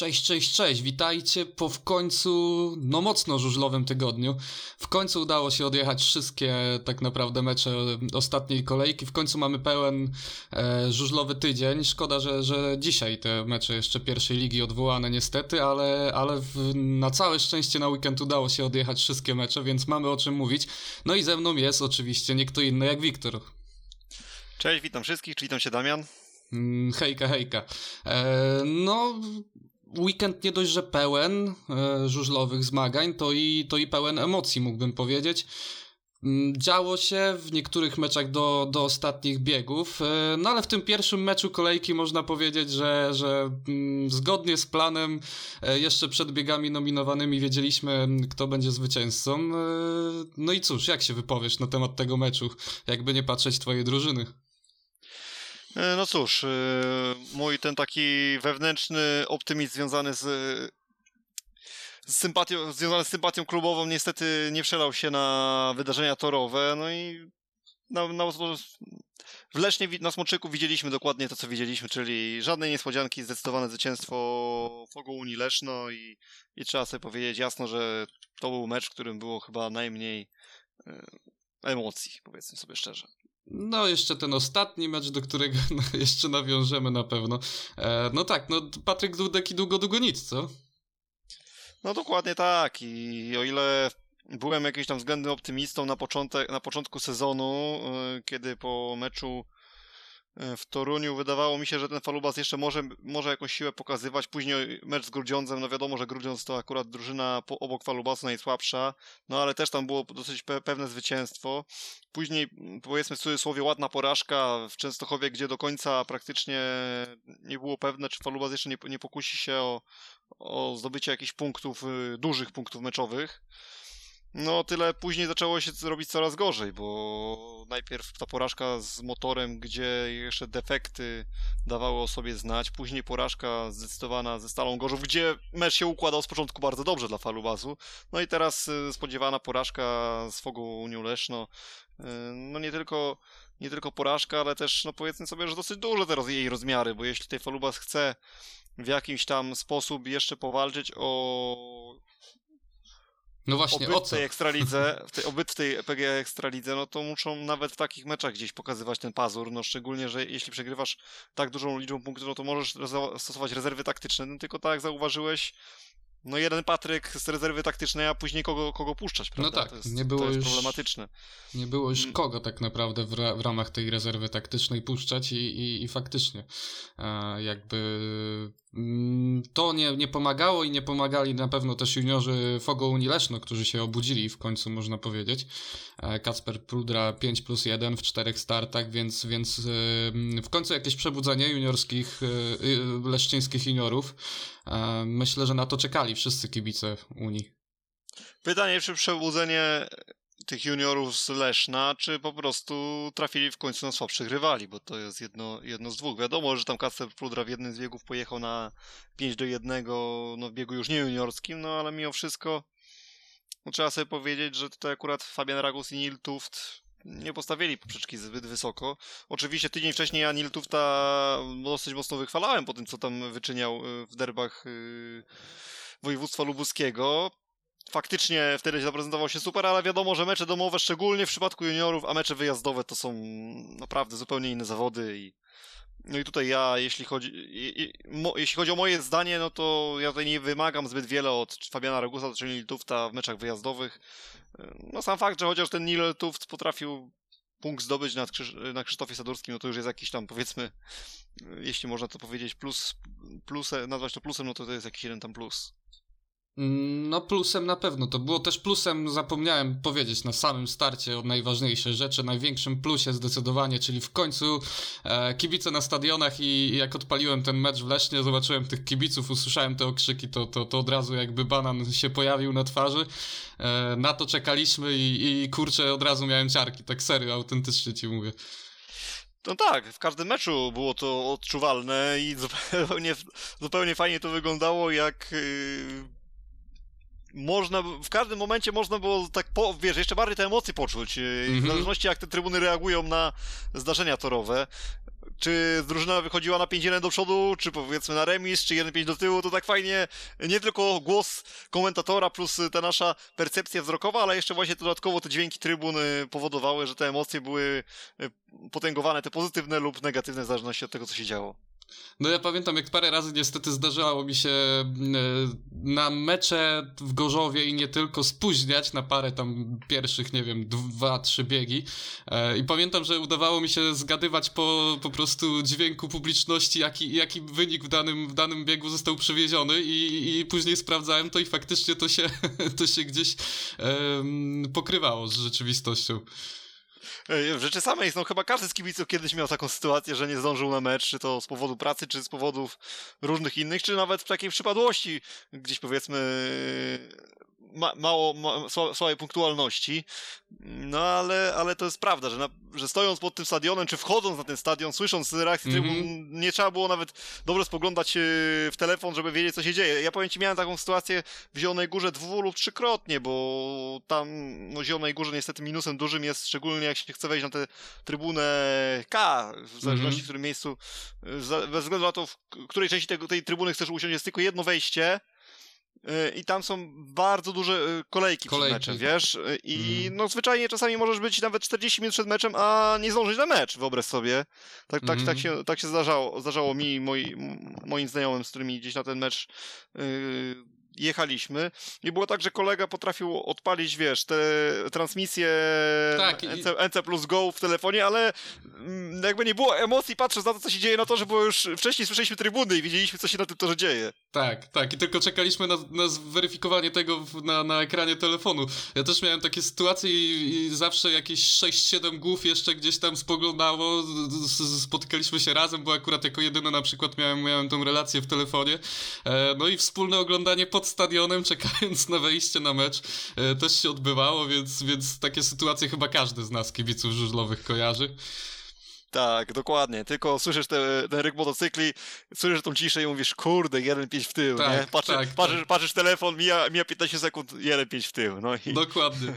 Cześć, cześć, cześć, witajcie po w końcu, no mocno żużlowym tygodniu. W końcu udało się odjechać wszystkie tak naprawdę mecze ostatniej kolejki. W końcu mamy pełen e, żużlowy tydzień. Szkoda, że, że dzisiaj te mecze jeszcze pierwszej ligi odwołane niestety, ale, ale w, na całe szczęście na weekend udało się odjechać wszystkie mecze, więc mamy o czym mówić. No i ze mną jest oczywiście nie kto inny jak Wiktor. Cześć, witam wszystkich, witam się Damian. Mm, hejka, hejka. E, no, weekend nie dość, że pełen e, żużlowych zmagań, to i, to i pełen emocji, mógłbym powiedzieć. Mm, działo się w niektórych meczach do, do ostatnich biegów, e, no ale w tym pierwszym meczu kolejki można powiedzieć, że, że mm, zgodnie z planem e, jeszcze przed biegami nominowanymi wiedzieliśmy, kto będzie zwycięzcą. No i cóż, jak się wypowiesz na temat tego meczu, jakby nie patrzeć twojej drużyny? E, no cóż, e, mój ten taki wewnętrzny optymizm związany z, z sympatią, związany z sympatią klubową niestety nie przelał się na wydarzenia torowe, no i na, na, w Lesznie na Smoczyku widzieliśmy dokładnie to, co widzieliśmy, czyli żadnej niespodzianki, zdecydowane zwycięstwo Fogo Unii Leszno i, i trzeba sobie powiedzieć jasno, że to był mecz, w którym było chyba najmniej e, emocji, powiedzmy sobie szczerze. No, jeszcze ten ostatni mecz, do którego no, jeszcze nawiążemy na pewno. E, no tak, no Patryk Dudek i długo, długo nic, co? No dokładnie tak i o ile byłem jakimś tam względnym optymistą na, początek, na początku sezonu, yy, kiedy po meczu E, w Toruniu wydawało mi się, że ten Falubas jeszcze może, może jakąś siłę pokazywać. Później mecz z Grudziądzem, no wiadomo, że Grudziądz to akurat drużyna po, obok Falubasu najsłabsza, no ale też tam było dosyć pe pewne zwycięstwo. Później, powiedzmy w cudzysłowie, ładna porażka w Częstochowie, gdzie do końca praktycznie nie było pewne, czy Falubas jeszcze nie, nie pokusi się o, o zdobycie jakichś punktów, y, dużych punktów meczowych. No, tyle później zaczęło się robić coraz gorzej, bo najpierw ta porażka z motorem, gdzie jeszcze defekty dawały o sobie znać, później porażka zdecydowana ze Stalą Gorzów, gdzie mecz się układał z początku bardzo dobrze dla Falubazu, no i teraz y, spodziewana porażka z Fogu Uniu Leszno, y, no nie tylko, nie tylko porażka, ale też, no powiedzmy sobie, że dosyć duże teraz jej rozmiary, bo jeśli tej Falubas chce w jakimś tam sposób jeszcze powalczyć o no właśnie, obyt o co? tej ekstralidze, w tej, obyt w tej PG ekstralidze, no to muszą nawet w takich meczach gdzieś pokazywać ten pazur, no szczególnie, że jeśli przegrywasz tak dużą liczbą punktów, no to możesz stosować rezerwy taktyczne, no tylko tak jak zauważyłeś, no jeden Patryk z rezerwy taktycznej, a później kogo, kogo puszczać, no prawda? No tak, jest, nie było to jest już, problematyczne. Nie było już mm. kogo tak naprawdę w, w ramach tej rezerwy taktycznej puszczać i, i, i faktycznie e, jakby to nie, nie pomagało i nie pomagali na pewno też juniorzy Fogo Unii Leszno, którzy się obudzili w końcu, można powiedzieć. E, Kacper Prudra 5 plus 1 w czterech startach, więc, więc e, w końcu jakieś przebudzenie juniorskich, e, leszczyńskich juniorów. Myślę, że na to czekali wszyscy kibice Unii. Pytanie, czy przebudzenie tych juniorów z Leszna, czy po prostu trafili w końcu na słabszych rywali, bo to jest jedno, jedno z dwóch. Wiadomo, że tam Kacper Prudra w jednym z biegów pojechał na 5 do 1, no w biegu już nie juniorskim, no ale mimo wszystko no, trzeba sobie powiedzieć, że tutaj akurat Fabian Ragus i Nil Tuft nie postawili poprzeczki zbyt wysoko. Oczywiście tydzień wcześniej ja Nil Tufta dosyć mocno wychwalałem po tym, co tam wyczyniał y, w derbach y, województwa lubuskiego faktycznie wtedy zaprezentował się super, ale wiadomo, że mecze domowe, szczególnie w przypadku juniorów, a mecze wyjazdowe to są naprawdę zupełnie inne zawody i no i tutaj ja, jeśli chodzi, mo, jeśli chodzi o moje zdanie, no to ja tutaj nie wymagam zbyt wiele od Fabiana Ragusa, czyli Nil Tufta w meczach wyjazdowych. No sam fakt, że chociaż ten Nil Tuft potrafił punkt zdobyć na, na Krzysztofie Sadurskim, no to już jest jakiś tam, powiedzmy, jeśli można to powiedzieć, plus, plus nazwać to plusem, no to to jest jakiś jeden tam plus. No plusem na pewno. To było też plusem, zapomniałem powiedzieć na samym starcie o najważniejszej rzeczy, największym plusie zdecydowanie, czyli w końcu e, kibice na stadionach i, jak odpaliłem ten mecz w Lesznie, zobaczyłem tych kibiców, usłyszałem te okrzyki, to, to, to od razu jakby banan się pojawił na twarzy. E, na to czekaliśmy i, i kurczę, od razu miałem ciarki, tak serio, autentycznie ci mówię. No tak, w każdym meczu było to odczuwalne i zupełnie, zupełnie fajnie to wyglądało, jak... Można, w każdym momencie można było tak, po, wiesz, jeszcze bardziej te emocje poczuć, mm -hmm. w mhm. zależności jak te trybuny reagują na zdarzenia torowe. czy drużyna wychodziła na 5-1 do przodu, czy powiedzmy na remis, czy 1-5 do tyłu, to tak fajnie nie tylko głos komentatora plus ta nasza percepcja wzrokowa, ale jeszcze właśnie dodatkowo te dźwięki trybun powodowały, że te emocje były e, potęgowane, te pozytywne lub negatywne w zależności od tego, co się działo. No ja pamiętam, jak parę razy niestety zdarzało mi się e, na mecze w Gorzowie i nie tylko spóźniać na parę tam pierwszych, nie wiem, dwa, trzy biegi. E, I pamiętam, że udawało mi się zgadywać po, po prostu dźwięku publiczności, jaki, jaki wynik w danym, w danym biegu został przewieziony i, i później sprawdzałem to i faktycznie to się, to się gdzieś um, pokrywało z rzeczywistością. W rzeczy samej, no chyba każdy z kibiców kiedyś miał taką sytuację, że nie zdążył na mecz, czy to z powodu pracy, czy z powodów różnych innych, czy nawet w takiej przypadłości, gdzieś powiedzmy ma, mało, ma, słabej punktualności, no ale, ale to jest prawda, że, na, że stojąc pod tym stadionem, czy wchodząc na ten stadion, słysząc reakcję mm -hmm. nie trzeba było nawet dobrze spoglądać e, w telefon, żeby wiedzieć, co się dzieje. Ja powiem ci, miałem taką sytuację w Zielonej Górze dwu lub trzykrotnie, bo tam no, w Zielonej Górze niestety minusem dużym jest, szczególnie jak się chce wejść na tę trybunę K, w zależności mm -hmm. w którym miejscu, e, bez względu na to, w której części tego, tej trybuny chcesz usiąść, jest tylko jedno wejście, i tam są bardzo duże kolejki, kolejki. przed meczem, wiesz? Y, I mm. no zwyczajnie czasami możesz być nawet 40 minut przed meczem, a nie zdążyć na mecz, wyobraź sobie. Tak, tak, mm. tak, się, tak się zdarzało, zdarzało mi i moi, moim znajomym, z którymi gdzieś na ten mecz yy, jechaliśmy i było tak, że kolega potrafił odpalić, wiesz, te transmisje tak, NC, NC plus Go w telefonie, ale mm, jakby nie było emocji patrząc na to, co się dzieje na to, że było już wcześniej słyszeliśmy trybuny i widzieliśmy, co się na tym torze dzieje. Tak, tak i tylko czekaliśmy na, na zweryfikowanie tego na, na ekranie telefonu. Ja też miałem takie sytuacje i, i zawsze jakieś 6-7 głów jeszcze gdzieś tam spoglądało, spotykaliśmy się razem, bo akurat jako jedyny na przykład miałem, miałem tą relację w telefonie, e, no i wspólne oglądanie pod stadionem, czekając na wejście na mecz, e, też się odbywało, więc, więc takie sytuacje chyba każdy z nas, kibiców żużlowych, kojarzy. Tak, dokładnie. Tylko słyszysz te, ten ryk motocykli, słyszysz tą ciszę i mówisz, kurde, 1-5 w tył, tak, nie? Patrzy, tak, patrzysz, tak. patrzysz telefon, mija, mija 15 sekund, 1-5 w tył. No i, Dokładnie.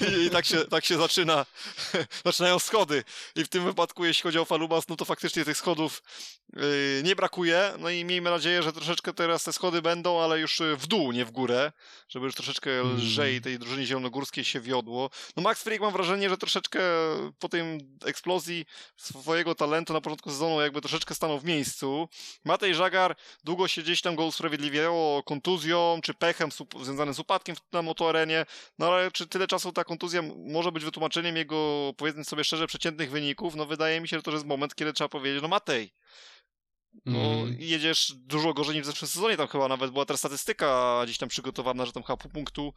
I, i, tak, się, tak się zaczyna, zaczynają schody. I w tym wypadku, jeśli chodzi o Falubas, no to faktycznie tych schodów yy, nie brakuje. No i miejmy nadzieję, że troszeczkę teraz te schody będą, ale już w dół, nie w górę, żeby już troszeczkę hmm. lżej tej drużynie zielonogórskiej się wiodło. No Max Frick mam wrażenie, że troszeczkę po tej eksplozji swojego talentu na początku sezonu jakby troszeczkę stanął w miejscu. Matej Żagar długo się gdzieś tam go usprawiedliwiało kontuzją czy pechem związanym z upadkiem na motoarenie, no ale czy tyle czasu ta kontuzja może być wytłumaczeniem jego, powiedzmy sobie szczerze, przeciętnych wyników? No wydaje mi się, że to jest moment, kiedy trzeba powiedzieć, no Matej, no, mm. jedziesz dużo gorzej niż w zeszłym sezonie, tam chyba nawet była teraz statystyka gdzieś tam przygotowana, że tam chyba pół punktu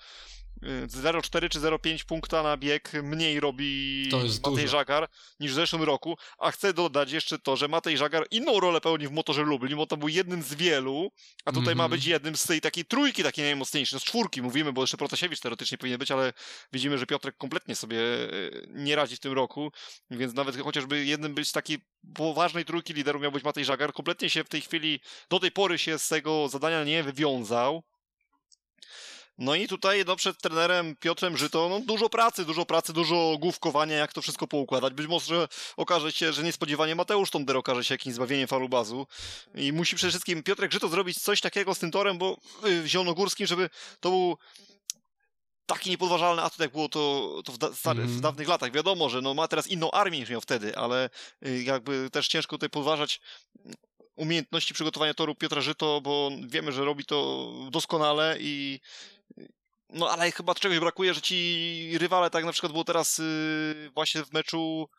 0,4 y, czy 0,5 punkta na bieg mniej robi Matej Żagar niż w zeszłym roku, a chcę dodać jeszcze to, że Matej Żagar inną rolę pełni w motorze Lublin, bo to był jednym z wielu, a tutaj mm ma mhm. być jednym z tej takiej trójki takiej najmocniejszej, no z czwórki mówimy, bo jeszcze Protasiewicz teoretycznie powinien być, ale widzimy, że Piotrek kompletnie sobie y, nie radzi w tym roku, więc nawet chociażby jednym być z takiej poważnej trójki liderów miał być Matej Żagar, kompletnie się w tej chwili, do tej pory się z tego zadania nie wywiązał, no i tutaj no, przed trenerem Piotrem Żyto no, dużo pracy, dużo pracy, dużo główkowania, jak to wszystko poukładać. Być może okaże się, że niespodziewanie Mateusz Tonder okaże się jakimś zbawieniem falubazu i musi przede wszystkim Piotrek Żyto zrobić coś takiego z tym torem, bo y, w Zielonogórskim, żeby to był taki niepodważalny atut, jak było to, to w, da, stary, w, dawnych latach. Wiadomo, że no, ma teraz inną armię niż miał wtedy, ale y, jakby też ciężko tutaj podważać umiejętności przygotowania toru Piotra Żyto, bo wiemy, że robi to doskonale i no ale chyba czegoś brakuje, że ci rywale, tak na przykład było teraz yy, właśnie w meczu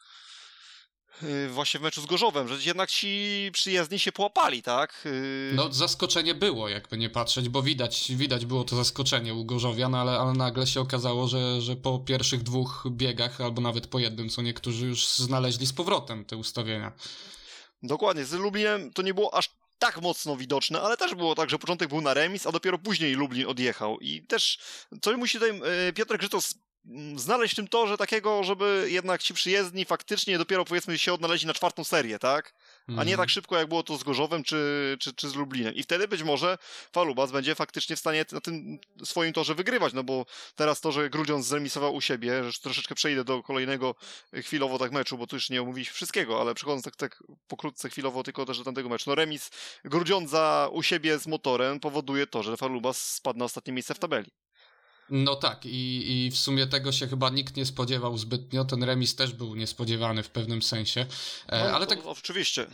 yy, właśnie w meczu z Gorzowem, że jednak ci przyjazni się połapali, tak? Yy... No zaskoczenie było, jakby nie patrzeć, bo widać, widać było to zaskoczenie u Gorzowian, ale, ale nagle się okazało, że, że po pierwszych dwóch biegach, albo nawet po jednym, co niektórzy już znaleźli z powrotem te ustawienia. Dokładnie, z Lublinem to nie było aż tak mocno widoczne, ale też było tak, że początek był na remis, a dopiero później Lublin odjechał. I też coś musi tutaj e, Piotrek Grzytos mm, znaleźć w tym torze takiego, żeby jednak ci przyjezdni faktycznie dopiero powiedzmy się odnaleźli na czwartą serię, tak? A nie Mhm. tak szybko, jak było to z Gorzowem czy, czy, czy z Lublinem. I wtedy być może Falubas będzie faktycznie w stanie na tym swoim torze wygrywać, no bo teraz to, że Grudziądz zremisował u siebie, że troszeczkę przejdę do kolejnego chwilowo tak meczu, bo tu już nie omówiliśmy wszystkiego, ale przechodząc tak, tak pokrótce chwilowo tylko też do tamtego meczu. No remis Grudziądza u siebie z motorem powoduje to, że Falubas spadł na ostatnie miejsce w tabeli. No tak, i, i w sumie tego się chyba nikt nie spodziewał zbytnio. Ten remis też był niespodziewany w pewnym sensie. E, No, ale to, tak, oczywiście.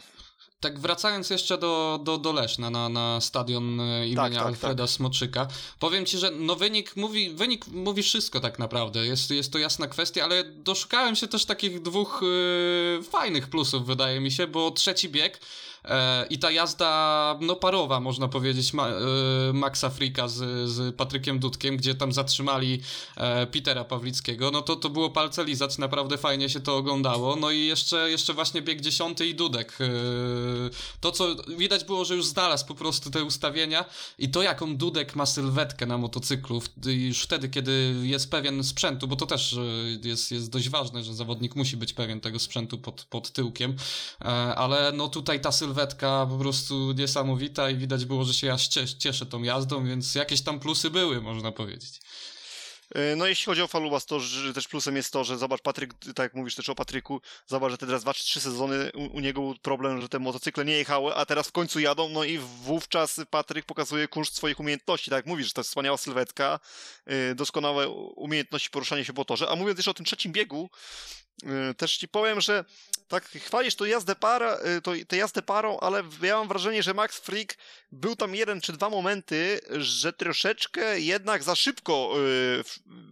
tak wracając jeszcze do, do, do Leszna, na, na stadion e, imienia tak, Alfreda Smoczyka, powiem ci, że no wynik mówi, wynik mówi wszystko tak naprawdę. Jest, jest to jasna kwestia, ale doszukałem się też takich dwóch e, fajnych plusów, wydaje mi się, bo trzeci bieg i ta jazda, no parowa, można powiedzieć, ma, e, Maxa Frika z, z Patrykiem Dudkiem, gdzie tam zatrzymali e, Petera Pawlickiego, no to to było palce lizać, naprawdę fajnie się to oglądało. No i jeszcze, jeszcze właśnie bieg dziesiąty i Dudek. E, to, co widać było, że już znalazł po prostu te ustawienia i to, jaką Dudek ma sylwetkę na motocyklu, już wtedy, kiedy jest pewien sprzętu, bo to też e, jest, jest dość ważne, że zawodnik musi być pewien tego sprzętu pod, pod tyłkiem, E, ale no tutaj ta sylwetka po prostu niesamowita i widać było, że się ja cie- cieszę tą jazdą, więc jakieś tam plusy były, można powiedzieć. E, No jeśli chodzi o Falubas, to że też plusem jest to, że zobacz Patryk, tak jak mówisz też o Patryku, zobacz, że te teraz dwa czy trzy sezony u, u niego był problem, że te motocykle nie jechały, a teraz w końcu jadą, no i wówczas Patryk pokazuje kunszt swoich umiejętności, tak jak mówisz, to jest wspaniała sylwetka, y, doskonałe umiejętności poruszania się po torze, a mówiąc jeszcze o tym trzecim biegu, y, też ci powiem, że tak chwalisz to jazdę para, to, tę jazdę parą, ale ja mam wrażenie, że Max Frick był tam jeden czy dwa momenty, że troszeczkę jednak za szybko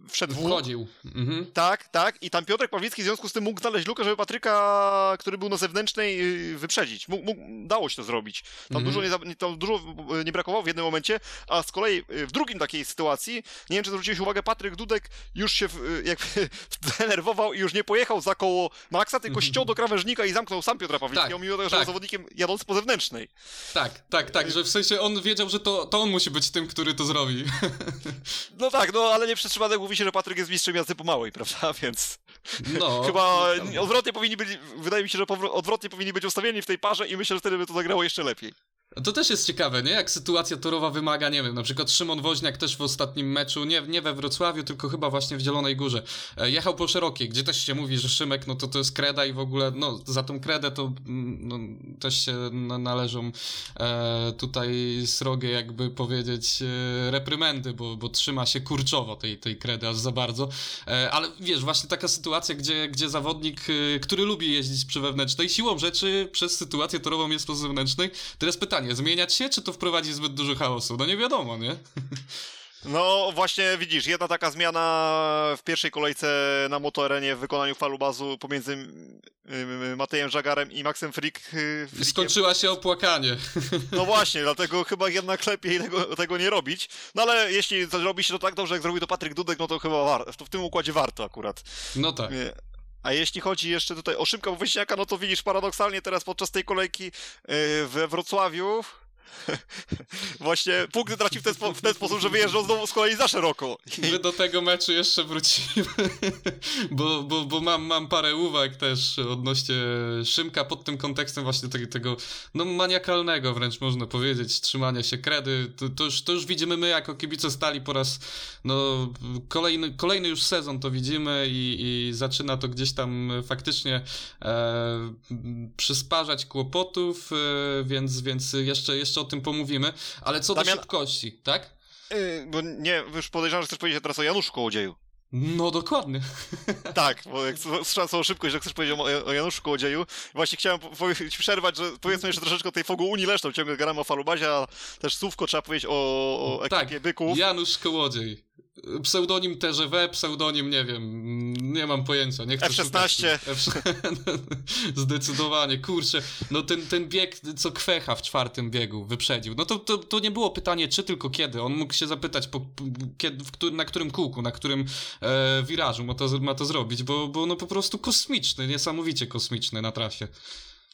wszedł. Wchodził. Mhm. Tak, tak. I tam Piotrek Pawlicki w związku z tym mógł znaleźć lukę, żeby Patryka, który był na zewnętrznej, y, wyprzedzić. Mógł, mógł, dało się to zrobić. Tam, Mhm. dużo nie, tam dużo y, nie brakowało w jednym momencie, a z kolei y, w drugim takiej sytuacji, nie wiem czy zwróciłeś uwagę, Patryk Dudek już się jakby zdenerwował i już nie pojechał za koło Maxa, tylko ściął do krawężnika i zamknął sam Piotra Pawlickiego, Tak, mimo tego, że tak. był zawodnikiem jadąc po zewnętrznej. Tak, tak, tak, że w sensie on wiedział, że to, to on musi być tym, który to zrobi. No tak, no ale nie przez przypadek mówi się, że Patryk jest mistrzem jazdy po małej, prawda? Więc No. chyba no, odwrotnie powinni być, wydaje mi się, że odwrotnie powinni być ustawieni w tej parze i myślę, że wtedy by to zagrało jeszcze lepiej. To też jest ciekawe, nie? Jak sytuacja torowa wymaga, nie wiem, na przykład Szymon Woźniak też w ostatnim meczu, nie, nie we Wrocławiu, tylko chyba właśnie w Zielonej Górze, e, jechał po szerokiej, gdzie też się mówi, że Szymek, no to to jest kreda i w ogóle, no za tą kredę to mm, no, też się na, należą e, tutaj srogie, jakby powiedzieć, e, reprymendy, bo, bo trzyma się kurczowo tej, tej kredy aż za bardzo, e, ale wiesz, właśnie taka sytuacja, gdzie, gdzie zawodnik, e, który lubi jeździć przy wewnętrznej, siłą rzeczy przez sytuację torową jest po zewnętrznej, teraz pytanie, zmieniać się, czy to wprowadzi zbyt dużo chaosu? No nie wiadomo, nie? No właśnie widzisz, jedna taka zmiana w pierwszej kolejce na motorenie w wykonaniu falubazu pomiędzy Matejem Żagarem i Maxem Frick. y, Frickiem. Skończyła się opłakanie. No właśnie, dlatego chyba jednak lepiej tego, tego nie robić. No ale jeśli to robi się to tak dobrze, jak zrobił to Patryk Dudek, no to chyba war- to w tym układzie warto akurat. No tak. A jeśli chodzi jeszcze tutaj o Szymka Woźniaka, no to widzisz, paradoksalnie teraz podczas tej kolejki yy, we Wrocławiu właśnie punkty traci w ten, spo- w ten sposób, że wyjeżdżał znowu z kolei za szeroko. My do tego meczu jeszcze wrócimy, bo, bo, bo mam, mam parę uwag też odnośnie Szymka pod tym kontekstem właśnie tego, tego no maniakalnego wręcz można powiedzieć, trzymania się kredy. To, to, już, to już widzimy my jako kibice stali po raz no kolejny, kolejny już sezon to widzimy i, i zaczyna to gdzieś tam faktycznie e, przysparzać kłopotów, e, więc, więc jeszcze, jeszcze o tym pomówimy. Ale co Damian- do szybkości, tak? Yy, bo nie, już podejrzewam, że chcesz powiedzieć teraz o Januszu Kołodzieju. No dokładnie. Tak, bo jak słyszałem słową szybkość, że chcesz powiedzieć o, o Januszu Kołodzieju. Właśnie chciałem ci przerwać, że powiedzmy jeszcze troszeczkę o tej Fogu Unii Leszną. Ciągle gadamy o Falubazie, a też słówko trzeba powiedzieć o, o ekipie Tak, Byków. Janusz Kołodziej. Pseudonim TGW, pseudonim nie wiem, nie mam pojęcia. Nie chcę F16. szukać. Zdecydowanie, kurczę. No ten, ten bieg, co Kwecha w czwartym biegu wyprzedził. No to, to, to nie było pytanie, czy tylko kiedy. On mógł się zapytać, po, kiedy, na którym kółku, na którym e, wirażu ma to, ma to zrobić, bo, bo no po prostu kosmiczny, niesamowicie kosmiczny na trasie.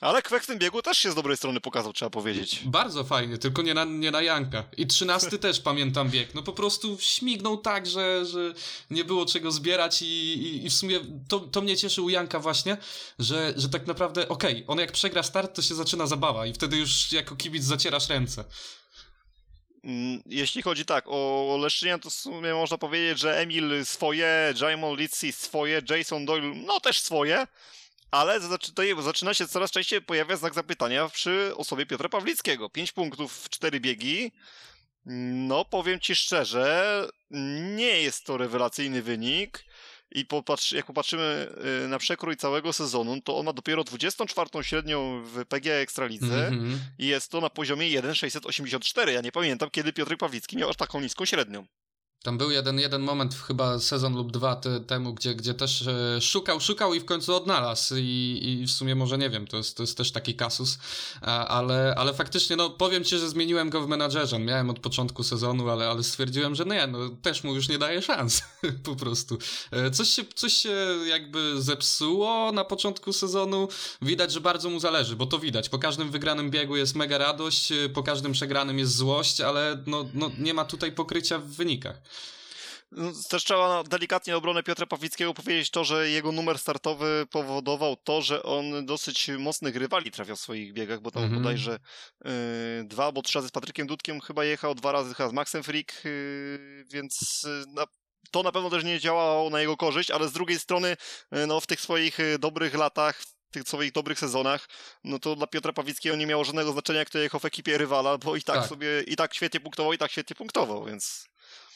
Ale Kwek w tym biegu też się z dobrej strony pokazał, trzeba powiedzieć. Bardzo fajnie, tylko nie na, nie na Janka. I trzynasty też pamiętam bieg. No po prostu śmignął tak, że, że nie było czego zbierać i, i, i w sumie to, to mnie cieszy u Janka właśnie, że, że tak naprawdę okej, okay, on jak przegra start, to się zaczyna zabawa i wtedy już jako kibic zacierasz ręce. Mm, jeśli chodzi tak o Leszczynian, to w sumie można powiedzieć, że Emil swoje, Jaimon Litsi swoje, Jason Doyle no też swoje, ale zaczyna się coraz częściej pojawiać znak zapytania przy osobie Piotra Pawlickiego. 5 punktów w 4 biegi. No, powiem ci szczerze, nie jest to rewelacyjny wynik. I popatrz, jak popatrzymy y, na przekrój całego sezonu, to on ma dopiero 24 średnią w PG Ekstralidze mm -hmm. i jest to na poziomie 1,684. Ja nie pamiętam, kiedy Piotr Pawlicki miał aż taką niską średnią. Tam był jeden, jeden moment, chyba sezon lub dwa ty, temu, gdzie, gdzie też e, szukał, szukał i w końcu odnalazł. I, I w sumie może nie wiem, to jest, to jest też taki kasus, ale, ale faktycznie, no powiem ci, że zmieniłem go w menadżerze. Miałem od początku sezonu, ale, ale stwierdziłem, że nie, no też mu już nie daje szans po prostu. E, coś się, coś się jakby zepsuło na początku sezonu. Widać, że bardzo mu zależy, bo to widać. Po każdym wygranym biegu jest mega radość, e, po każdym przegranym jest złość, ale no, no nie ma tutaj pokrycia w wynikach. Też trzeba delikatnie obronę Piotra Pawlickiego powiedzieć to, że jego numer startowy powodował to, że on dosyć mocnych rywali trafiał w swoich biegach, bo tam mm -hmm. bodajże y, dwa albo trzy razy z Patrykiem Dudkiem chyba jechał, dwa razy chyba z Maxem Frick, y, więc y, na, to na pewno też nie działało na jego korzyść, ale z drugiej strony no, w tych swoich dobrych latach w tych swoich dobrych sezonach, no to dla Piotra Pawlickiego nie miało żadnego znaczenia, kto jechał w ekipie rywala, bo i tak, tak. sobie, i tak świetnie punktował, i tak świetnie punktował, więc...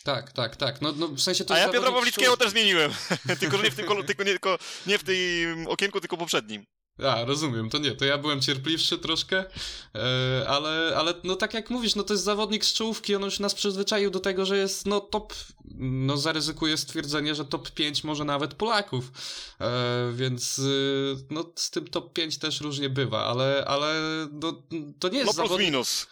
Tak, tak, tak. No, no w sensie to A ja Piotra Pawlickiego też zmieniłem. tylko, nie w tym, tylko, nie, tylko nie w tym okienku, tylko poprzednim. A, rozumiem, to nie, to ja byłem cierpliwszy troszkę, e, ale, ale no tak jak mówisz, no to jest zawodnik z czołówki, on już nas przyzwyczaił do tego, że jest no top, no zaryzykuję stwierdzenie, że top 5 może nawet Polaków, e, więc y, no z tym top 5 też różnie bywa, ale, ale no, to nie jest no, plus zawodnik... minus.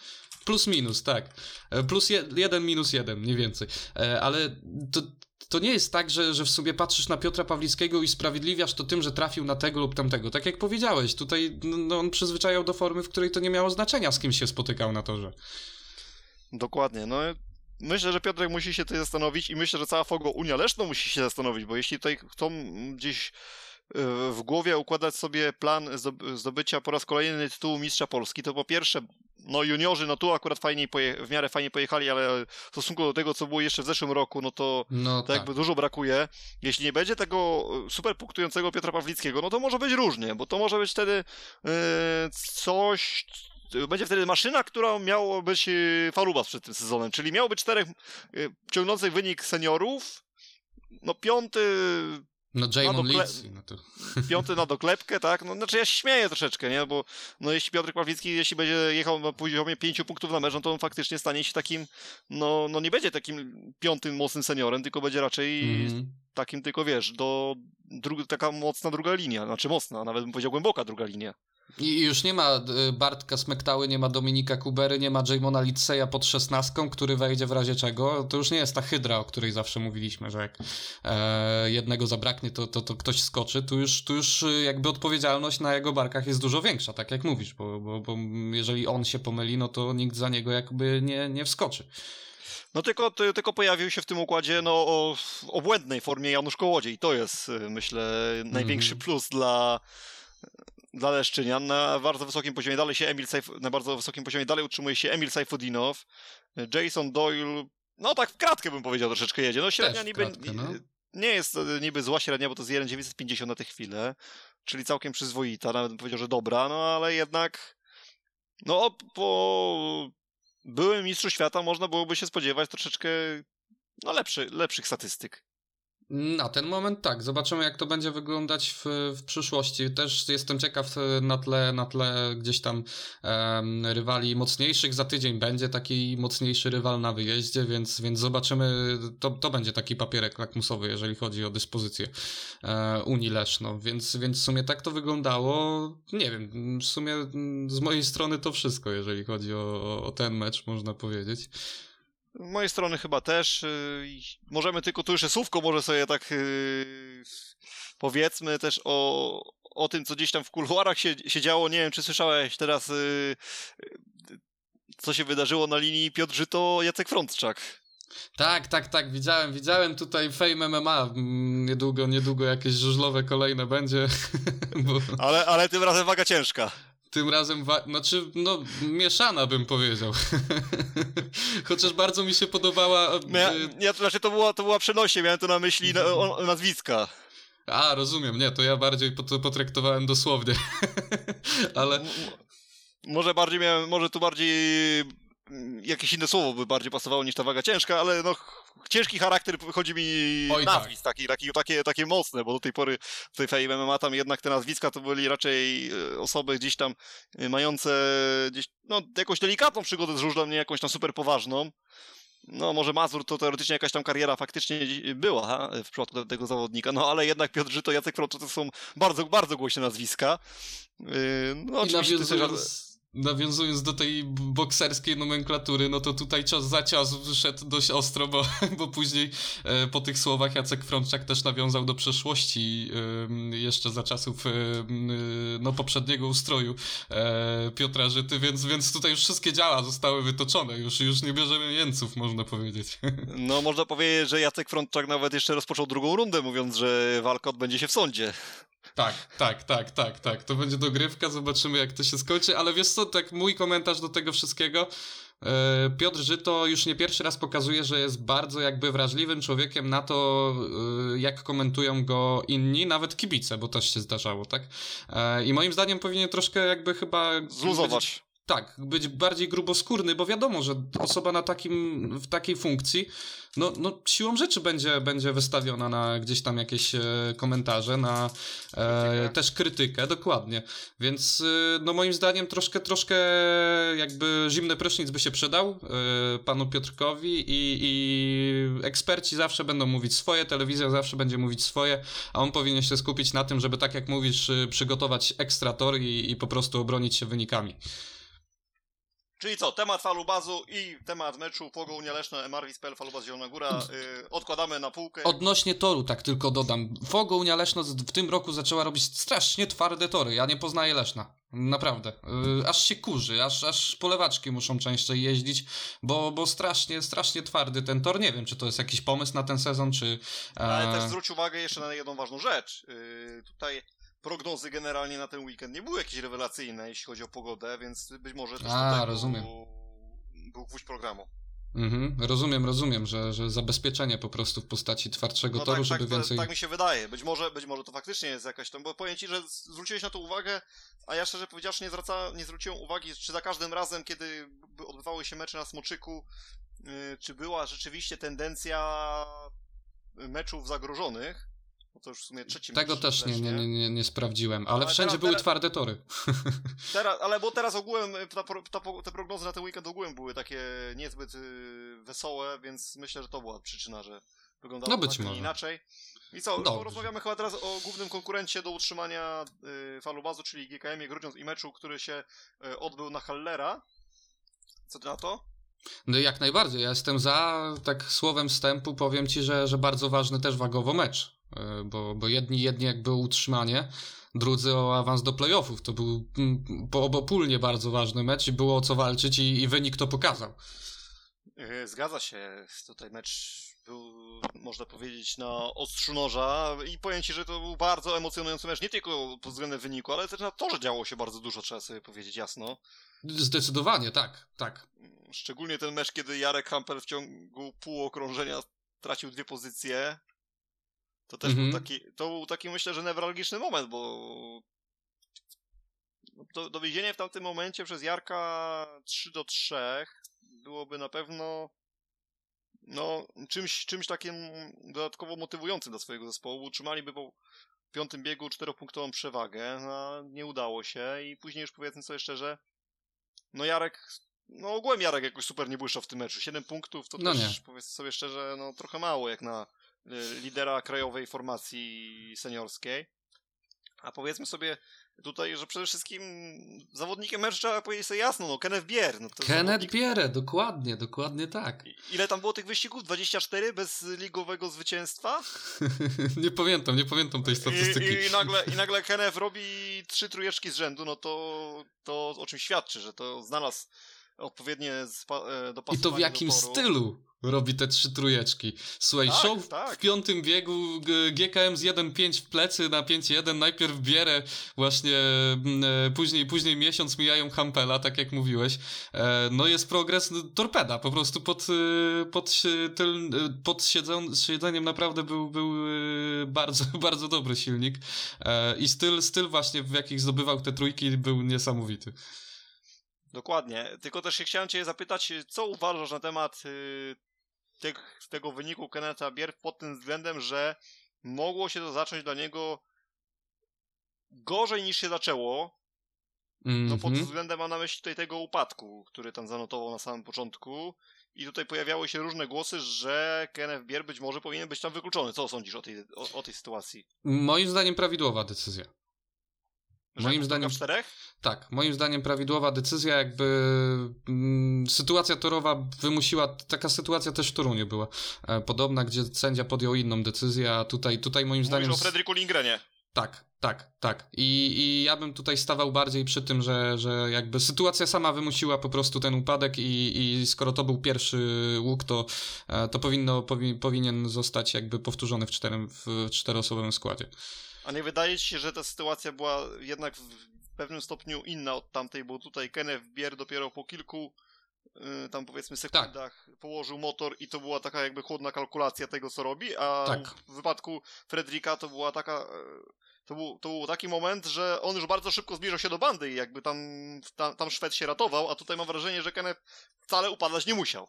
Plus minus, tak. E, plus je, jeden, minus jeden, mniej więcej. E, ale to, to nie jest tak, że, że w sobie patrzysz na Piotra Pawlickiego i sprawiedliwiasz to tym, że trafił na tego lub tamtego. Tak jak powiedziałeś, tutaj no, on przyzwyczajał do formy, w której to nie miało znaczenia, z kim się spotykał na torze. Dokładnie. No, myślę, że Piotrek musi się tutaj zastanowić i myślę, że cała Fogo Unia Leszno musi się zastanowić, bo jeśli tutaj chcą gdzieś w głowie układać sobie plan zdobycia po raz kolejny tytułu mistrza Polski, to po pierwsze, no juniorzy, no tu akurat fajnie w miarę fajnie pojechali, ale w stosunku do tego, co było jeszcze w zeszłym roku, no to, no, to tak. jakby dużo brakuje. Jeśli nie będzie tego super punktującego Piotra Pawlickiego, no to może być różnie, bo to może być wtedy yy, coś, będzie wtedy maszyna, która miała być yy, Falubas przed tym sezonem, czyli miało być czterech ciągnących wynik seniorów, no piąty no Jamon dokle... no to... Piąty na doklepkę, tak? No znaczy ja się śmieję troszeczkę, nie? Bo no jeśli Piotr Pawlicki, jeśli będzie jechał na poziomie pięciu punktów na mecz, no to on faktycznie stanie się takim, no, no nie będzie takim piątym mocnym seniorem, tylko będzie raczej mm. takim tylko, wiesz, do dru... taka mocna druga linia, znaczy mocna, nawet bym powiedział głęboka druga linia. I już nie ma y, Bartka Smektały, nie ma Dominika Kubery, nie ma Jamona Litseya pod szesnastką, który wejdzie w razie czego. To już nie jest ta hydra, o której zawsze mówiliśmy, że jak e, jednego zabraknie, to, to, to ktoś skoczy. Tu już, tu już y, jakby odpowiedzialność na jego barkach jest dużo większa, tak jak mówisz, bo, bo, bo jeżeli on się pomyli, no to nikt za niego jakby nie, nie wskoczy. No tylko, tylko pojawił się w tym układzie no, o obłędnej formie Janusz Kołodziej. To jest, y, myślę, największy mm plus dla dla Leszczynian na bardzo wysokim poziomie dalej się Emil Saif, na bardzo wysokim poziomie dalej utrzymuje się Emil Saifudinow, Jason Doyle, no tak w kratkę bym powiedział troszeczkę jedzie. No średnia niby kratkę, no. nie jest niby zła średnia, bo to jest 1,950 na tę chwilę, czyli całkiem przyzwoita, nawet bym powiedział, że dobra, no ale jednak no po byłym mistrzu świata można byłoby się spodziewać troszeczkę no lepszy, lepszych statystyk. Na ten moment tak. Zobaczymy, jak to będzie wyglądać w, w przyszłości. Też jestem ciekaw e, na tle, na tle gdzieś tam um, rywali mocniejszych. Za tydzień będzie taki mocniejszy rywal na wyjeździe, więc, więc zobaczymy. To, to będzie taki papierek lakmusowy, jeżeli chodzi o dyspozycję e, Unii Leszno. Więc, więc w sumie tak to wyglądało. Nie wiem, w sumie z mojej strony to wszystko, jeżeli chodzi o, o ten mecz, można powiedzieć. Z mojej strony chyba też. Y, możemy tylko tu jeszcze słówko może sobie tak y, powiedzmy też o, o tym, co gdzieś tam w kuluarach się, się działo, nie wiem, czy słyszałeś teraz, yy, co się wydarzyło na linii Piotr Żyto, Jacek Frontczak. Tak, tak, tak, widziałem, widziałem tutaj Fame MMA, mm, niedługo, niedługo jakieś żużlowe kolejne będzie. Bo... Ale, ale tym razem waga ciężka. Tym razem, wa- znaczy, no, mieszana bym powiedział. Chociaż bardzo mi się podobała... No ja, ja, to, znaczy to była, to była przenośnie, miałem to na myśli na, o, nazwiska. A, rozumiem, nie, to ja bardziej potraktowałem dosłownie. Ale... Może bardziej miałem, może tu bardziej jakieś inne słowo by bardziej pasowało niż ta waga ciężka, ale no ciężki charakter chodzi mi Oj, nazwisk tak. taki, taki, takie, takie mocne, bo do tej pory w tej MMA tam jednak te nazwiska to byli raczej e, osoby gdzieś tam e, mające gdzieś, no jakąś delikatną przygodę z żużlem, nie jakąś tam super poważną. No, może Mazur to teoretycznie jakaś tam kariera faktycznie była ha, w przypadku tego zawodnika, no ale jednak Piotr Żyto, Jacek Frocz to są bardzo, bardzo głośne nazwiska. Yy, no, I oczywiście nawiązując nawiązując do tej bokserskiej nomenklatury, no to tutaj cios za cios wyszedł dość ostro, bo, bo później e, po tych słowach Jacek Frączak też nawiązał do przeszłości e, jeszcze za czasów e, no, poprzedniego ustroju e, Piotra Żyty, więc, więc tutaj już wszystkie działa zostały wytoczone, już, już nie bierzemy jeńców, można powiedzieć. No, można powiedzieć, że Jacek Frączak nawet jeszcze rozpoczął drugą rundę, mówiąc, że walka odbędzie się w sądzie. Tak, tak, tak, tak, tak. To będzie dogrywka, zobaczymy jak to się skończy, ale wiesz co, tak mój komentarz do tego wszystkiego. E, Piotr Żyto już nie pierwszy raz pokazuje, że jest bardzo jakby wrażliwym człowiekiem na to, e, jak komentują go inni, nawet kibice, bo też się zdarzało, tak? E, I moim zdaniem powinien troszkę jakby chyba... Zluzować. Tak, być bardziej gruboskórny, bo wiadomo, że osoba na takim, w takiej funkcji, no, no siłą rzeczy będzie, będzie wystawiona na gdzieś tam jakieś e, komentarze, na e, też krytykę, dokładnie. Więc e, no moim zdaniem troszkę, troszkę jakby zimny prysznic by się przydał e, panu Piotrkowi i, i eksperci zawsze będą mówić swoje, telewizja zawsze będzie mówić swoje, a on powinien się skupić na tym, żeby tak jak mówisz, e, przygotować ekstra tor i, i po prostu obronić się wynikami. Czyli co, temat falubazu i temat meczu Pogo Unia Leszna, Marwis.pl, falubaz Zielona Góra yy, odkładamy na półkę. Odnośnie toru, tak tylko dodam. Fogo Unia Leszna w tym roku zaczęła robić strasznie twarde tory. Ja nie poznaję Leszna. Naprawdę. Yy, aż się kurzy, aż, aż polewaczki muszą częściej jeździć, bo, bo strasznie, strasznie twardy ten tor. Nie wiem, czy to jest jakiś pomysł na ten sezon, czy... E... Ale też zwróć uwagę jeszcze na jedną ważną rzecz. Yy, tutaj prognozy generalnie na ten weekend nie były jakieś rewelacyjne, jeśli chodzi o pogodę, więc być może też A, rozumiem. Był, gwóźdź programu. Mhm, rozumiem, rozumiem, że, że zabezpieczenie po prostu w postaci twardszego no toru, tak, żeby tak, więcej... Tak mi się wydaje. Być może, być może to faktycznie jest jakaś tam, bo powiem ci, że zwróciłeś na to uwagę, a ja szczerze powiedziawszy nie, zwraca, nie zwróciłem uwagi, czy za każdym razem, kiedy odbywały się mecze na Smoczyku, yy, czy była rzeczywiście tendencja meczów zagrożonych, no to już w sumie trzeci Tego też nie, nie, nie, nie, sprawdziłem, ale, wszędzie były twarde tory. Teraz, ale bo teraz ogółem ta, te prognozy na ten weekend ogółem były takie niezbyt y, wesołe, więc myślę, że to była przyczyna, że wyglądało no być tak może. inaczej. I co, Dobrze. porozmawiamy chyba teraz o głównym konkurencie do utrzymania y, falubazu, czyli GKM-ie Grudziądz i meczu, który się y, odbył na Hallera. Co ty na to? No jak najbardziej, ja jestem za, tak słowem wstępu powiem ci, że, że bardzo ważny też wagowo mecz. E, bo, bo jedni, jedni jakby utrzymanie, drudzy o awans do playoffów. To był mm, obopólnie bardzo ważny mecz i było o co walczyć i, i wynik to pokazał. E, zgadza się. Tutaj mecz był, można powiedzieć, na ostrzu noża i powiem Ci, że to był bardzo emocjonujący mecz, nie tylko pod względem wyniku, ale też na to, że działo się bardzo dużo, trzeba sobie powiedzieć jasno. Zdecydowanie, tak, tak. Szczególnie ten mecz, kiedy Jarek Hampel w ciągu pół okrążenia tracił dwie pozycje, to też był mhm. taki, to był taki myślę, że newralgiczny moment, bo do, dowiezienie w tamtym momencie przez Jarka 3 do 3 byłoby na pewno no, czymś, czymś takim dodatkowo motywującym dla swojego zespołu. Utrzymaliby po piątym biegu czteropunktową przewagę, no, nie udało się i później już powiedzmy sobie szczerze, no Jarek, no ogółem Jarek jakoś super nie błyszczał w tym meczu. 7 punktów to no też, nie. powiedzmy sobie szczerze, no trochę mało jak na lidera krajowej formacji seniorskiej. A powiedzmy sobie tutaj, że przede wszystkim zawodnikiem meczu trzeba powiedzieć sobie jasno, no Kenneth Bier. No Kenneth zawodnik... Bierę, dokładnie, dokładnie tak. Ile tam było tych wyścigów? 24 bez ligowego zwycięstwa? nie pamiętam, nie pamiętam tej statystyki. I, i, nagle, I nagle Kenneth robi trzy trójeczki z rzędu, no to, to o czym świadczy, że to znalazł odpowiednie dopasowanie I to w jakim stylu robi te trzy trójeczki. Słuchaj, tak, show tak. w piątym biegu GKM z 1.5 w plecy na 5.1 najpierw bierę właśnie mm, e, później, później miesiąc mijają Hampela, tak jak mówiłeś. E, no jest progres, no, torpeda po prostu pod, e, pod, tyl, pod siedzeniem naprawdę był, był bardzo, bardzo dobry silnik i styl, styl właśnie w jakich zdobywał te trójki był niesamowity. Dokładnie. Tylko też chciałem Cię zapytać, co uważasz na temat y, tych, tego wyniku Kenneta Bier pod tym względem, że mogło się to zacząć dla niego gorzej niż się zaczęło. Mm -hmm. No pod mhm. względem mam na myśli tutaj tego upadku, który tam zanotował na samym początku. I tutaj pojawiały się różne głosy, że Kenneth Bier być może powinien być tam wykluczony. Co sądzisz o tej, o, o tej sytuacji? Moim zdaniem prawidłowa decyzja. Moim zdaniem czterech? Tak, moim zdaniem prawidłowa decyzja, jakby mm, sytuacja torowa wymusiła, taka sytuacja też w Toruniu była e, podobna, gdzie sędzia podjął inną decyzję, a tutaj, tutaj moim Mówisz zdaniem... o Frederiku Lingrenie. Tak, tak, tak. I, I ja bym tutaj stawał bardziej przy tym, że, że jakby sytuacja sama wymusiła po prostu ten upadek i, i skoro to był pierwszy łuk, to, e, to powinno, powi, powinien zostać jakby powtórzony w, czterem, w czteroosobowym składzie. A nie wydaje ci się, że ta sytuacja była jednak w pewnym stopniu inna od tamtej, bo tutaj Kenneth Bier dopiero po kilku yy, tam powiedzmy sekundach tak. położył motor i to była taka jakby chłodna kalkulacja tego, co robi, a tak. w wypadku Fredrika to była taka... Yy, to był, to był taki moment, że on już bardzo szybko zbliżał się do bandy i jakby tam, tam, tam Szwed się ratował, a tutaj mam wrażenie, że Kenneth wcale upadać nie musiał.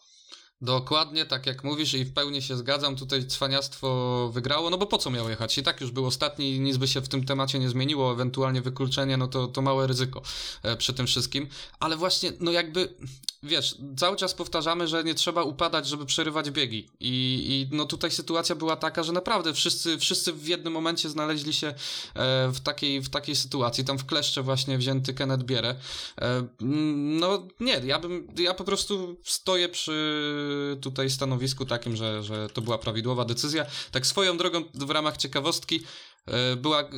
Dokładnie tak jak mówisz i w pełni się zgadzam, tutaj cwaniactwo wygrało, no bo po co miał jechać? I tak już był ostatni, nic by się w tym temacie nie zmieniło, ewentualnie wykluczenie, no to, to małe ryzyko e, przy tym wszystkim, ale właśnie, no jakby wiesz, cały czas powtarzamy, że nie trzeba upadać, żeby przerywać biegi. I, I, no tutaj sytuacja była taka, że naprawdę wszyscy, wszyscy w jednym momencie znaleźli się e, w, takiej, w takiej sytuacji. Tam w kleszcze właśnie wzięty Kenneth Bierę. E, no nie, ja bym, ja po prostu stoję przy tutaj stanowisku takim, że, że to była prawidłowa decyzja. Tak swoją drogą w ramach ciekawostki e, była e,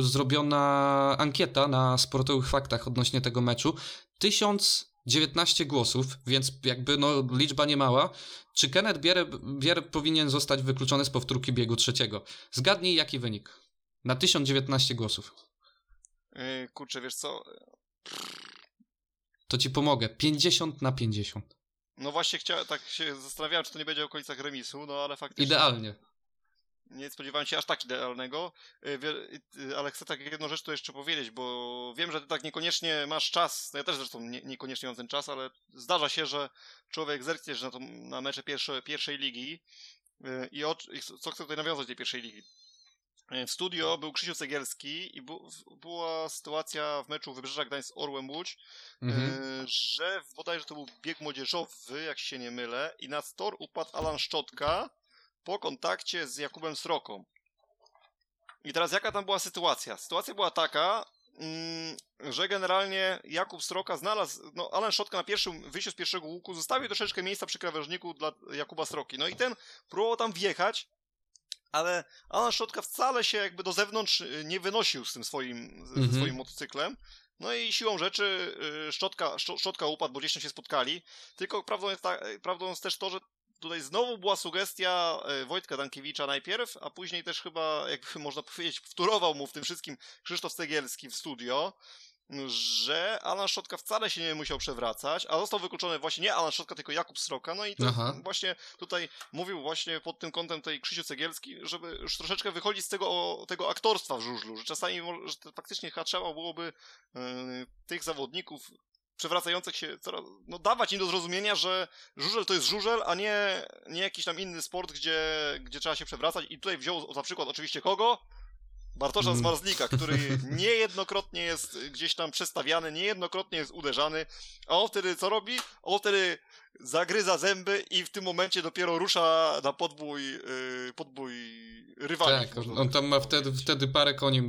zrobiona ankieta na sportowych faktach odnośnie tego meczu. Tysiąc 19 głosów, więc jakby no liczba nie mała. Czy Kenneth Bier, Bier powinien zostać wykluczony z powtórki biegu trzeciego? Zgadnij jaki wynik. Na 1019 głosów. Yy, kurczę, wiesz co? To ci pomogę. 50 na 50. No właśnie chciałem, tak się zastanawiałem, czy to nie będzie w okolicach remisu, no ale faktycznie... Idealnie nie spodziewałem się aż tak idealnego, y, y, ale chcę tak jedną rzecz tu jeszcze powiedzieć, bo wiem, że ty tak niekoniecznie masz czas, no ja też zresztą nie, niekoniecznie mam ten czas, ale zdarza się, że człowiek zerkniesz na, to, na mecze pierwsze, pierwszej ligi y, i, o, i co chcę tutaj nawiązać do tej pierwszej ligi. W studio był Krzysiu Cegielski i bu, była sytuacja w meczu Wybrzeża Gdańsk z Orłem Łódź, mhm. że bodajże to był bieg młodzieżowy, jak się nie mylę, i na tor upadł Alan Szczotka, po kontakcie z Jakubem Sroką. I teraz jaka tam była sytuacja? Sytuacja była taka, mm, że generalnie Jakub Sroka znalazł, no Alan Szotka na pierwszym wyjściu z pierwszego łuku zostawił troszeczkę miejsca przy krawężniku dla Jakuba Sroki. No i ten próbował tam wjechać, ale Alan Szotka wcale się jakby do zewnątrz y, nie wynosił z tym swoim, mhm. swoim motocyklem. No i siłą rzeczy y, Szczotka, Szczotka upadł, bo gdzieś tam się spotkali. Tylko prawdą jest, ta, prawdą jest też to, że tutaj znowu była sugestia e, Wojtka Dankiewicza najpierw, a później też chyba, jakby można powiedzieć, wtórował mu w tym wszystkim Krzysztof Stegielski w studio, że Alan Szotka wcale się nie musiał przewracać, a został wykluczony właśnie nie Alan Szotka, tylko Jakub Sroka, no i to właśnie tutaj mówił właśnie pod tym kątem tej Krzysiu Cegielski, żeby już troszeczkę wychodzić z tego, tego aktorstwa w żużlu, że czasami że faktycznie trzeba byłoby yy, tych zawodników przewracających się, coraz, no dawać im do zrozumienia, że żużel to jest żużel, a nie, nie jakiś tam inny sport, gdzie, gdzie trzeba się przewracać. I tutaj wziął za przykład oczywiście kogo? Bartosza mm. Zmarzlika, który niejednokrotnie jest gdzieś tam przestawiany, niejednokrotnie jest uderzany, a on wtedy co robi? On wtedy zagryza zęby i w tym momencie dopiero rusza na podbój, yy, podbój rywali. Tak, on, tam ma wtedy, wtedy parę koni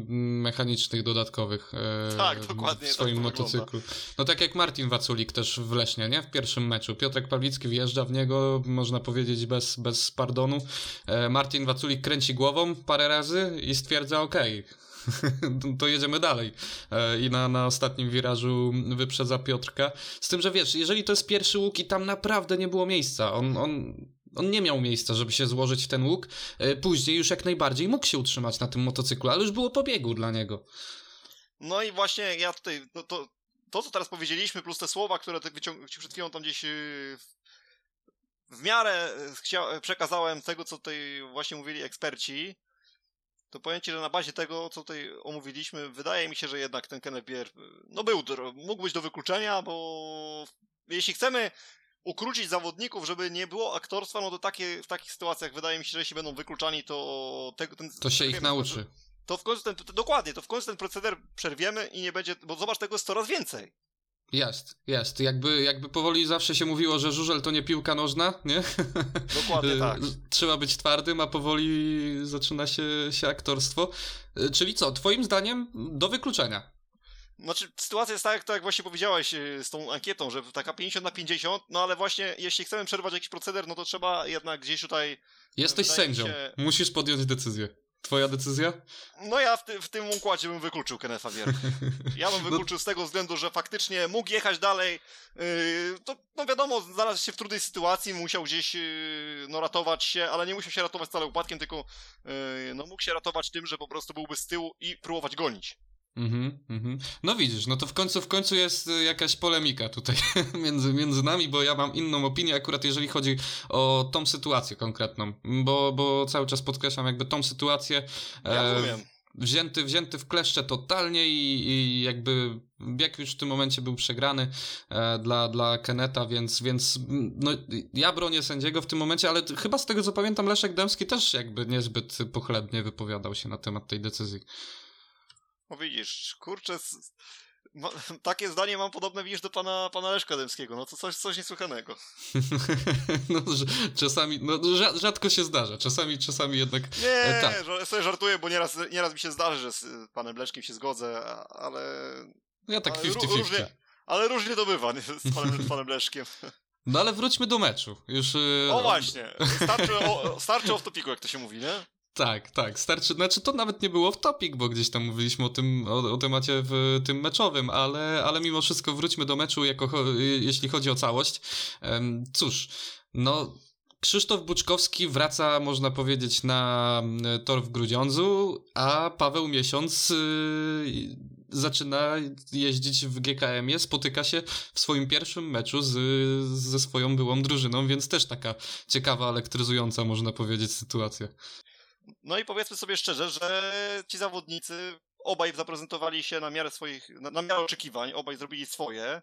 mechanicznych dodatkowych e, tak, dokładnie, w swoim tak motocyklu. No tak jak Martin Waculik też w Lesznie, nie? W pierwszym meczu. Piotrek Pawlicki wjeżdża w niego, można powiedzieć, bez, bez pardonu. E, Martin Waculik kręci głową parę razy i stwierdza, okej, okay, to jedziemy dalej. E, I na, na ostatnim wirażu wyprzedza Piotrka. Z tym, że wiesz, jeżeli to jest pierwszy łuk i tam naprawdę nie było miejsca, on, on, on nie miał miejsca, żeby się złożyć w ten łuk. E, później już jak najbardziej mógł się utrzymać na tym motocyklu, ale już było po biegu dla niego. No i właśnie ja tutaj, no to, to co teraz powiedzieliśmy, plus te słowa, które ty wyciąg- przed chwilą tam gdzieś w, w miarę przekazałem tego, co tutaj właśnie mówili eksperci, to powiem Ci, że na bazie tego, co tutaj omówiliśmy, wydaje mi się, że jednak ten Kenneth Bier, no był, mógł być do wykluczenia, bo jeśli chcemy ukrócić zawodników, żeby nie było aktorstwa, no to takie, w takich sytuacjach wydaje mi się, że jeśli będą wykluczani, to tego, ten, to się ich nauczy. To w końcu ten, to, dokładnie, to w końcu ten proceder przerwiemy i nie będzie, bo zobacz, tego jest coraz więcej. Jest, jest. Jakby, jakby powoli zawsze się mówiło, że żużel to nie piłka nożna, nie? Dokładnie tak. Trzeba być twardym, a powoli zaczyna się, się aktorstwo. Czyli co, twoim zdaniem do wykluczenia? Znaczy, sytuacja jest tak, tak jak właśnie powiedziałeś y, z tą ankietą, że taka 50 na 50, no ale właśnie jeśli chcemy przerwać jakiś proceder, no to trzeba jednak gdzieś tutaj... Jesteś sędzią, się... musisz podjąć decyzję. Twoja decyzja? No ja w, ty, w tym układzie bym wykluczył Kennetha Wierch. Ja bym no- wykluczył z tego względu, że faktycznie mógł jechać dalej. Yy, to, no wiadomo, znalazł się w trudnej sytuacji, musiał gdzieś yy, no, ratować się, ale nie musiał się ratować wcale upadkiem, tylko yy, no, mógł się ratować tym, że po prostu byłby z tyłu i próbować gonić. Mhm, mhm. No widzisz, no to w końcu, w końcu jest y, jakaś polemika tutaj między, między nami, bo ja mam inną opinię akurat jeżeli chodzi o tą sytuację konkretną, bo, bo cały czas podkreślam jakby tą sytuację. Ja e, Wzięty, wzięty w kleszcze totalnie i, i jakby bieg już w tym momencie był przegrany e, dla, dla Keneta, więc, więc no, ja bronię sędziego w tym momencie, ale chyba z tego co pamiętam Leszek Dębski też jakby niezbyt pochlebnie wypowiadał się na temat tej decyzji. No widzisz, kurczę, takie zdanie mam podobne, widzisz, do pana, pana Leszka Dębskiego, no to coś, coś niesłychanego. no, czasami, no rzadko się zdarza, czasami, czasami jednak... Nie, e, tak. sobie żartuję, bo nieraz, nieraz mi się zdarzy, że z panem Leszkiem się zgodzę, ale... Ja tak 50-50. Ale różnie to bywa nie, z panem, z panem Leszkiem. No ale wróćmy do meczu. Już, y, o właśnie, starczy o, starczy o topiku, jak to się mówi, nie? Tak, tak, starczy, znaczy to nawet nie było w topic, bo gdzieś tam mówiliśmy o tym, o, o, temacie w tym meczowym, ale, ale mimo wszystko wróćmy do meczu, jako, jeśli chodzi o całość. Cóż, no Krzysztof Buczkowski wraca, można powiedzieć, na tor w Grudziądzu, a Paweł Miesiąc yy, zaczyna jeździć w GKM-ie, spotyka się w swoim pierwszym meczu z, ze swoją byłą drużyną, więc też taka ciekawa, elektryzująca, można powiedzieć, sytuacja. No i powiedzmy sobie szczerze, że ci zawodnicy obaj zaprezentowali się na miarę swoich, na, na miarę oczekiwań, obaj zrobili swoje.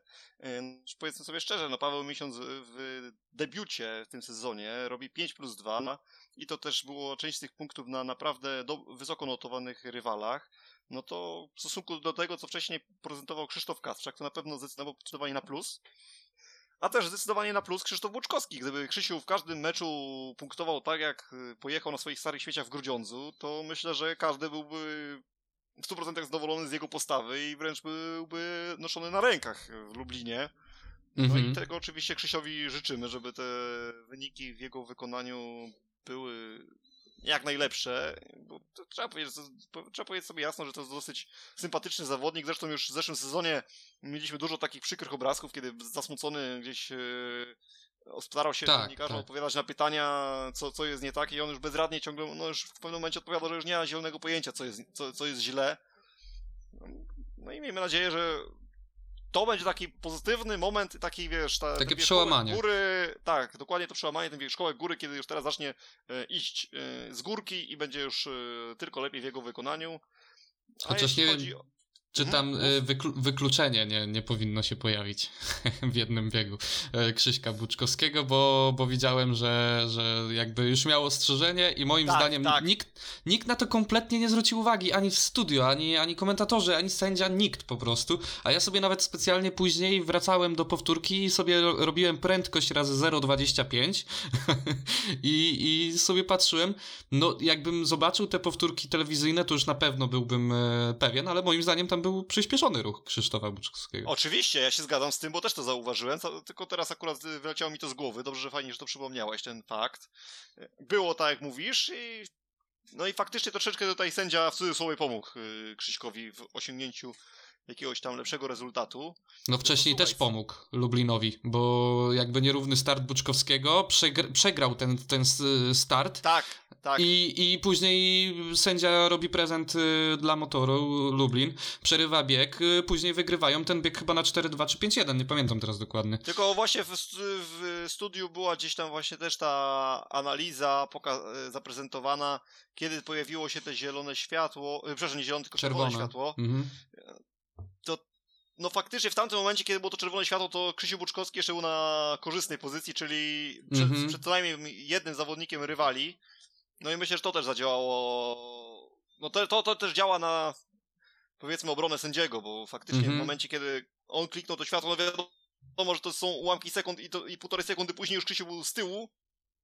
Powiedzmy sobie szczerze, no Paweł Miesiąc w debiucie w tym sezonie robi 5 plus 2 i to też było część z tych punktów na naprawdę do, wysoko notowanych rywalach. No to w stosunku do tego, co wcześniej prezentował Krzysztof Kasprzak, to na pewno zdecydowanie na plus. A też zdecydowanie na plus Krzysztof Buczkowski. Gdyby Krzysiu w każdym meczu punktował tak, jak y, pojechał na swoich starych świeciach w Grudziądzu, to myślę, że każdy byłby w 100% zadowolony z jego postawy i wręcz byłby noszony na rękach w Lublinie. No mhm. i tego oczywiście Krzysiowi życzymy, żeby te wyniki w jego wykonaniu były jak najlepsze, bo trzeba powiedzieć, trzeba powiedzieć sobie jasno, że to jest dosyć sympatyczny zawodnik. Zresztą już w zeszłym sezonie mieliśmy dużo takich przykrych obrazków, kiedy zasmucony gdzieś e, starał się tak, dziennikarzom tak. odpowiadać na pytania, co, co jest nie tak i on już bezradnie ciągle, no już w pewnym momencie odpowiadał, że już nie ma zielonego pojęcia, co jest, co, co jest źle. No i miejmy nadzieję, że to będzie taki pozytywny moment, taki wiesz, ta, takie przełamanie. Góry, tak, dokładnie to przełamanie, ten wierzchołek góry, kiedy już teraz zacznie e, iść e, z górki i będzie już e, tylko lepiej w jego wykonaniu. A Chociaż nie wiem, o... Czy tam Mhm. y, wyklu- wykluczenie nie, nie powinno się pojawić w jednym biegu y, Krzyśka Buczkowskiego, bo, bo widziałem, że, że jakby już miało ostrzeżenie i moim Tak, zdaniem tak. Nikt, nikt na to kompletnie nie zwrócił uwagi, ani w studio, ani, ani komentatorzy, ani sędzia, nikt po prostu. A ja sobie nawet specjalnie później wracałem do powtórki i sobie ro- robiłem prędkość razy 0,25 I, i sobie patrzyłem, no jakbym zobaczył te powtórki telewizyjne, to już na pewno byłbym e, pewien, ale moim zdaniem tam był przyspieszony ruch Krzysztofa Buczkowskiego. Oczywiście, ja się zgadzam z tym, bo też to zauważyłem, tylko teraz akurat y, wyleciało mi to z głowy. Dobrze, że fajnie, że to przypomniałeś, ten fakt. Było tak, jak mówisz i... No i faktycznie troszeczkę tutaj sędzia w cudzysłowie pomógł y, Krzyśkowi w osiągnięciu jakiegoś tam lepszego rezultatu. No wcześniej też pomógł Lublinowi, bo jakby nierówny start Buczkowskiego, przegr- przegrał ten, ten start Tak, tak. I, I później sędzia robi prezent y, dla motoru Lublin, przerywa bieg, y, później wygrywają ten bieg chyba na 4-2 czy 5-1, nie pamiętam teraz dokładnie. Tylko właśnie w, w studiu była gdzieś tam właśnie też ta analiza zaprezentowana, kiedy pojawiło się te zielone światło, e, przepraszam, nie zielone, tylko czerwone, Czerwone. światło. Mhm. No faktycznie w tamtym momencie, kiedy było to czerwone światło, to Krzysiu Buczkowski jeszcze był na korzystnej pozycji, czyli przed, Mhm. przed co najmniej jednym zawodnikiem rywali. No i myślę, że to też zadziałało. No to, to, to też działa na powiedzmy obronę sędziego, bo faktycznie Mhm. w momencie, kiedy on kliknął to światło, no wiadomo, że to są ułamki sekund i, to, i półtorej sekundy później już Krzysiu był z tyłu.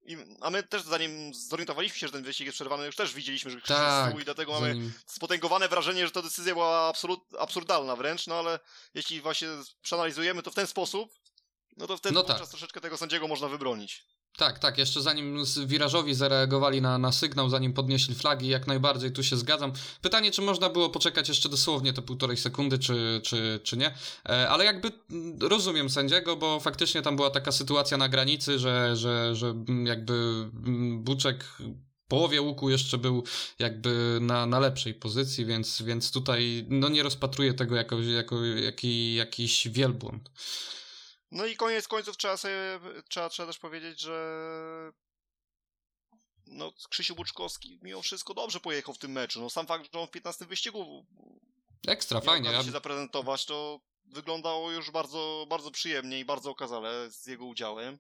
I, a my też zanim zorientowaliśmy się, że ten wyścig jest przerwany, już też widzieliśmy, że z Tak, tyłu i dlatego mamy spotęgowane wrażenie, że ta decyzja była absolut, absurdalna wręcz, no ale jeśli właśnie przeanalizujemy to w ten sposób, no to wtedy No tak. troszeczkę tego sędziego można wybronić. Tak, tak, jeszcze zanim wirażowi zareagowali na, na sygnał, zanim podnieśli flagi, jak najbardziej tu się zgadzam. Pytanie, czy można było poczekać jeszcze dosłownie te półtorej sekundy, czy, czy, czy nie. E, ale jakby mm, rozumiem sędziego, bo faktycznie tam była taka sytuacja na granicy, że, że, że mm, jakby mm, Buczek połowie łuku jeszcze był jakby na, na lepszej pozycji, więc, więc tutaj no nie rozpatruję tego jako, jako jaki, jakiś wielbłąd. No i koniec końców trzeba sobie, trzeba, trzeba też powiedzieć, że no Krzysiu Buczkowski mimo wszystko dobrze pojechał w tym meczu. No sam fakt, że on w 15 wyścigu Ekstra, fajnie. się zaprezentować, to wyglądało już bardzo, bardzo przyjemnie i bardzo okazale z jego udziałem.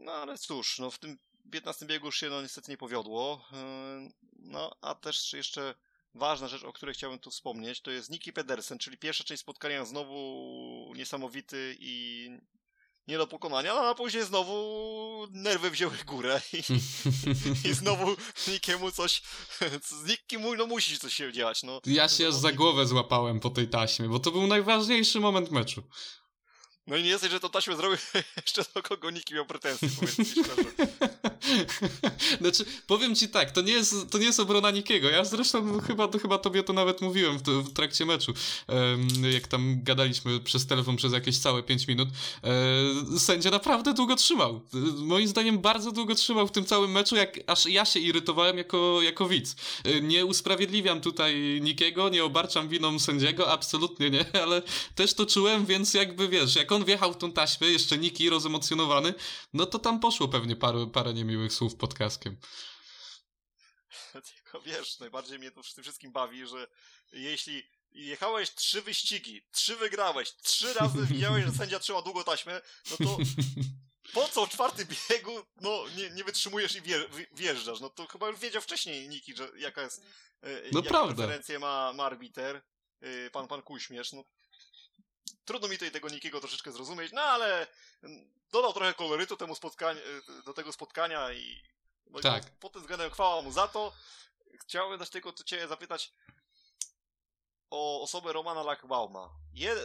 No ale cóż, no w tym 15 biegu już się no niestety nie powiodło. Yy, No a też jeszcze ważna rzecz, o której chciałbym tu wspomnieć, to jest Niki Pedersen, czyli pierwsza część spotkania znowu niesamowity i nie do pokonania, no, a później znowu nerwy wzięły górę i, i znowu Nikiemu coś, z Nikim no musi coś się dziać, no. Ja się aż za głowę złapałem po tej taśmie, bo to był najważniejszy moment meczu. No i nie jesteś, że to taśmę zrobił jeszcze do kogo Niki miał pretensje, powiedzmy ci szczerze. Znaczy, powiem ci tak, to nie jest, to nie jest obrona Nikiego. Ja zresztą chyba, to, chyba tobie to nawet mówiłem w, w trakcie meczu, em, jak tam gadaliśmy przez telefon przez jakieś całe 5 minut. E, sędzia naprawdę długo trzymał. E, Moim zdaniem bardzo długo trzymał w tym całym meczu, jak aż ja się irytowałem jako, jako widz. E, Nie usprawiedliwiam tutaj Nikiego, nie obarczam winą sędziego, absolutnie nie, ale też to czułem, więc jakby wiesz, jak on wjechał w tą taśmę, jeszcze Niki rozemocjonowany, no to tam poszło pewnie parę, parę niemiłych słów pod kaskiem. Tylko wiesz, najbardziej mnie to w tym wszystkim bawi, że jeśli jechałeś trzy wyścigi, trzy wygrałeś, trzy razy widziałeś, że sędzia trzyma długo taśmę, no to po co w czwartym biegu, no nie, nie wytrzymujesz i wjeżdżasz? No to chyba już wiedział wcześniej Niki, że jaka jest, e, No prawda. preferencje ma, ma arbiter, e, pan, pan Kuśmierz, no. Trudno mi tutaj tego Nikiego troszeczkę zrozumieć, no ale mm, dodał trochę kolorytu temu e, do tego spotkania i no i Tak. pod, pod tym względem chwała mu za to. Chciałbym też tylko cię zapytać o osobę Romana Lachbauma. Je,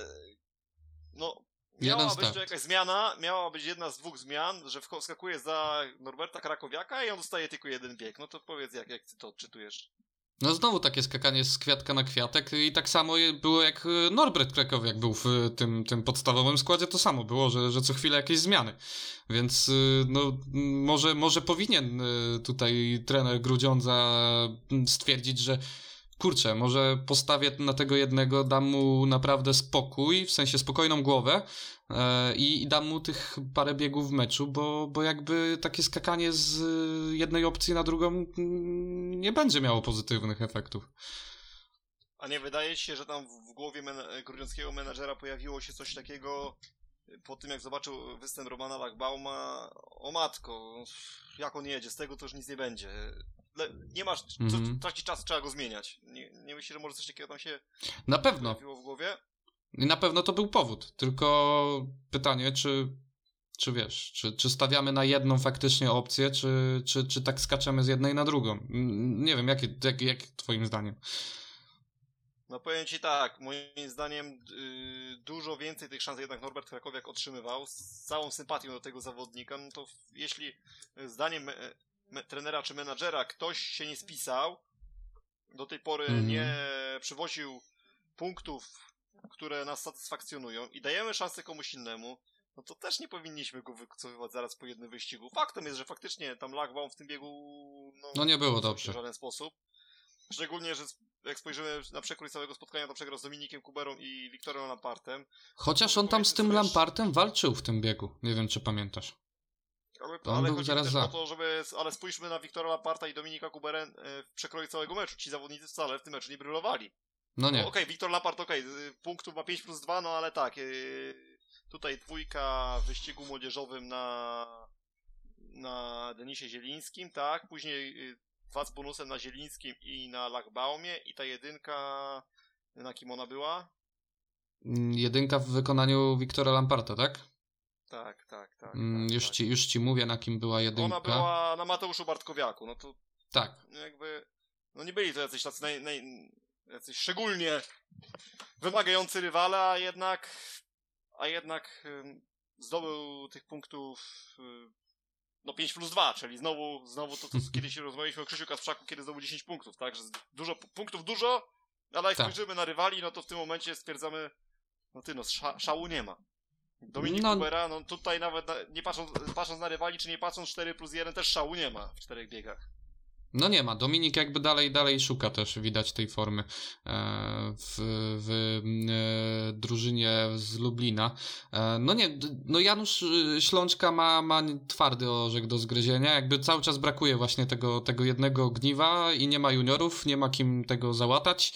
no, miała być start. to jakaś zmiana, miała być jedna z dwóch zmian, że wskakuje za Norberta Krakowiaka i on dostaje tylko jeden bieg. No to powiedz, jak, jak ty to odczytujesz? No znowu takie skakanie z kwiatka na kwiatek i tak samo było jak e, Norbert Krakowiak był w e, tym, tym podstawowym składzie, to samo było, że, że co chwilę jakieś zmiany. Więc e, no może, może powinien tutaj trener Grudziądza stwierdzić, że kurczę, może postawię na tego jednego, dam mu naprawdę spokój, w sensie spokojną głowę e, i, dam mu tych parę biegów w meczu, bo, bo jakby takie skakanie z jednej opcji na drugą nie będzie miało pozytywnych efektów. A nie wydaje się, że tam w głowie men- grudziąckiego menadżera pojawiło się coś takiego po tym, jak zobaczył występ Romana Lachbauma, o matko, jak on jedzie, z tego to już nic nie będzie. Nie masz, co, Mhm. traci czas, trzeba go zmieniać. Nie, nie myślisz, że może coś takiego tam się Na pewno. w głowie? I na pewno to był powód. Tylko pytanie, czy, czy wiesz, czy, czy stawiamy na jedną faktycznie opcję, czy, czy, czy tak skaczemy z jednej na drugą? Mm, Nie wiem, jakie, jak, jak twoim zdaniem? No powiem ci tak, moim zdaniem yy, dużo więcej tych szans jednak Norbert Krakowiak otrzymywał, z całą sympatią do tego zawodnika, no to jeśli zdaniem me, trenera czy menadżera ktoś się nie spisał, do tej pory Mhm. nie przywoził punktów, które nas satysfakcjonują i dajemy szansę komuś innemu, no to też nie powinniśmy go wycofywać zaraz po jednym wyścigu. Faktem jest, że faktycznie tam Lachbaum w tym biegu no, No nie było w dobrze. żaden sposób. Szczególnie, że jak spojrzymy na przekrój całego spotkania, to przegrał z Dominikiem Kuberą i Wiktorem Lampartem. Chociaż on tam z tym Lampartem walczył w tym biegu. Nie wiem, czy pamiętasz. Ale, On ale chodzi zaraz za. to, żeby. Ale spójrzmy na Wiktora Lamparta i Dominika Kuberę e, w przekroju całego meczu. Ci zawodnicy wcale w tym meczu nie brylowali. No nie. Okej, Wiktor Lampart, okej, y, punktów ma 5 plus 2, no ale tak. y, tutaj dwójka w wyścigu młodzieżowym na. na Denisie Zielińskim, tak. Później y, dwa z bonusem na Zielińskim i na Lachbaumie. I ta jedynka. Na kim ona była? Mm, Jedynka w wykonaniu Wiktora Lamparta, tak? Tak, tak, tak. Mm, tak, Już tak. ci, już ci mówię, na kim była jedynka. Ona była na Mateuszu Bartkowiaku, no to Tak. jakby, no nie byli to jacyś tacy naj, naj, jacyś szczególnie wymagający rywale, a jednak, a jednak zdobył tych punktów no 5 plus 2, czyli znowu, znowu to, co kiedyś rozmawialiśmy o Krzysiu Kasprzaku, kiedy zdobył 10 punktów, tak, że dużo punktów dużo, ale jak Tak. spojrzymy na rywali, no to w tym momencie stwierdzamy, no ty, no sza, szału nie ma. Dominik No- Kubera, no tutaj nawet na, nie patrząc, patrząc na rywali, czy nie patrząc 4 plus 1, też szału nie ma w czterech biegach. No nie ma. Dominik jakby dalej, dalej szuka też, widać tej formy e, w, w e, drużynie z Lublina. E, no nie, no Janusz Ślączka ma, ma twardy orzech do zgryzienia. Jakby cały czas brakuje właśnie tego, tego jednego ogniwa i nie ma juniorów, nie ma kim tego załatać.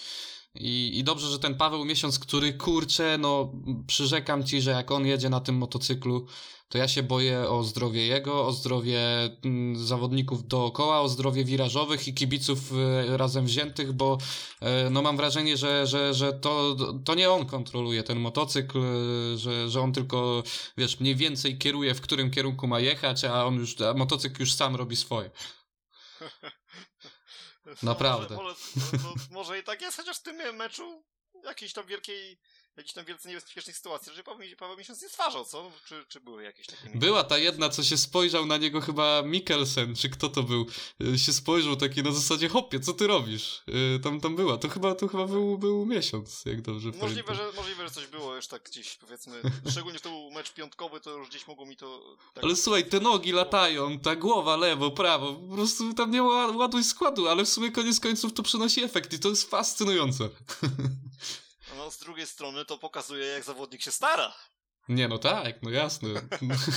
I, I dobrze, że ten Paweł Miesiąc, który kurczę, no przyrzekam ci, że jak on jedzie na tym motocyklu, to ja się boję o zdrowie jego, o zdrowie mm, zawodników dookoła, o zdrowie wirażowych i kibiców e, razem wziętych, bo e, no mam wrażenie, że, że, że to, to nie on kontroluje ten motocykl, e, że, że on tylko, wiesz, mniej więcej kieruje, w którym kierunku ma jechać, a on już, a motocykl już sam robi swoje. Naprawdę. Może, może, może i tak jest, chociaż w tym meczu jakiejś tam wielkiej, jakiejś tam wielce niebezpiecznej sytuacji, że Paweł, Paweł Miesiąc nie stwarzał, co? Czy, czy były jakieś takie... Była ta jedna, co się spojrzał na niego chyba Mikkelsen, czy kto to był, e, się spojrzał taki na zasadzie, hopie, co ty robisz? E, Tam, tam była, to chyba, to chyba był, był miesiąc, jak dobrze Możliwe pamiętam. że, możliwe, że coś było już tak gdzieś, powiedzmy, szczególnie, że to był mecz piątkowy, to już gdzieś mogło mi to... Tak, Ale słuchaj, te nogi latają, ta głowa lewo, prawo, po prostu tam nie ma ładu i składu, ale w sumie koniec końców to przynosi efekt i to jest fascynujące. no z drugiej strony to pokazuje, jak zawodnik się stara. Nie, no tak, no jasne.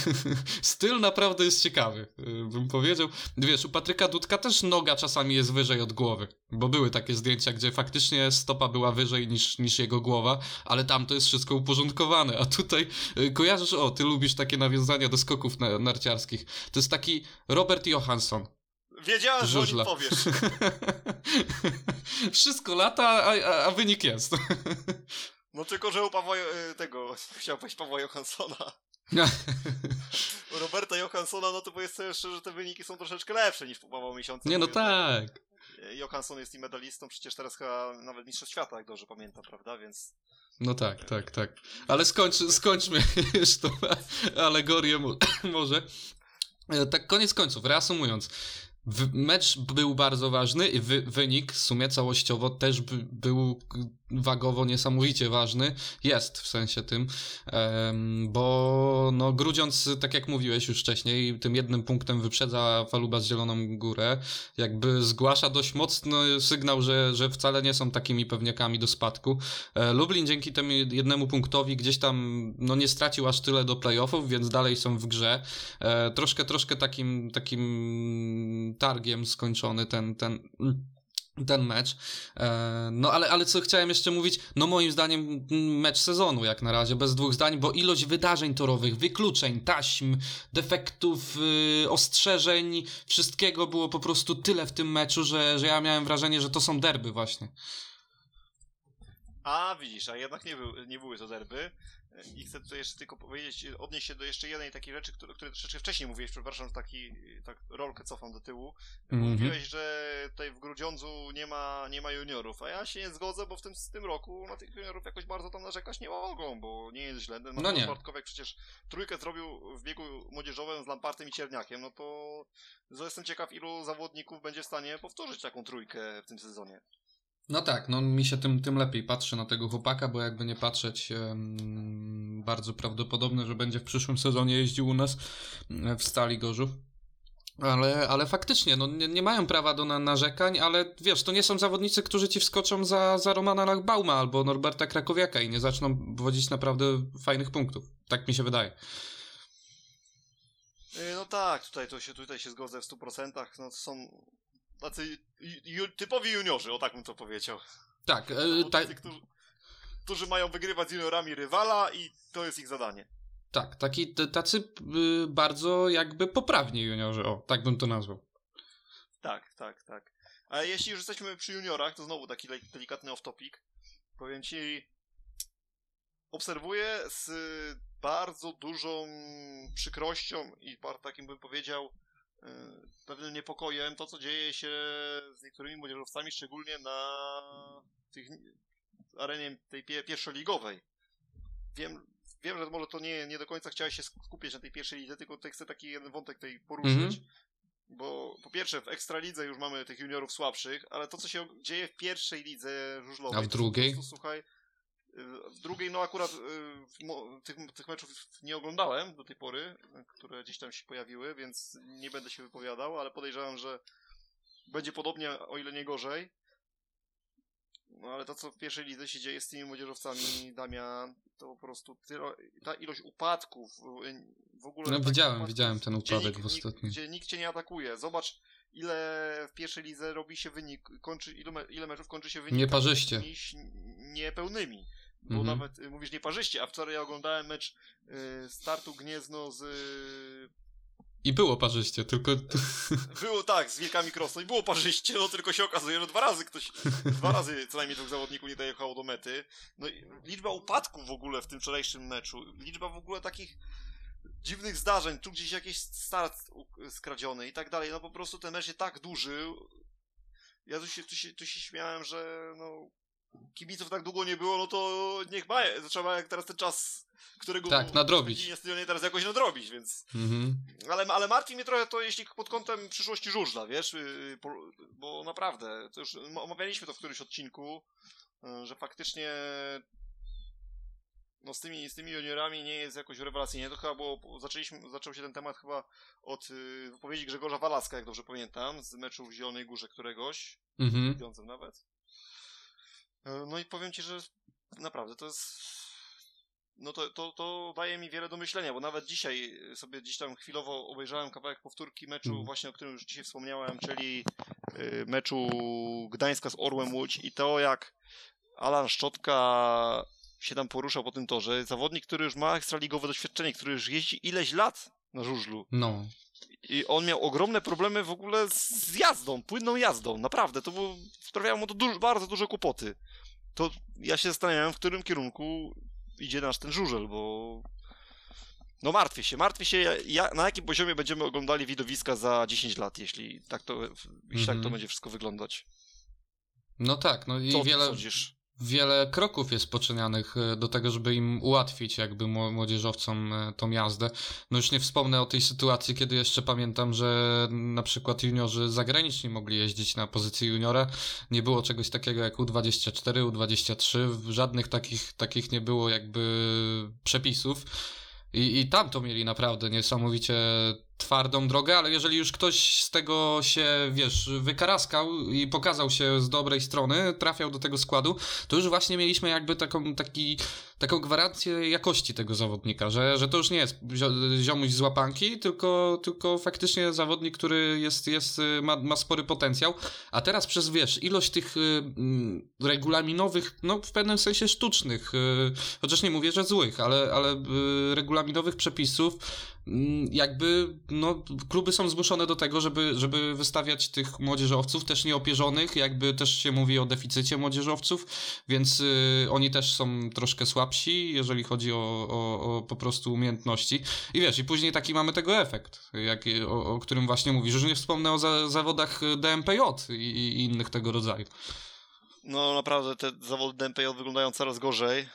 Styl naprawdę jest ciekawy, y, bym powiedział. Wiesz, u Patryka Dudka też noga czasami jest wyżej od głowy, bo były takie zdjęcia, gdzie faktycznie stopa była wyżej niż, niż jego głowa, ale tam to jest wszystko uporządkowane, a tutaj y, kojarzysz, o, ty lubisz takie nawiązania do skoków na, narciarskich. To jest taki Robert Johansson. Wiedziałem, że o nim Żużla. powiesz. Wszystko lata, a, a, a wynik jest. No tylko, że u Pawła, e, tego, chciał powiedzieć Pawła Johanssona. U Roberta Johanssona, no to powiedz sobie szczerze, że te wyniki są troszeczkę lepsze niż u Pawła Miesiąca. Nie, no tak. Johansson jest i medalistą, przecież teraz chyba nawet mistrzostw świata, jak dobrze pamiętam, prawda, więc... No tak, tak, tak. Ale skończ, skończmy już tą alegorię mo- może. E, Tak koniec końców, reasumując. Mecz był bardzo ważny i wy, wynik w sumie całościowo też by, był wagowo niesamowicie ważny. Jest w sensie tym, bo no Grudziądz, tak jak mówiłeś już wcześniej, tym jednym punktem wyprzedza Faluba z Zieloną Górę. Jakby zgłasza dość mocny sygnał, że, że wcale nie są takimi pewniakami do spadku. E, Lublin dzięki temu jednemu punktowi gdzieś tam no nie stracił aż tyle do playoffów, więc dalej są w grze. E, troszkę, troszkę takim, takim targiem skończony ten, ten ten mecz. E, no ale, ale co chciałem jeszcze mówić, no moim zdaniem mecz sezonu jak na razie, bez dwóch zdań, bo ilość wydarzeń torowych, wykluczeń, taśm, defektów, yy, ostrzeżeń, wszystkiego było po prostu tyle w tym meczu, że, że ja miałem wrażenie, że to są derby właśnie. A widzisz, a jednak nie, był, nie były to derby. I chcę tutaj jeszcze tylko powiedzieć, odnieść się do jeszcze jednej takiej rzeczy, które, które troszeczkę wcześniej mówiłeś, przepraszam, taki, tak rolkę cofam do tyłu. Mm -hmm. Mówiłeś, że tutaj w Grudziądzu nie ma, nie ma juniorów, a ja się nie zgodzę, bo w tym, w tym roku na tych juniorów jakoś bardzo tam narzekać nie mogą, bo nie jest źle. No, no nie. Bartkowiak przecież trójkę zrobił w biegu młodzieżowym z Lampartem i Cierniakiem, no to jestem ciekaw, ilu zawodników będzie w stanie powtórzyć taką trójkę w tym sezonie. No tak, no mi się tym, tym lepiej patrzy na tego chłopaka, bo jakby nie patrzeć, bardzo prawdopodobne, że będzie w przyszłym sezonie jeździł u nas w Stali Gorzów. Ale, ale faktycznie, no nie, nie mają prawa do na, narzekań, ale wiesz, to nie są zawodnicy, którzy ci wskoczą za, za Romana Lachbauma albo Norberta Krakowiaka i nie zaczną wodzić naprawdę fajnych punktów. Tak mi się wydaje. No tak, tutaj, to się, tutaj się zgodzę w 100%. No są tacy ju, typowi juniorzy, o tak bym to powiedział. Tak, e, ta... którzy, którzy mają wygrywać z juniorami rywala i to jest ich zadanie. Tak, taki, tacy y, bardzo jakby poprawni juniorzy, o, tak bym to nazwał. Tak, tak, tak. A jeśli już jesteśmy przy juniorach, to znowu taki delikatny off-topic. Powiem ci, obserwuję z bardzo dużą przykrością i takim bym powiedział pewnym niepokojem to, co dzieje się z niektórymi młodzieżowcami, szczególnie na tych arenie tej pierwszoligowej. Wiem, wiem, że może to nie, nie do końca chciałeś się skupić na tej pierwszej lidze, tylko chcę taki jeden wątek tutaj poruszyć. Mm -hmm. Bo po pierwsze w Ekstralidze już mamy tych juniorów słabszych, ale to, co się dzieje w pierwszej lidze żużlowej... A w drugiej? Prostu, słuchaj, drugiej, no akurat y, tych, tych meczów nie oglądałem do tej pory, które gdzieś tam się pojawiły, więc nie będę się wypowiadał, ale podejrzewam, że będzie podobnie, o ile nie gorzej. No ale to, co w pierwszej lidze się dzieje z tymi młodzieżowcami, Damian, to po prostu ta ilość upadków w ogóle... No widziałem, upadków, widziałem ten upadek nikt, w ostatnim. Gdzie nikt cię nie atakuje. Zobacz, ile w pierwszej lidze robi się wynik, kończy, ile, ile meczów kończy się wynik Nieparzyście. niepełnymi. Bo mhm. nawet y, mówisz nieparzyście, a wczoraj ja oglądałem mecz y, startu Gniezno z... Y, I było parzyście, tylko... Było tak, z Wilkami Krosno i było parzyście, no tylko się okazuje, że dwa razy ktoś, dwa razy co najmniej dwóch zawodników nie dojechało do mety. No i liczba upadków w ogóle w tym wczorajszym meczu, liczba w ogóle takich dziwnych zdarzeń, tu gdzieś jakiś start skradziony i tak dalej, no po prostu ten mecz jest tak duży, ja tu się, tu się, tu się śmiałem, że no kibiców tak długo nie było, no to niech ma, trzeba jak teraz ten czas, którego tak, nadrobić. na stadionie teraz jakoś nadrobić, więc mhm. ale, ale martwi mnie trochę to, jeśli pod kątem przyszłości żużla, wiesz, y, bo naprawdę, to już omawialiśmy to w którymś odcinku, y, że faktycznie no z tymi, z tymi juniorami nie jest jakoś rewelacyjnie. To chyba było, zaczęliśmy, zaczął się ten temat chyba od y, wypowiedzi Grzegorza Walaska, jak dobrze pamiętam, z meczu w Zielonej Górze któregoś, mhm. nawet. E, no i powiem ci, że naprawdę to jest. No to, to, to daje mi wiele do myślenia, bo nawet dzisiaj sobie gdzieś tam chwilowo obejrzałem kawałek powtórki meczu, mm. właśnie o którym już dzisiaj wspomniałem, czyli y, meczu Gdańska z Orłem Łódź i to jak Alan Szczotka się tam poruszał po tym torze. Zawodnik, który już ma ekstraligowe doświadczenie, który już jeździ ileś lat na żużlu. No. I on miał ogromne problemy w ogóle z jazdą, płynną jazdą. Naprawdę, to było, sprawiało mu to duż, bardzo duże kłopoty. To ja się zastanawiałem, w którym kierunku idzie nasz ten żużel, bo no martwię się, martwię się, ja, na jakim poziomie będziemy oglądali widowiska za 10 lat, jeśli tak to, jeśli mm -hmm. tak to mhm. będzie wszystko wyglądać. No tak, no i Co wiele, sądzisz? Wiele kroków jest poczynianych e, do tego, żeby im ułatwić jakby młodzieżowcom e, tą jazdę. No już nie wspomnę o tej sytuacji, kiedy jeszcze pamiętam, że na przykład juniorzy zagraniczni mogli jeździć na pozycji juniora. Nie było czegoś takiego jak U24, U23, żadnych takich, takich nie było jakby przepisów. I, I tam to mieli naprawdę niesamowicie twardą drogę, ale jeżeli już ktoś z tego się, wiesz, wykaraskał i pokazał się z dobrej strony, trafiał do tego składu, to już właśnie mieliśmy jakby taką, taki, taką gwarancję jakości tego zawodnika, że, że to już nie jest ziomuś z łapanki, tylko, tylko faktycznie zawodnik, który jest, jest, ma, ma spory potencjał, a teraz przez, wiesz, ilość tych y, regulaminowych, no w pewnym sensie sztucznych, y, chociaż nie mówię, że złych, ale, ale y, regulaminowych przepisów, mm, jakby no, kluby są zmuszone do tego, żeby, żeby wystawiać tych młodzieżowców, też nieopierzonych, jakby też się mówi o deficycie młodzieżowców, więc y, oni też są troszkę słabsi, jeżeli chodzi o, o, o, po prostu umiejętności. I wiesz, i później taki mamy tego efekt, jak, o, o którym właśnie mówisz. Już nie wspomnę o za, zawodach DMPJ i, i innych tego rodzaju. No naprawdę te zawody DMPJ wyglądają coraz gorzej.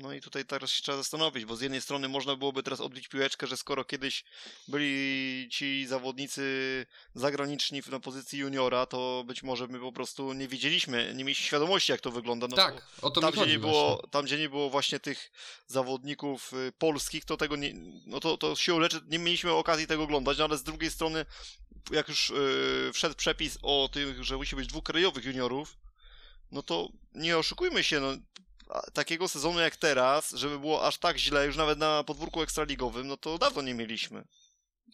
No i tutaj teraz się trzeba zastanowić, bo z jednej strony można byłoby teraz odbić piłeczkę, że skoro kiedyś byli ci zawodnicy zagraniczni na pozycji juniora, to być może my po prostu nie wiedzieliśmy, nie mieliśmy świadomości, jak to wygląda. No tak, o to tam, gdzie nie było, Tam, gdzie nie było właśnie tych zawodników y, polskich, to tego nie, no to, to się leczy, nie mieliśmy okazji tego oglądać, no ale z drugiej strony, jak już yy, wszedł przepis o tym, że musi być dwóch krajowych juniorów, no to nie oszukujmy się, no, takiego sezonu jak teraz, żeby było aż tak źle, już nawet na podwórku ekstraligowym, no to dawno nie mieliśmy.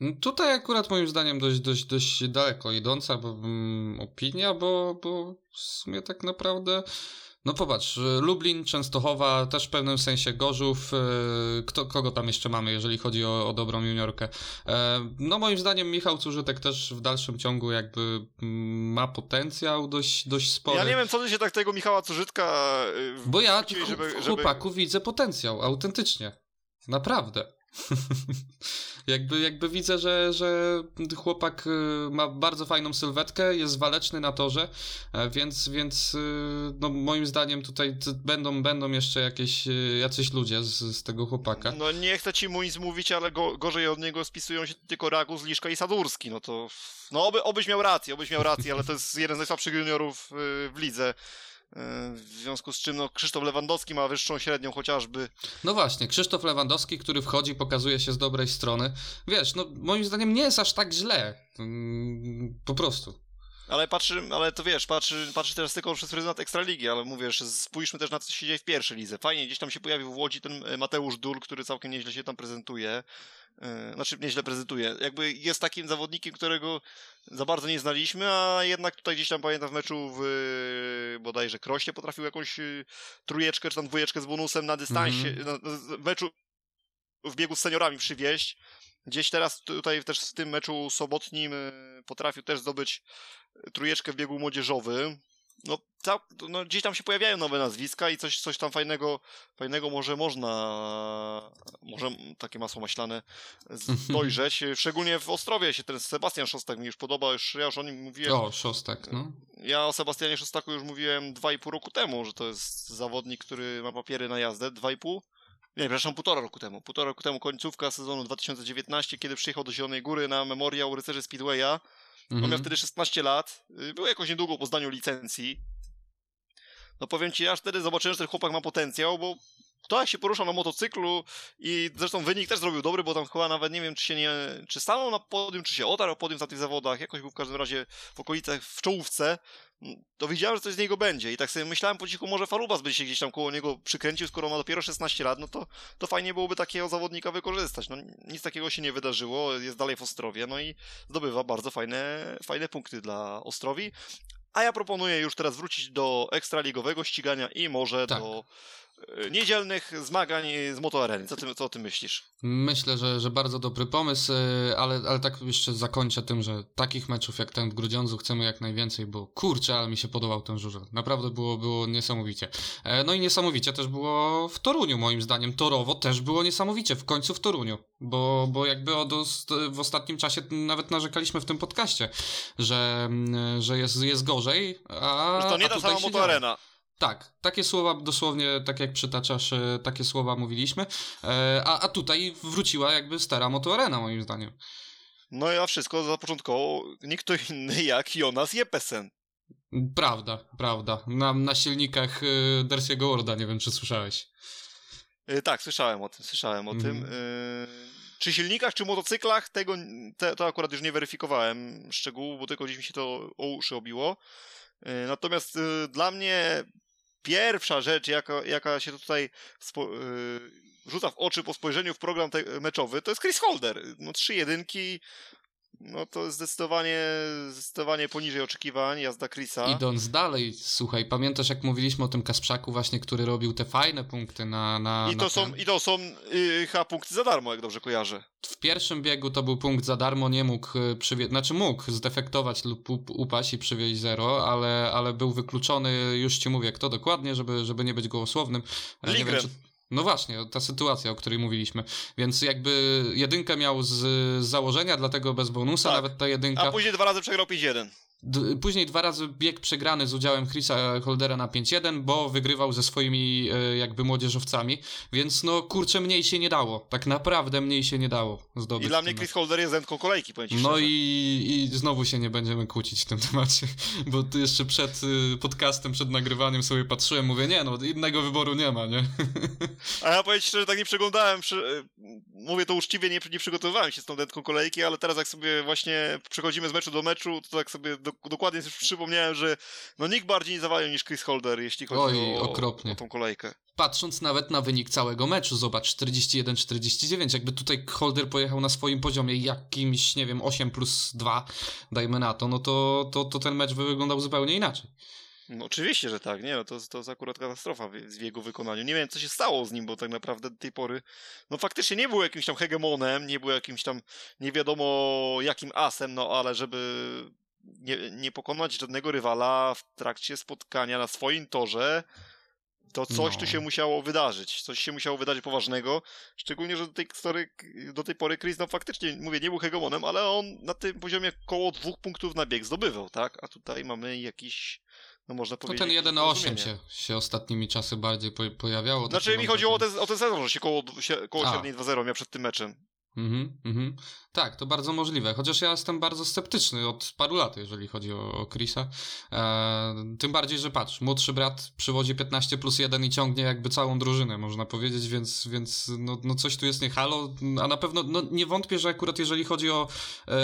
No tutaj akurat moim zdaniem dość, dość, dość daleko idąca bo, um, opinia, bo, bo w sumie tak naprawdę no popatrz, Lublin, Częstochowa, też w pewnym sensie Gorzów. E, kto, kogo tam jeszcze mamy, jeżeli chodzi o, o dobrą juniorkę? E, no moim zdaniem Michał Cużytek też w dalszym ciągu jakby mm, ma potencjał dość, dość spory. Ja nie wiem, co ty się tak tego Michała Cużytka... E, bo ja w chłopaku żeby... widzę potencjał, autentycznie. Naprawdę. jakby, jakby widzę, że, że chłopak y, ma bardzo fajną sylwetkę, jest waleczny na torze, e, więc, więc y, no, moim zdaniem tutaj będą, będą jeszcze jakieś y, jacyś ludzie z, z tego chłopaka. No nie chcę ci mu nic mówić, ale go, gorzej od niego spisują się tylko Ragus, Liszka i Sadurski, no to no oby, obyś miał rację, obyś miał rację, ale to jest jeden z najsłabszych juniorów w lidze. E, w związku z czym no, Krzysztof Lewandowski ma wyższą średnią chociażby. No właśnie, Krzysztof Lewandowski, który wchodzi, pokazuje się z dobrej strony. Wiesz, no moim zdaniem nie jest aż tak źle. Mm, po prostu. Ale patrzy, ale to wiesz, patrzy, patrzy teraz tylko przez pryzmat Ekstraligi, ale mówię, spójrzmy też na co się dzieje w pierwszej lidze. Fajnie, gdzieś tam się pojawił w Łodzi ten e, Mateusz Dul, który całkiem nieźle się tam prezentuje. Yy, znaczy, nieźle prezentuje. Jakby jest takim zawodnikiem, którego za bardzo nie znaliśmy, a jednak tutaj gdzieś tam pamiętam w meczu w bodajże Krośnie potrafił jakąś trójeczkę czy tam dwójeczkę z bonusem na dystansie, mm -hmm. na, w meczu w biegu z seniorami przywieźć. Gdzieś teraz tutaj też w tym meczu sobotnim potrafił też zdobyć trójeczkę w biegu młodzieżowym. No, cał, no, gdzieś tam się pojawiają nowe nazwiska i coś, coś tam fajnego, fajnego może można, może takie masło maślane dojrzeć. Szczególnie w Ostrowie się ten Sebastian Szostak mi już podoba, już, ja już o nim mówiłem. O, Szostak, no. Ja o Sebastianie Szostaku już mówiłem dwa i pół roku temu, że to jest zawodnik, który ma papiery na jazdę, dwa i pół. Nie, przepraszam, półtora roku temu. Półtora roku temu końcówka sezonu 2019, kiedy przyjechał do Zielonej Góry na memoriał rycerzy Speedwaya Mhm. On miał wtedy 16 lat. Y, Było jakoś niedługo po zdaniu licencji. No powiem ci, aż wtedy zobaczyłem, że ten chłopak ma potencjał, bo to jak się porusza na motocyklu i zresztą wynik też zrobił dobry, bo tam chyba nawet nie wiem, czy się nie, czy stanął na podium, czy się otarł podium na tych zawodach, jakoś był w każdym razie w okolicach, w czołówce, to widziałem, że coś z niego będzie i tak sobie myślałem po cichu, może Farubas by się gdzieś tam koło niego przykręcił, skoro ma dopiero 16 lat, no to, to fajnie byłoby takiego zawodnika wykorzystać. No nic takiego się nie wydarzyło, jest dalej w Ostrowie, no i zdobywa bardzo fajne, fajne punkty dla Ostrowi. A ja proponuję już teraz wrócić do ekstraligowego ścigania i może tak. do niedzielnych zmagań z motoareny. Co ty, co ty myślisz? Myślę, że, że bardzo dobry pomysł, e, ale, ale tak jeszcze zakończę tym, że takich meczów jak ten w Grudziądzu chcemy jak najwięcej, bo kurczę, ale mi się podobał ten żurzel. Naprawdę było, było niesamowicie. E, no i niesamowicie też było w Toruniu, moim zdaniem. Torowo też było niesamowicie, w końcu w Toruniu, bo, bo jakby od, w ostatnim czasie nawet narzekaliśmy w tym podcaście, że, że jest, jest gorzej, a... Że to nie ta sama motoarena. Tak, takie słowa dosłownie, tak jak przytaczasz, e, takie słowa mówiliśmy. E, a, a tutaj wróciła jakby stara motoarena, moim zdaniem. No i a wszystko zapoczątkował nikt inny jak Jonas Jepesen. Prawda, prawda. Na, na silnikach y, Dersiego Worda, nie wiem czy słyszałeś. tak, słyszałem o tym, słyszałem o mm. tym. czy silnikach, czy motocyklach, tego te, to akurat już nie weryfikowałem szczegółów, bo tylko gdzieś mi się to o uszy obiło. E, natomiast dla mnie pierwsza rzecz, jaka, jaka się tutaj spo, y, rzuca w oczy po spojrzeniu w program te, meczowy, to jest Chris Holder. No trzy jedynki, no to zdecydowanie, zdecydowanie poniżej oczekiwań jazda Chrisa. Idąc dalej, słuchaj, pamiętasz jak mówiliśmy o tym Kasprzaku właśnie, który robił te fajne punkty na... na I to na są, ten? i to są yy, chyba punkty za darmo, jak dobrze kojarzę. W pierwszym biegu to był punkt za darmo, nie mógł y, przywieźć, znaczy mógł zdefektować lub up- upaść i przywieźć zero, ale, ale był wykluczony, już ci mówię kto dokładnie, żeby, żeby nie być gołosłownym. E, Nie wiem, czy... No właśnie, ta sytuacja, o której mówiliśmy. Więc jakby jedynkę miał z, założenia, dlatego bez bonusa, Tak. nawet ta jedynka. A później dwa razy przegrał 5-1. Później dwa razy bieg przegrany z udziałem Chrisa Holdera na 5-1, bo wygrywał ze swoimi e, jakby młodzieżowcami, więc no kurczę mniej się nie dało. Tak naprawdę mniej się nie dało zdobyć. I dla mnie Chris Holder jest zętką kolejki, powiem ci no i, i znowu się nie będziemy kłócić w tym temacie, bo jeszcze przed y, podcastem, przed nagrywaniem sobie patrzyłem, mówię, nie no, innego wyboru nie ma, nie? A ja powiem ci szczerze, tak nie przeglądałem, przy, mówię to uczciwie, nie, nie przygotowywałem się z tą dętką kolejki, ale teraz jak sobie właśnie przechodzimy z meczu do meczu, to tak sobie do, dokładnie sobie przypomniałem, że no nikt bardziej nie zawalił niż Chris Holder, jeśli chodzi Oj, o, okropnie. o tą kolejkę. Patrząc nawet na wynik całego meczu, zobacz, 41-49, jakby tutaj Holder pojechał na swoim poziomie jakimś, nie wiem, 8 plus 2, dajmy na to, no to, to, to ten mecz by wyglądał zupełnie inaczej. No, oczywiście, że tak, nie, no, to, to jest akurat katastrofa w, w jego wykonaniu. Nie wiem, co się stało z nim, bo tak naprawdę do tej pory, no faktycznie nie był jakimś tam hegemonem, nie był jakimś tam nie wiadomo jakim asem, no ale żeby nie, nie pokonać żadnego rywala w trakcie spotkania na swoim torze, to coś No. tu się musiało wydarzyć. Coś się musiało wydarzyć poważnego. Szczególnie, że do tej, story, do tej pory Chris, no faktycznie, mówię, nie był hegemonem, ale on na tym poziomie koło dwóch punktów na bieg zdobywał, tak? A tutaj mamy jakiś, no można No powiedzieć... ten jakieś 1 na 8 nieporozumienie. się, się ostatnimi czasy bardziej po, pojawiało. Znaczy mi chodziło o ten, o ten sezon, że się koło, się, koło średniej 2-0 miał przed tym meczem. Mhm, mhm. Tak, to bardzo możliwe. Chociaż ja jestem bardzo sceptyczny od paru lat, jeżeli chodzi o, o Chrisa. E, tym bardziej, że patrz, młodszy brat przywodzi 15 plus 1 i ciągnie jakby całą drużynę, można powiedzieć, więc, więc no, no coś tu jest nie halo, a na pewno no, nie wątpię, że akurat jeżeli chodzi o e,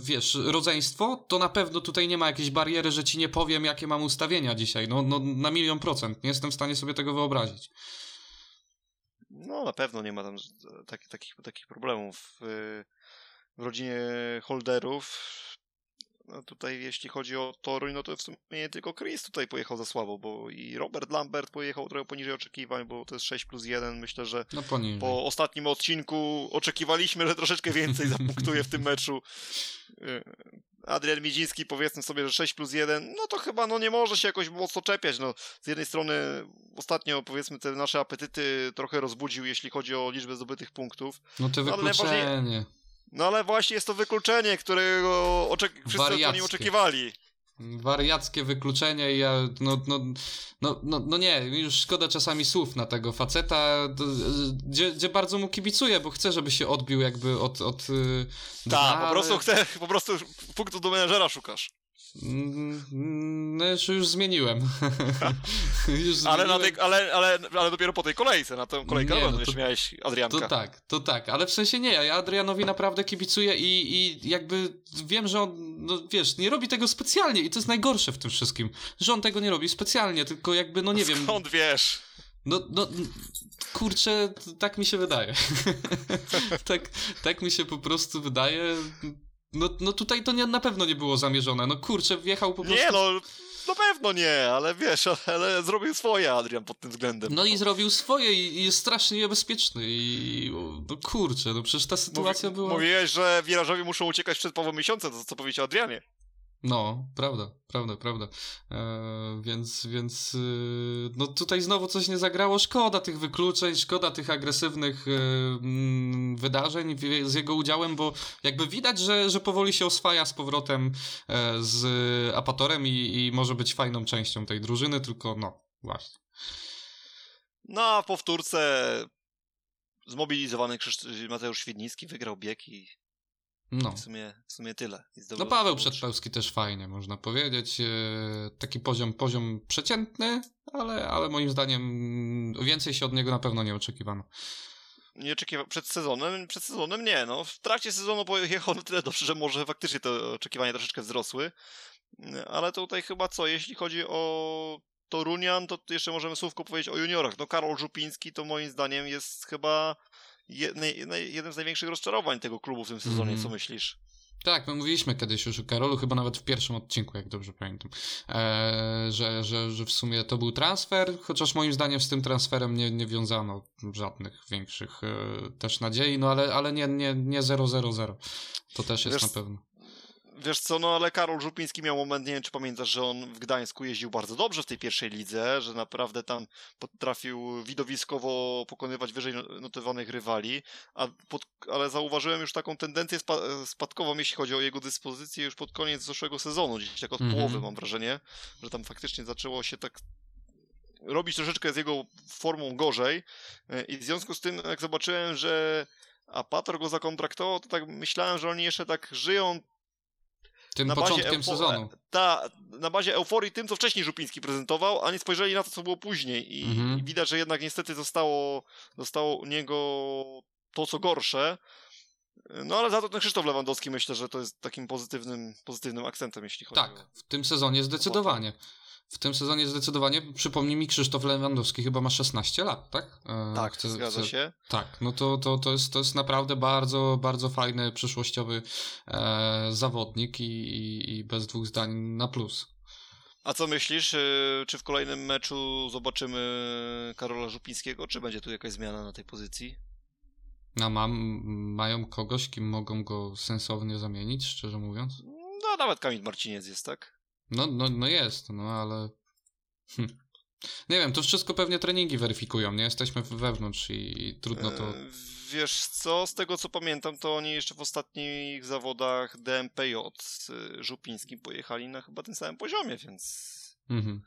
wiesz, rodzeństwo, to na pewno tutaj nie ma jakiejś bariery, że ci nie powiem, jakie mam ustawienia dzisiaj. No, no na milion procent. Nie jestem w stanie sobie tego wyobrazić. No na pewno nie ma tam takich, takich, takich problemów w, w rodzinie holderów. No tutaj jeśli chodzi o Toruń, no to w sumie nie tylko Chris tutaj pojechał za słabo, bo i Robert Lambert pojechał trochę poniżej oczekiwań, bo to jest 6 plus 1. Myślę, że No po ostatnim odcinku oczekiwaliśmy, że troszeczkę więcej zapunktuje w tym meczu. Adrian Midziński powiedzmy sobie, że 6 plus 1, no to chyba no nie może się jakoś mocno czepiać. No, z jednej strony ostatnio powiedzmy te nasze apetyty trochę rozbudził, jeśli chodzi o liczbę zdobytych punktów. No to ale wykluczenie. No ale właśnie jest to wykluczenie, którego oczek- wszyscy Wariackie. oczekiwali. Wariackie wykluczenie i ja, no, no, no, no, no nie, już szkoda czasami słów na tego faceta, gdzie, gdzie bardzo mu kibicuję, bo chcę, żeby się odbił jakby od, od y, Tak, po prostu chcę, po prostu punktu do menedżera szukasz. Mm, No już, już zmieniłem. już Ale, na zmieniłem. tej, ale, ale, ale dopiero po tej kolejce, na tę kolejkę Nie, no to- miałeś Adrianka. To tak, to tak, ale w sensie nie, ja Adrianowi naprawdę kibicuję i, i jakby wiem, że on, no wiesz, nie robi tego specjalnie i to jest najgorsze w tym wszystkim, że on tego nie robi specjalnie, tylko jakby, no nie wiem, Skąd wiesz? no, no kurczę, tak mi się wydaje. tak, tak mi się po prostu wydaje. No, no tutaj to nie, na pewno nie było zamierzone, no kurczę, wjechał po prostu... Nie, no, na pewno nie, ale wiesz, ale zrobił swoje Adrian pod tym względem. No i zrobił swoje i, jest strasznie niebezpieczny i no kurczę, no przecież ta sytuacja Mówi, była... Mówiłeś, że wirażowi muszą uciekać przed Pawłem miesiące, to co powiedział Adrianie. No, prawda, prawda, prawda. E, więc, więc, y, no tutaj znowu coś nie zagrało. Szkoda tych wykluczeń, szkoda tych agresywnych y, mm, wydarzeń w- z jego udziałem, bo jakby widać, że, że powoli się oswaja z powrotem e, z Apatorem i, i może być fajną częścią tej drużyny, tylko no, właśnie. No, a po wtórce zmobilizowany Krzysztof, Mateusz Świdnicki wygrał bieg i No. w sumie, w sumie tyle. No Paweł Przedpełski też fajnie, można powiedzieć. E, Taki poziom, poziom przeciętny, ale, ale moim zdaniem więcej się od niego na pewno nie oczekiwano. nie oczekiwa... przed sezonem, przed sezonem nie, no. W trakcie sezonu pojechał na tyle dobrze, że może faktycznie te oczekiwania troszeczkę wzrosły. Ale tutaj chyba co, jeśli chodzi o Torunian, to jeszcze możemy słówko powiedzieć o juniorach. No Karol Żupiński to moim zdaniem jest chyba jeden z największych rozczarowań tego klubu w tym sezonie, mm. co myślisz? Tak, my mówiliśmy kiedyś już o Karolu, chyba nawet w pierwszym odcinku, jak dobrze pamiętam, e, że, że, że w sumie to był transfer, chociaż moim zdaniem z tym transferem nie, nie wiązano żadnych większych e, też nadziei, no ale, ale nie, nie, nie 0 0 To też jest Wiesz, na pewno. Wiesz co, no ale Karol Żupiński miał moment, nie wiem czy pamiętasz, że on w Gdańsku jeździł bardzo dobrze w tej pierwszej lidze, że naprawdę tam potrafił widowiskowo pokonywać wyżej notowanych rywali, a pod, ale zauważyłem już taką tendencję spa, spadkową, jeśli chodzi o jego dyspozycję już pod koniec zeszłego sezonu, gdzieś tak od mm -hmm. połowy mam wrażenie, że tam faktycznie zaczęło się tak robić troszeczkę z jego formą gorzej i w związku z tym, jak zobaczyłem, że Apator go zakontraktował, to tak myślałem, że oni jeszcze tak żyją tym na początkiem sezonu. Ta, na bazie euforii tym, co wcześniej Żupiński prezentował, a nie spojrzeli na to, co było później. I, mhm. i widać, że jednak niestety zostało, zostało u niego to, co gorsze. No ale za to ten Krzysztof Lewandowski myślę, że to jest takim pozytywnym, pozytywnym akcentem, jeśli chodzi tak, o... Tak, w tym sezonie zdecydowanie. W tym sezonie zdecydowanie, przypomnij mi, Krzysztof Lewandowski chyba ma 16 lat, tak? E, tak, chce, zgadza chce, się. Tak, no to, to, to, jest, to jest naprawdę bardzo, bardzo fajny, przyszłościowy e, zawodnik i, i, i bez dwóch zdań na plus. A co myślisz, e, czy w kolejnym meczu zobaczymy Karola Żupińskiego, czy będzie tu jakaś zmiana na tej pozycji? No mam, mają kogoś, kim mogą go sensownie zamienić, szczerze mówiąc? No nawet Kamil Marciniec jest, tak? No, no, no jest, no ale. Hm. Nie wiem, to wszystko pewnie treningi weryfikują, nie? Jesteśmy wewnątrz i, i trudno to. E, wiesz co, z tego co pamiętam, to oni jeszcze w ostatnich zawodach DMPJ z Żupińskim pojechali na chyba tym samym poziomie, więc. Mhm.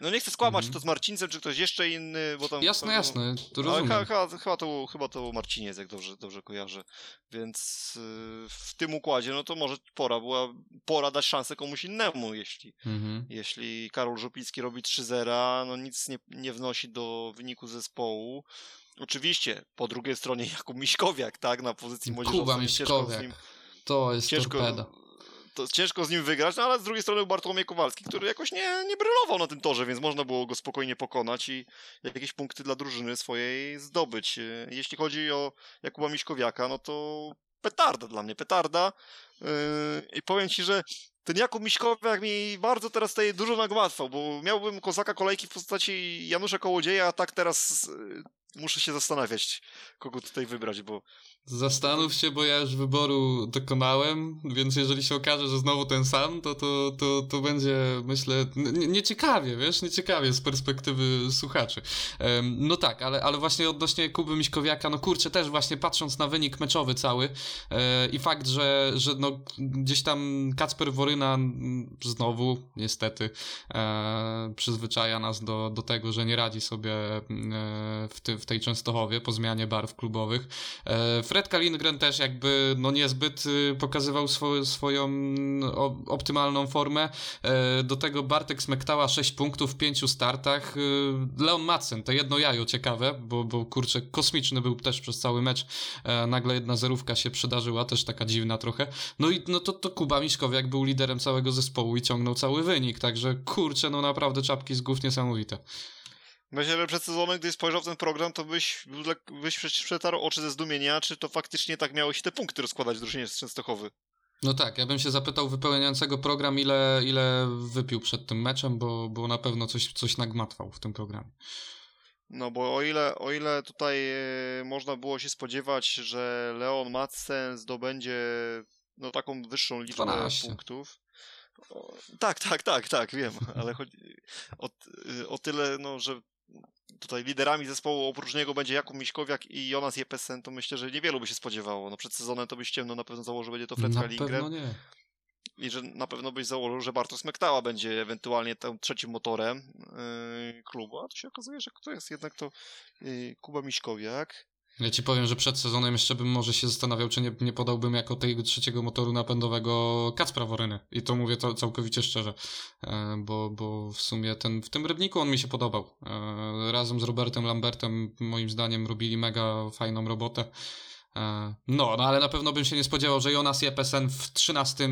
No nie chcę skłamać, mhm. czy to z Marcincem, czy ktoś jeszcze inny, bo tam... Jasne, jasne, to rozumiem. Ale chyba, chyba, to, chyba to Marciniec, jak dobrze, dobrze kojarzę. Więc yy, w tym układzie, no to może pora była, pora dać szansę komuś innemu, jeśli, mhm. jeśli Karol Żupiński robi 3-0, no nic nie, nie wnosi do wyniku zespołu. Oczywiście, po drugiej stronie Jakub Miśkowiak, tak, na pozycji młodzieżowca. Kuba Miśkowiak, to jest ciężko, torpeda to ciężko z nim wygrać, no ale z drugiej strony Bartłomiej Kowalski, który jakoś nie, nie brylował na tym torze, więc można było go spokojnie pokonać i jakieś punkty dla drużyny swojej zdobyć. Jeśli chodzi o Jakuba Miśkowiaka, no to petarda dla mnie, petarda. Yy, I powiem ci, że ten Jakub Miśkowiak mi bardzo teraz staje dużo nagłatwał, bo miałbym kozaka kolejki w postaci Janusza Kołodzieja, a tak teraz yy, muszę się zastanawiać, kogo tutaj wybrać, bo Zastanów się, bo ja już wyboru dokonałem, więc jeżeli się okaże, że znowu ten sam, to, to, to, to będzie, myślę, nieciekawie, wiesz, nieciekawie z perspektywy słuchaczy. No tak, ale, ale właśnie odnośnie Kuby Miśkowiaka, no kurczę, też właśnie patrząc na wynik meczowy cały e, i fakt, że, że no, gdzieś tam Kacper Woryna znowu, niestety, e, przyzwyczaja nas do, do tego, że nie radzi sobie e, w, ty, w tej Częstochowie po zmianie barw klubowych. E, Fred Kalingren też jakby no niezbyt y, pokazywał swo swoją optymalną formę. E, do tego Bartek Smektała 6 punktów w 5 startach. Y, Leon Madsen, to jedno jajo ciekawe, bo, bo kurczę, kosmiczny był też przez cały mecz. E, nagle jedna zerówka się przydarzyła, też taka dziwna trochę. No i no to, to Kuba Miśkowiak był liderem całego zespołu i ciągnął cały wynik, także kurczę, no naprawdę czapki z głów niesamowite. Myślę, że przed sezonem, gdy spojrzał w ten program, to byś, byś przetarł oczy ze zdumienia, czy to faktycznie tak miało się te punkty rozkładać w drużynie z Częstochowy. No tak, ja bym się zapytał wypełniającego program, ile, ile wypił przed tym meczem, bo, bo na pewno coś, coś nagmatwał w tym programie. No bo o ile, o ile tutaj e, można było się spodziewać, że Leon Madsen zdobędzie no, taką wyższą liczbę 12. punktów, o, tak, tak, tak, tak, wiem, ale chodzi o, o tyle, no, że tutaj liderami zespołu oprócz niego będzie Jakub Miśkowiak i Jonas Jepesen, to myślę, że niewielu by się spodziewało. No przed sezonem to byś ciemno na pewno założył, że będzie to Fred nie. I że na pewno byś założył, że Bartosz Mektała będzie ewentualnie tym trzecim motorem yy, klubu, a to się okazuje, że kto jest jednak to yy, Kuba Miśkowiak. Ja ci powiem, że przed sezonem jeszcze bym może się zastanawiał, czy nie, nie podałbym jako tego trzeciego motoru napędowego Kacpra Woryny. I to mówię to całkowicie szczerze, e, bo, bo w sumie ten, w tym rybniku on mi się podobał. E, razem z Robertem Lambertem moim zdaniem robili mega fajną robotę. E, no, no ale na pewno bym się nie spodziewał, że Jonas Jepesen w 13,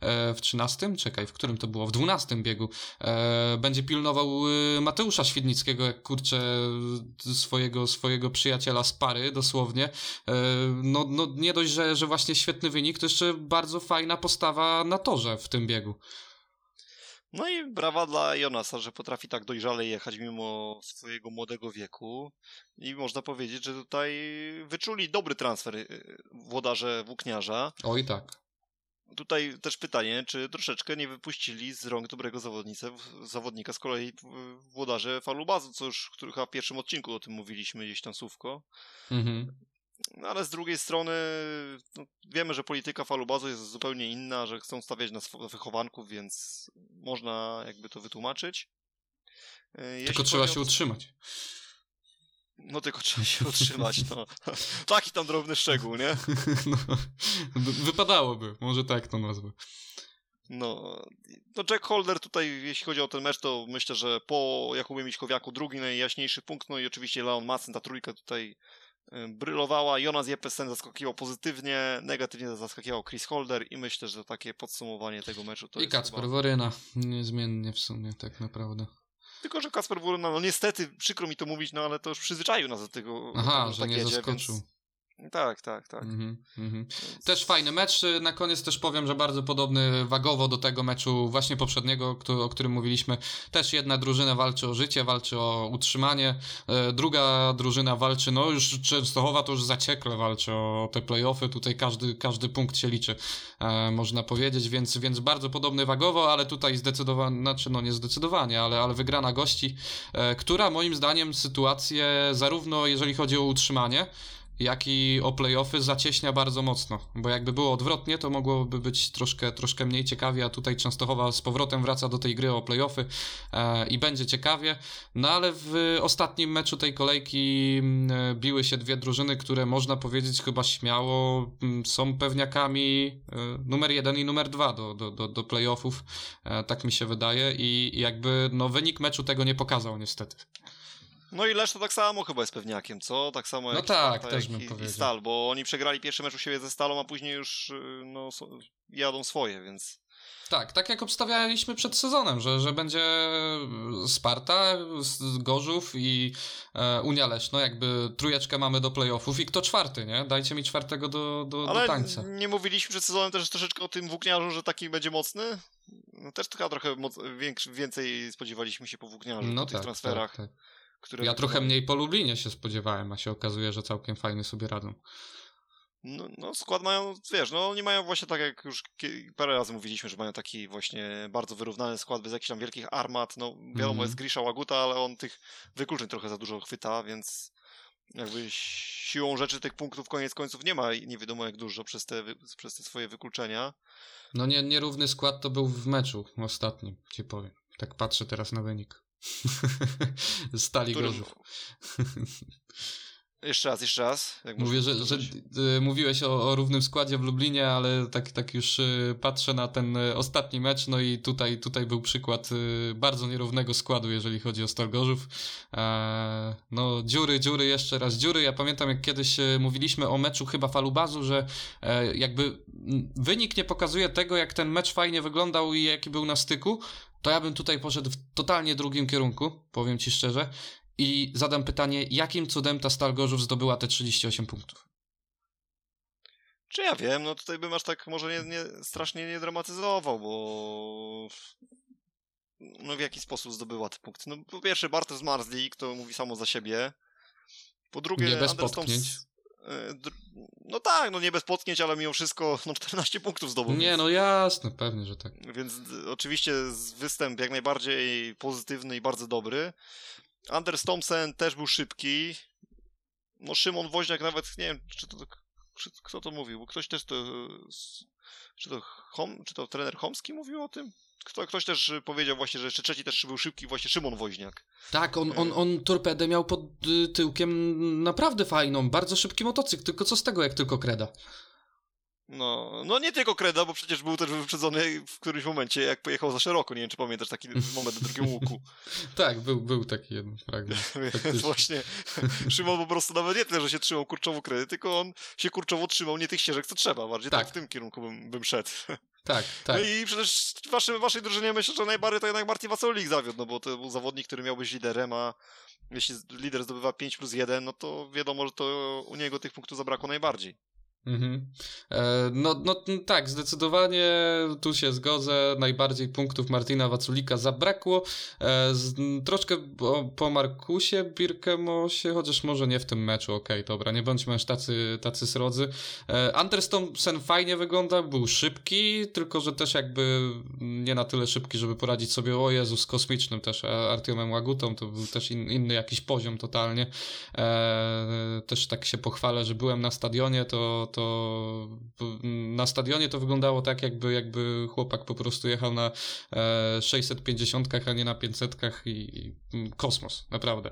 e, w 13? Czekaj, w którym to było? W 12 biegu e, będzie pilnował Mateusza Świdnickiego, jak kurczę swojego, swojego przyjaciela z pary, dosłownie. No, no nie dość, że, że właśnie świetny wynik, to jeszcze bardzo fajna postawa na torze w tym biegu. No i brawa dla Jonasa, że potrafi tak dojrzale jechać mimo swojego młodego wieku. I można powiedzieć, że tutaj wyczuli dobry transfer y, włodarze włókniarza. Oj tak. Tutaj też pytanie, czy troszeczkę nie wypuścili z rąk dobrego zawodnika z kolei włodarze Falubazu, co już chyba w pierwszym odcinku o tym mówiliśmy gdzieś tam słówko. Mhm. No ale z drugiej strony no, wiemy, że polityka falubazu jest zupełnie inna, że chcą stawiać na wychowanków, więc można jakby to wytłumaczyć. E, jeśli tylko trzeba się utrzymać. No tylko trzeba się utrzymać, no. Taki tam drobny szczegół, nie? No, wypadałoby, może tak to nazwę. No, no Jack Holder tutaj, jeśli chodzi o ten mecz, to myślę, że po Jakubie Miśkowiaku drugi najjaśniejszy punkt, no i oczywiście Leon Madsen, ta trójka tutaj brylowała. Jonas Jeppesen zaskakiwał pozytywnie, negatywnie zaskakiwał Chris Holder i myślę, że takie podsumowanie tego meczu to I jest Kacper chyba... Woryna, niezmiennie w sumie tak naprawdę. Tylko, że Kasper Woryna, no niestety, przykro mi to mówić, no ale to już przyzwyczaił nas do tego. Aha, że tak nie jedzie, zaskoczył. Więc... Tak, tak, tak. Mm -hmm. Też fajny mecz. Na koniec też powiem, że bardzo podobny wagowo do tego meczu właśnie poprzedniego, o którym mówiliśmy. Też jedna drużyna walczy o życie, walczy o utrzymanie. E, druga drużyna walczy, no już Częstochowa to już zaciekle walczy o te playoffy. Tutaj każdy, każdy punkt się liczy, e, można powiedzieć, więc, więc bardzo podobny wagowo, ale tutaj zdecydowanie, znaczy no nie zdecydowanie, ale, ale wygrana gości, e, która moim zdaniem sytuację zarówno jeżeli chodzi o utrzymanie, jak i o playoffy zacieśnia bardzo mocno, bo jakby było odwrotnie, to mogłoby być troszkę, troszkę mniej ciekawie, a tutaj Częstochowa z powrotem wraca do tej gry o playoffy e, i będzie ciekawie, no ale w ostatnim meczu tej kolejki mm, biły się dwie drużyny, które można powiedzieć chyba śmiało mm, są pewniakami e, numer jeden i numer dwa do, do, do, do playoffów, e, tak mi się wydaje i jakby no wynik meczu tego nie pokazał niestety. No i Lesz to tak samo chyba jest pewniakiem, co? Tak samo no jak, tak, tak, też bym i, powiedział. i Stal, bo oni przegrali pierwszy mecz u siebie ze Stalą, a później już y, no, jadą swoje, więc... Tak, tak jak obstawialiśmy przed sezonem, że, że będzie Sparta, Gorzów i e, Unia Leszno, jakby trójeczkę mamy do playoffów i kto czwarty, nie? Dajcie mi czwartego do, do, Ale do tańca. nie mówiliśmy przed sezonem też troszeczkę o tym włókniarzu, że taki będzie mocny? No też chyba trochę moc, więcej spodziewaliśmy się po włókniarzu, no po tak, tych transferach. Tak, tak. Które ja trochę mniej po Lublinie się spodziewałem, a się okazuje, że całkiem fajnie sobie radzą. No, no, skład mają, wiesz, no oni mają właśnie tak jak już parę razy mówiliśmy, że mają taki właśnie bardzo wyrównany skład bez jakichś tam wielkich armat, no wiadomo mm. jest Grisha Łaguta, ale on tych wykluczeń trochę za dużo chwyta, więc jakby siłą rzeczy tych punktów koniec końców nie ma nie wiadomo jak dużo przez te, przez te swoje wykluczenia. No nie, nierówny skład to był w meczu ostatnim, ci powiem. Tak patrzę teraz na wynik. Stali. Gorzów. Jeszcze raz, jeszcze raz. Mówię, że, że y, mówiłeś o, o, równym składzie w Lublinie, ale tak, tak już y, patrzę na ten y, ostatni mecz, no i tutaj, tutaj był przykład bardzo nierównego składu, jeżeli chodzi o Stal Gorzów. E, no dziury, dziury, jeszcze raz dziury. Ja pamiętam, jak kiedyś mówiliśmy o meczu chyba Falubazu, że e, jakby wynik nie pokazuje tego, jak ten mecz fajnie wyglądał i jaki był na styku, to ja bym tutaj poszedł w totalnie drugim kierunku, powiem ci szczerze, i zadam pytanie, jakim cudem ta Stal Gorzów zdobyła te 38 punktów? Czy ja wiem, no tutaj bym aż tak może nie, nie, strasznie nie dramatyzował, bo no w jaki sposób zdobyła te punkty? No po pierwsze Bartosz Marzlik, to mówi samo za siebie. Po drugie nie bez Anders potknięć. E, no tak, no nie bez potknięć, ale mimo wszystko no 14 punktów zdobył. Nie, więc... no jasne, pewnie, że tak. Więc oczywiście występ jak najbardziej pozytywny i bardzo dobry. Anders Thompson też był szybki. No Szymon Woźniak nawet, nie wiem, czy to, czy, kto to mówił, bo ktoś też to, czy to, Hom, czy to trener Homski mówił o tym? Kto, ktoś też powiedział właśnie, że jeszcze trzeci też był szybki, właśnie Szymon Woźniak. Tak, on, on, on torpedę miał pod y, tyłkiem naprawdę fajną, bardzo szybki motocykl, tylko co z tego, jak tylko kreda. No, no nie tylko Kreda, bo przecież był też wyprzedzony w którymś momencie, jak pojechał za szeroko. Nie wiem, czy pamiętasz taki moment na drugim łuku. tak, był, był taki jeden fragment. Więc właśnie Szymon po prostu nawet nie tyle, że się trzymał kurczowo Kredy, tylko on się kurczowo trzymał nie tych ścieżek, co trzeba. Bardziej tak, tak w tym kierunku bym, bym szedł. Tak, tak. No i przecież w waszym, waszej drużynie myślę, że najbardziej to jednak Martin Wacolik zawiódł, no bo to był zawodnik, który miał być liderem, a jeśli lider zdobywa 5 plus 1, no to wiadomo, że to u niego tych punktów zabrakło najbardziej. Mhm. E, no, no tak, zdecydowanie tu się zgodzę. Najbardziej punktów Martina Waculika zabrakło. E, z, troszkę po, Markusie Birkemosie, chociaż może nie w tym meczu, okej, okay, dobra, nie bądźmy aż tacy, tacy srodzy. E, Anders Thompson fajnie wygląda, był szybki, tylko że też jakby nie na tyle szybki, żeby poradzić sobie, o Jezus, kosmicznym też Artiomem Łagutą, to był też in, inny jakiś poziom totalnie. Też tak się pochwalę, że byłem na stadionie, to to na stadionie to wyglądało tak, jakby, jakby chłopak po prostu jechał na 650, e, a nie na 500 i, i kosmos, naprawdę.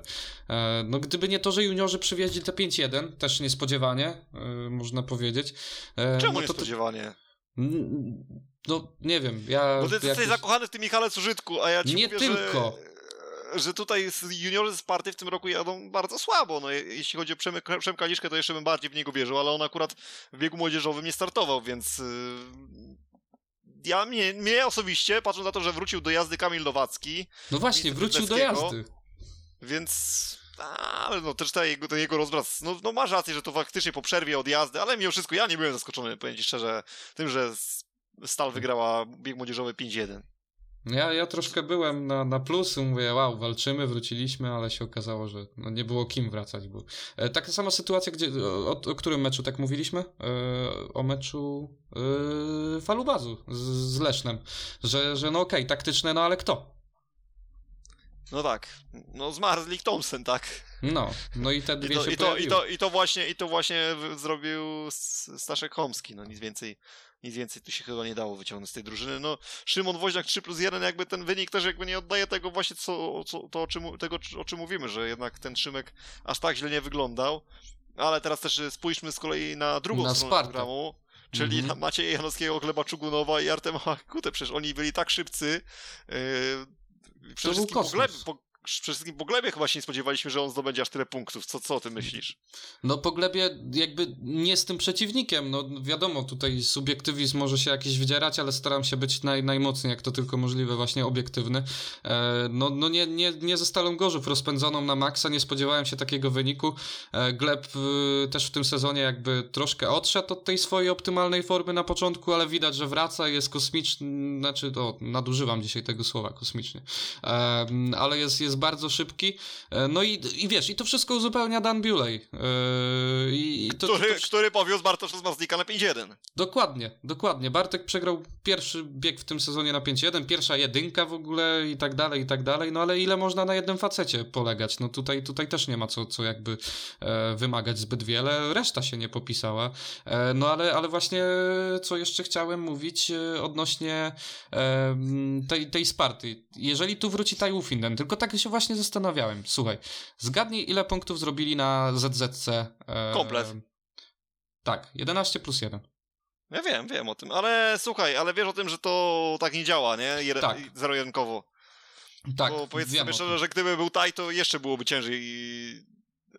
E, no gdyby nie to, że juniorzy przywieźli te 5-1, też niespodziewanie, e, można powiedzieć. Czemu no to, niespodziewanie? No, nie wiem, ja... Bo ty jesteś zakochany w tym Michale Cużytku, a ja ci nie mówię, tylko. że że tutaj juniorzy z party w tym roku jadą bardzo słabo. No, jeśli chodzi o Przemek, Przemka Liszkę, to jeszcze bym bardziej w niego wierzył, ale on akurat w biegu młodzieżowym nie startował, więc yy, ja mnie, mnie osobiście, patrząc na to, że wrócił do jazdy Kamil Nowacki. No właśnie, wrócił do jazdy. Więc ale no też ten jego, ten jego rozbraz, no, no masz rację, że to faktycznie po przerwie od jazdy, ale mimo wszystko ja nie byłem zaskoczony, powiem ci szczerze, tym, że Stal wygrała bieg młodzieżowy 5-1. Ja, ja troszkę byłem na, na plus, mówię, wow, walczymy, wróciliśmy, ale się okazało, że no, nie było kim wracać. Bo... E, taka sama sytuacja, gdzie, o, o, którym meczu tak mówiliśmy? E, o meczu e, Falubazu z, z Lesznem, że, że no okej, okay, taktyczne, no ale kto? No tak, no zmarł Lee Thompson, tak? No, no i te dwie I to, się i to, i to, i to, właśnie, I to właśnie zrobił Staszek Chomski, no nic więcej nic więcej tu się chyba nie dało wyciągnąć z tej drużyny. No, Szymon Woźniak 3 plus 1, jakby ten wynik też jakby nie oddaje tego właśnie, co, co, to, o czym, tego, o czym mówimy, że jednak ten Szymek aż tak źle nie wyglądał. Ale teraz też spójrzmy z kolei na drugą na stronę Sparta. programu, czyli mm -hmm. Macieja Janowskiego, Gleba Czugunowa i Artema Kutę. Przecież oni byli tak szybcy. Yy, przede wszystkim po, glebie, po, przede wszystkim po Glebie chyba się nie spodziewaliśmy, że on zdobędzie aż tyle punktów. Co, co o tym myślisz? No po Glebie jakby nie z tym przeciwnikiem. No wiadomo, tutaj subiektywizm może się jakiś wydzierać, ale staram się być naj, najmocniej, jak to tylko możliwe, właśnie obiektywny. E, no no nie, nie, nie ze Stalą Gorzów rozpędzoną na maksa, nie spodziewałem się takiego wyniku. E, Gleb e, też w tym sezonie jakby troszkę odszedł od tej swojej optymalnej formy na początku, ale widać, że wraca, jest kosmiczny, znaczy, o, nadużywam dzisiaj tego słowa, kosmicznie, ale jest, jest bardzo szybki. E, no i, i wiesz, i to wszystko uzupełnia Dan Bewley. Yy, i to, który, to, to... który powiózł Bartosza z Mazdika na 5-1. Dokładnie, dokładnie. Bartek przegrał pierwszy bieg w tym sezonie na 5-1, pierwsza jedynka w ogóle i tak dalej, i tak dalej. No ale ile można na jednym facecie polegać? No tutaj, tutaj też nie ma co, co jakby e, wymagać zbyt wiele. Reszta się nie popisała. E, no ale, ale właśnie co jeszcze chciałem mówić e, odnośnie e, tej, tej Sparty. Jeżeli tu wróci Tai Ufinden, tylko tak się właśnie zastanawiałem. Słuchaj, zgadnij ile punktów zrobili na ZZC. E, Komplet. Tak, 11 plus 1. Ja wiem, wiem o tym, ale słuchaj, ale wiesz o tym, że to tak nie działa, nie? Jeden, tak. Zero-jedynkowo. Tak, Bo powiedzmy sobie szczerze, że gdyby był taj, to jeszcze byłoby ciężej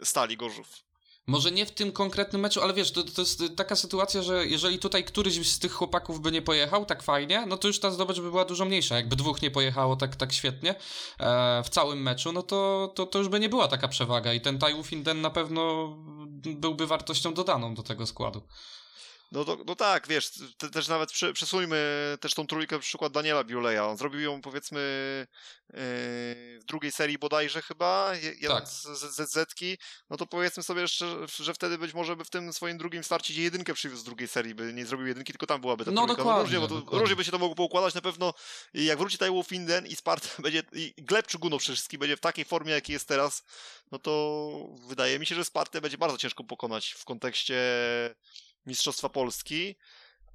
stali Gorzów. Może nie w tym konkretnym meczu, ale wiesz, to, to jest taka sytuacja, że jeżeli tutaj któryś z tych chłopaków by nie pojechał tak fajnie, no to już ta zdobycz by była dużo mniejsza. Jakby dwóch nie pojechało tak, tak świetnie e, w całym meczu, no to, to, to już by nie była taka przewaga i ten Tai Finden na pewno byłby wartością dodaną do tego składu. No, to, no tak, wiesz, te, też nawet prze, przesuńmy też tą trójkę przykład Daniela Biuleja. On zrobił ją powiedzmy yy, w drugiej serii bodajże chyba, jeden tak. z, z ZZ-ki. No to powiedzmy sobie jeszcze, że wtedy być może by w tym swoim drugim starcie jedynkę przywiózł z drugiej serii, by nie zrobił jedynki, tylko tam byłaby ta no, trójka. Dokładnie, no różnie, bo to, różnie by się to mogło poukładać. Na pewno jak wróci Taiwo Finden i Spart będzie, i Gleb Czuguno przede wszystkim będzie w takiej formie, jakiej jest teraz, no to wydaje mi się, że Spartę będzie bardzo ciężko pokonać w kontekście Mistrzostwa Polski.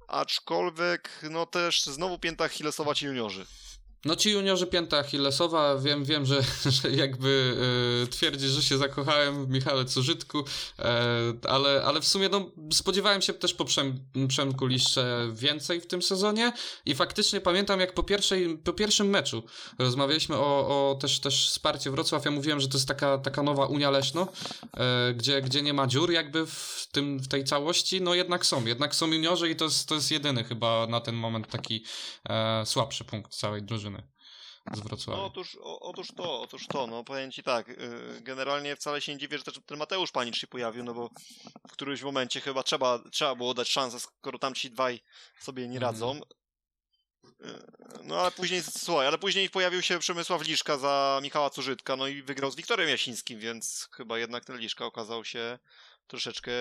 aczkolwiek no też znowu pięta Achillesowa ci juniorzy. No ci juniorzy pięta Achillesowa, wiem, wiem, że, że jakby e, twierdzi, że się zakochałem w Michale Cużytku, e, ale, ale w sumie no, spodziewałem się też po Przem, Przemku Liszcze więcej w tym sezonie i faktycznie pamiętam jak po, pierwszej, po pierwszym meczu rozmawialiśmy o, o też, też wsparcie Wrocław, ja mówiłem, że to jest taka, taka nowa Unia Leszno, e, gdzie, gdzie nie ma dziur jakby w, tym, w tej całości, no jednak są, jednak są juniorzy i to jest, to jest jedyny chyba na ten moment taki e, słabszy punkt całej drużyny z Wrocławia. No otóż, o, otóż to, otóż to, no powiem ci tak, yy, generalnie wcale się nie dziwię, że też ten Mateusz Panicz się pojawił, no bo w którymś momencie chyba trzeba, trzeba było dać szansę, skoro tam ci dwaj sobie nie radzą. Mm. No ale później, słuchaj, ale później pojawił się Przemysław Liszka za Michała Cużytka, no i wygrał z Wiktorem Jasińskim, więc chyba jednak ten Liszka okazał się troszeczkę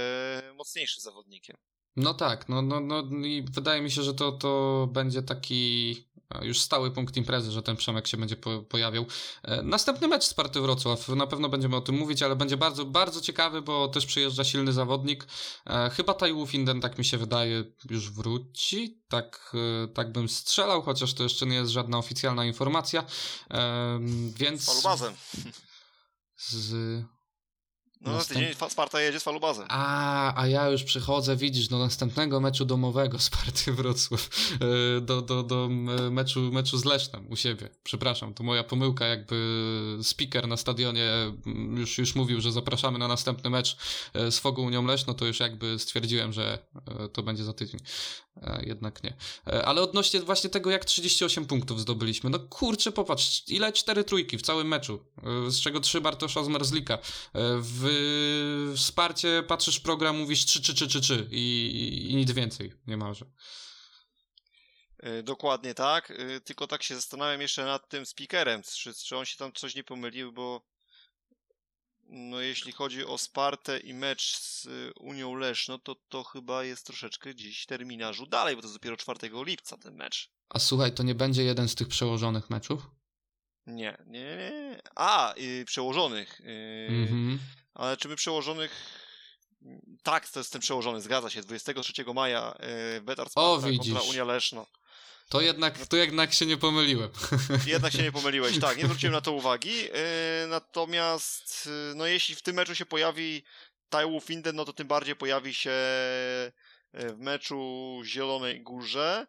mocniejszy zawodnikiem. No tak, no, no, no i wydaje mi się, że to, to będzie taki już stały punkt imprezy, że ten Przemek się będzie po, pojawiał. E, następny mecz Sparty Wrocław, na pewno będziemy o tym mówić, ale będzie bardzo, bardzo ciekawy, bo też przyjeżdża silny zawodnik. E, chyba Tajłów Inden, tak mi się wydaje, już wróci. Tak, e, tak bym strzelał, chociaż to jeszcze nie jest żadna oficjalna informacja. Więc... Z. Z no, Następ... tydzień Sparta jedzie z Falubazem. A, a ja już przychodzę, widzisz, do następnego meczu domowego Sparty Wrocław. E, do, do, do meczu, meczu z Lesznem u siebie. Przepraszam, to moja pomyłka, jakby speaker na stadionie już, już mówił, że zapraszamy na następny mecz e, z Fogą Unią Leszno, to już jakby stwierdziłem, że e, to będzie za tydzień. Jednak nie. Ale odnośnie właśnie tego, jak 38 punktów zdobyliśmy. No kurczę, popatrz, ile cztery trójki w całym meczu, z czego trzy Bartosza z Merzlika. W wsparcie patrzysz program, mówisz 3, 3, 3, 3, 3 i, i nic więcej niemalże. E, dokładnie tak, e, tylko tak się zastanawiam jeszcze nad tym speakerem, czy, czy on się tam coś nie pomylił, bo no jeśli chodzi o Spartę i mecz z Unią Leszno, to to chyba jest troszeczkę gdzieś w terminarzu dalej, bo to jest dopiero 4 lipca ten mecz. A słuchaj, to nie będzie jeden z tych przełożonych meczów? Nie, nie, nie. A, yy, przełożonych. Yy, mm-hmm. Ale czy my przełożonych... Tak, to jest ten przełożony, zgadza się. 23 maja yy, Betar Sparta kontra Unia Leszno. To jednak, to jednak się nie pomyliłem. Jednak się nie pomyliłeś, tak, nie zwróciłem na to uwagi. Yy, natomiast, yy, no jeśli w tym meczu się pojawi Taiwu Finden, no to tym bardziej pojawi się yy, w meczu Zielonej Górze.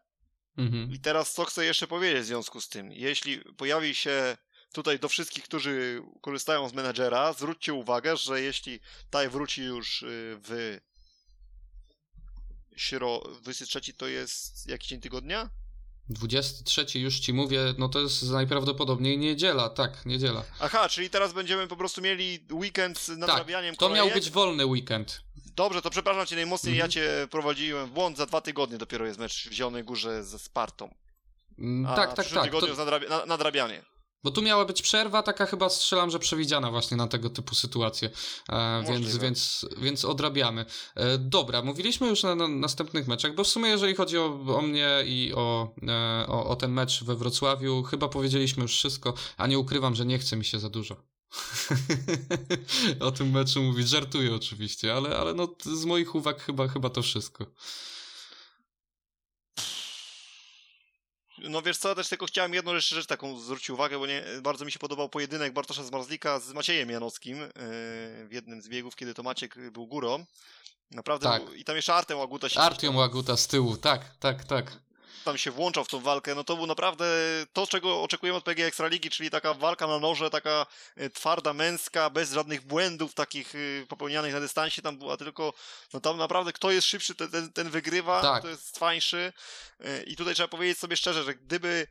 Mhm. I teraz co chcę jeszcze powiedzieć w związku z tym? Jeśli pojawi się tutaj do wszystkich, którzy korzystają z menedżera, zwróćcie uwagę, że jeśli taj wróci już w śro... 23 to jest jaki dzień tygodnia? 23 już ci mówię, no to jest najprawdopodobniej niedziela, tak, niedziela. Aha, czyli teraz będziemy po prostu mieli weekend z nadrabianiem tak, to kolejek. miał być wolny weekend. Dobrze, to przepraszam cię najmocniej, mhm. ja cię prowadziłem w błąd, za dwa tygodnie dopiero jest mecz w Zielonej Górze ze Spartą. Mm, A tak, tak, tak. tygodniu to... nadrabia... nadrabianie. Bo tu miała być przerwa, taka chyba strzelam, że przewidziana właśnie na tego typu sytuacje, e, więc, więc, więc odrabiamy. E, dobra, mówiliśmy już na, na, następnych meczach, bo w sumie jeżeli chodzi o, o mnie i o, e, o, o ten mecz we Wrocławiu, chyba powiedzieliśmy już wszystko, a nie ukrywam, że nie chce mi się za dużo. o tym meczu mówić, żartuję oczywiście, ale, ale no, z moich uwag chyba, chyba to wszystko. No wiesz co, też tylko chciałem jedną jeszcze rzecz taką zwrócić uwagę, bo nie, bardzo mi się podobał pojedynek Bartosza z Marzlika z Maciejem Janowskim yy, w jednym z biegów, kiedy to Maciek był górą. Naprawdę, tak. i tam jeszcze Artem Łaguta się... Artem Łaguta z tyłu, tak, tak, tak tam się włączał w tą walkę, no to był naprawdę to, czego oczekujemy od PG Ekstraligi, czyli taka walka na noże, taka e, twarda, męska, bez żadnych błędów takich e, popełnianych na dystansie, tam była tylko, no tam naprawdę kto jest szybszy, ten, ten, ten wygrywa, tak. to jest fańszy e, i tutaj trzeba powiedzieć sobie szczerze, że gdyby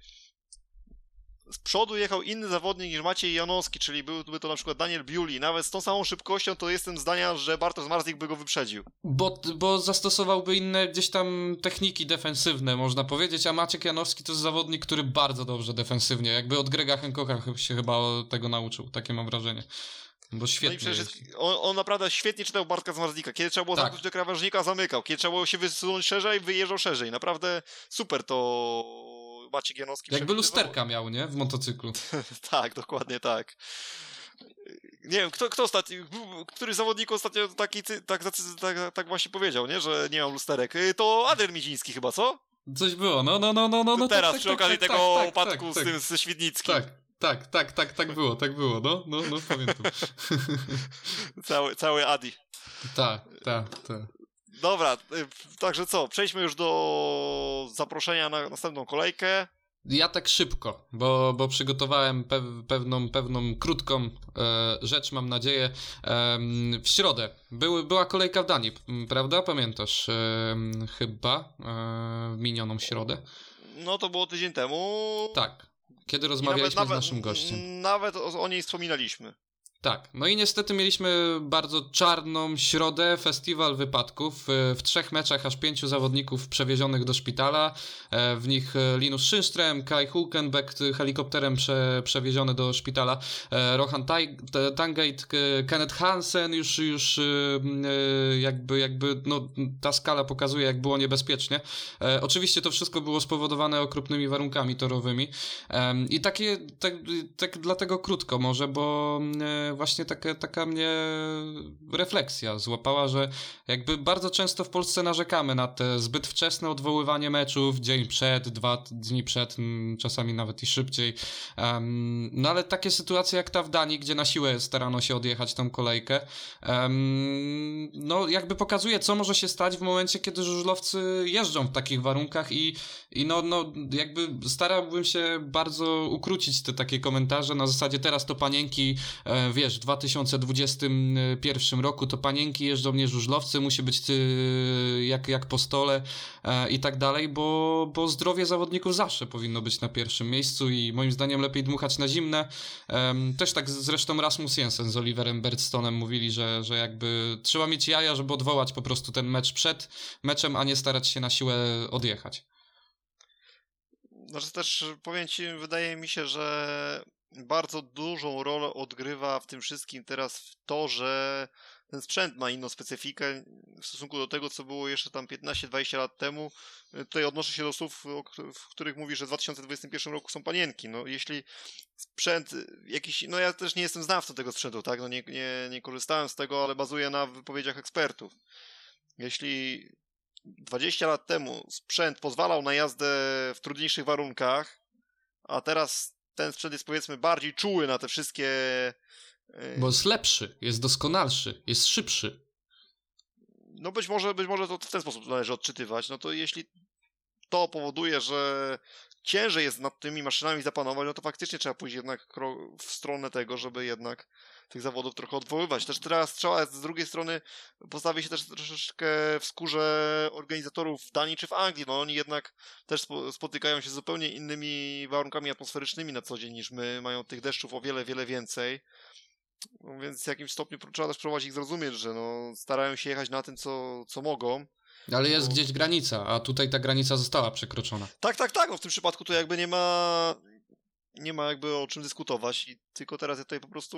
z przodu jechał inny zawodnik niż Maciej Janowski, czyli byłby to na przykład Daniel Biuli. Nawet z tą samą szybkością to jestem zdania, że Bartosz Marzlik by go wyprzedził. Bo, bo zastosowałby inne gdzieś tam techniki defensywne, można powiedzieć, a Maciek Janowski to jest zawodnik, który bardzo dobrze defensywnie, jakby od Grega Hancocka się chyba tego nauczył, takie mam wrażenie. Bo świetnie. No. On, on, naprawdę świetnie czytał Bartka z Marzlika. Kiedy trzeba było tak. zamknąć do krawężnika, zamykał. Kiedy trzeba było się wysunąć szerzej, wyjeżdżał szerzej. Naprawdę super to Maciek Janowski Jakby lusterka miał, nie? W motocyklu. tak, dokładnie tak. nie wiem, kto, kto ostatnio, który zawodnik ostatnio taki, tak, tak, tak, tak właśnie powiedział, nie, że nie mam lusterek. Y, to Adrian Miziński chyba, co? Coś było, no, no, no, no, no. no Teraz tak, przy tak, okazji tak, tego tak, upadku tak, z tak, tym, ze Świdnickim. Tak, tak, tak, tak, tak było, tak było, no, no, no, pamiętam. cały, cały Adi. Tak, tak, tak. Dobra, y, także co, przejdźmy już do zaproszenia na następną kolejkę. Ja tak szybko, bo, bo przygotowałem pe pewną, pewną krótką e, rzecz, mam nadzieję. E, w środę były, była kolejka w Danii, prawda? Pamiętasz? E, chyba w minioną środę. No to było tydzień temu. Tak, kiedy rozmawialiśmy nawet, z naszym gościem. Nawet o, o niej wspominaliśmy. Tak, no i niestety mieliśmy bardzo czarną środę, festiwal wypadków. W trzech meczach aż pięciu zawodników przewiezionych do szpitala. E, w nich e, Linus Szynström, Kai Hulkenbeck helikopterem prze, przewieziony do szpitala. E, Rohan Tangate, Kenneth Hansen już, już jakby, jakby no, ta skala pokazuje, jak było niebezpiecznie. Oczywiście to wszystko było spowodowane okropnymi warunkami torowymi. I takie, tak, tak dlatego krótko może, bo właśnie taka, taka mnie refleksja złapała, że jakby bardzo często w Polsce narzekamy na te zbyt wczesne odwoływanie meczów, dzień przed, dwa dni przed, czasami nawet i szybciej. Um, no ale takie sytuacje jak ta w Danii, gdzie na siłę starano się odjechać tą kolejkę, um, no jakby pokazuje, co może się stać w momencie, kiedy żużlowcy jeżdżą w takich warunkach i, i no, no jakby starałbym się bardzo ukrócić te takie komentarze na zasadzie teraz to panienki, e, wiesz, w 2021 roku to panienki jeżdżą nie żużlowcy, musi być y, jak, jak po stole e, i tak dalej, bo, bo zdrowie zawodników zawsze powinno być na pierwszym miejscu i moim zdaniem lepiej dmuchać na zimne. też tak zresztą Rasmus Jensen z Oliverem Bertstonem mówili, że, że jakby trzeba mieć jaja, żeby odwołać po prostu ten mecz przed meczem, a nie starać się na siłę odjechać. Znaczy też powiem ci, wydaje mi się, że bardzo dużą rolę odgrywa w tym wszystkim teraz to, że ten sprzęt ma inną specyfikę w stosunku do tego, co było jeszcze tam 15-20 lat temu. Tutaj odnoszę się do słów, w których mówi, że w 2021 roku są panienki. No, jeśli sprzęt jakiś, no ja też nie jestem znawcą tego sprzętu, tak, no nie, nie, nie korzystałem z tego, ale bazuję na wypowiedziach ekspertów. Jeśli 20 lat temu sprzęt pozwalał na jazdę w trudniejszych warunkach, a teraz ten sprzęt jest powiedzmy bardziej czuły na te wszystkie. E, Bo jest lepszy, jest doskonalszy, jest szybszy. No być może, być może to w ten sposób należy odczytywać. No to jeśli to powoduje, że ciężej jest nad tymi maszynami zapanować, no to faktycznie trzeba pójść jednak w stronę tego, żeby jednak tych zawodów trochę odwoływać. Też teraz trzeba z drugiej strony postawić się też troszeczkę w skórze organizatorów w Danii czy w Anglii. No oni jednak też spotykają się z zupełnie innymi warunkami atmosferycznymi na co dzień niż my. Mają tych deszczów o wiele, wiele więcej. No więc w jakimś stopniu trzeba też próbować ich zrozumieć, że no, starają się jechać na tym, co, co mogą. Ale jest gdzieś granica, a tutaj ta granica została przekroczona. Tak, tak, tak. No w tym przypadku to jakby nie ma nie ma jakby o czym dyskutować i tylko teraz ja tutaj po prostu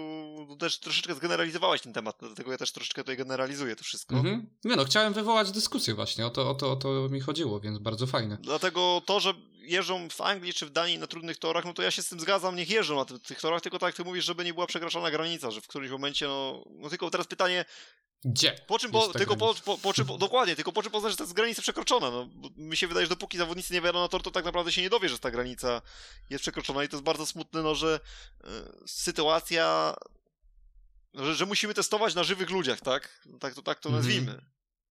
też troszeczkę zgeneralizowałeś ten temat, dlatego ja też troszeczkę tutaj generalizuję to wszystko. Mhm. Nie no, chciałem wywołać dyskusję właśnie, o to, o, to, o to mi chodziło, więc bardzo fajne. Dlatego to, że jeżdżą w Anglii czy w Danii na trudnych torach, no to ja się z tym zgadzam, niech jeżdżą na tych, tych torach, tylko tak jak ty mówisz, żeby nie była przekraczana granica, że w którymś momencie, no, no tylko teraz pytanie, gdzie? Po czym, po, tylko po, po, po, czym, dokładnie, tylko po czym poznać, że jest granica przekroczona. No, mi się wydaje, że dopóki zawodnicy nie wjadą na tor, to tak naprawdę się nie dowie, że ta granica jest przekroczona i to jest bardzo smutne, no, że y, sytuacja, że, że, musimy testować na żywych ludziach, tak? Tak to, tak to mhm. nazwijmy.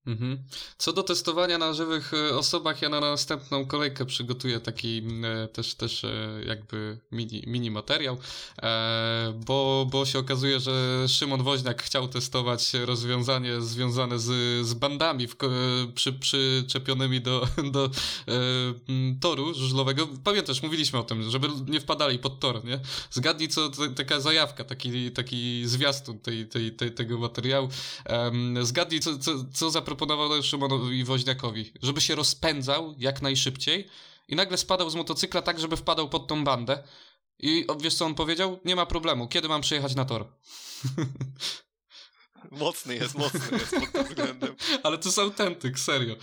Mhm. Co do testowania na żywych e, osobach, ja na następną kolejkę przygotuję taki e, też, też e, jakby mini, mini materiał, bo, bo się okazuje, że Szymon Woźniak chciał testować rozwiązanie związane z, z bandami w, przy, przyczepionymi do, do toru żużlowego. Pamiętasz, mówiliśmy o tym, żeby nie wpadali pod tor, nie? Zgadnij, co taka zajawka, taki, taki zwiastun tej, tej, tej, tego materiału. Zgadnij, co, co, co zaproponował Szymonowi Woźniakowi, żeby się rozpędzał jak najszybciej i nagle spadał z motocykla tak, żeby wpadał pod tą bandę. I wiesz co on powiedział? Nie ma problemu, kiedy mam przyjechać na tor? Mocny jest, mocny jest pod tym względem. ale to jest autentyk, serio. E,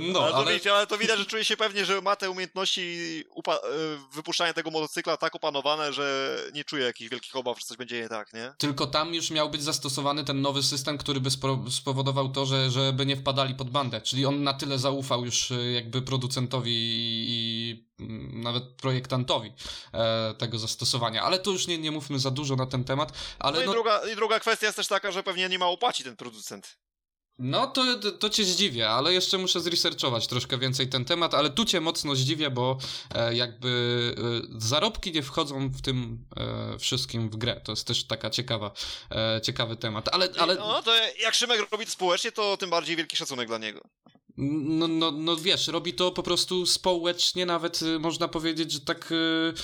no, ale, to ale... Wiecie, ale to widać, że czuje się pewnie, że ma te umiejętności upa- e, wypuszczania tego motocykla tak opanowane, że nie czuje jakichś wielkich obaw, że coś będzie nie tak, nie? Tylko tam już miał być zastosowany ten nowy system, który by spowodował to, że, żeby nie wpadali pod bandę. Czyli on na tyle zaufał już e, jakby producentowi i, nawet projektantowi e, tego zastosowania. Ale tu już nie, nie mówmy za dużo na ten temat. Ale No, no, i, druga, i druga kwestia jest też taka, że pewnie nie ma opłaci ten producent. No to, to cię zdziwię, ale jeszcze muszę zresearchować troszkę więcej ten temat, ale tu cię mocno zdziwię, bo e, jakby e, zarobki nie wchodzą w tym e, wszystkim w grę. To jest też taka ciekawa, e, ciekawy temat. Ale, ale No to jak Szymek robi to społecznie, to tym bardziej wielki szacunek dla niego. No, no, no wiesz, robi to po prostu społecznie, nawet y, można powiedzieć, że tak. y,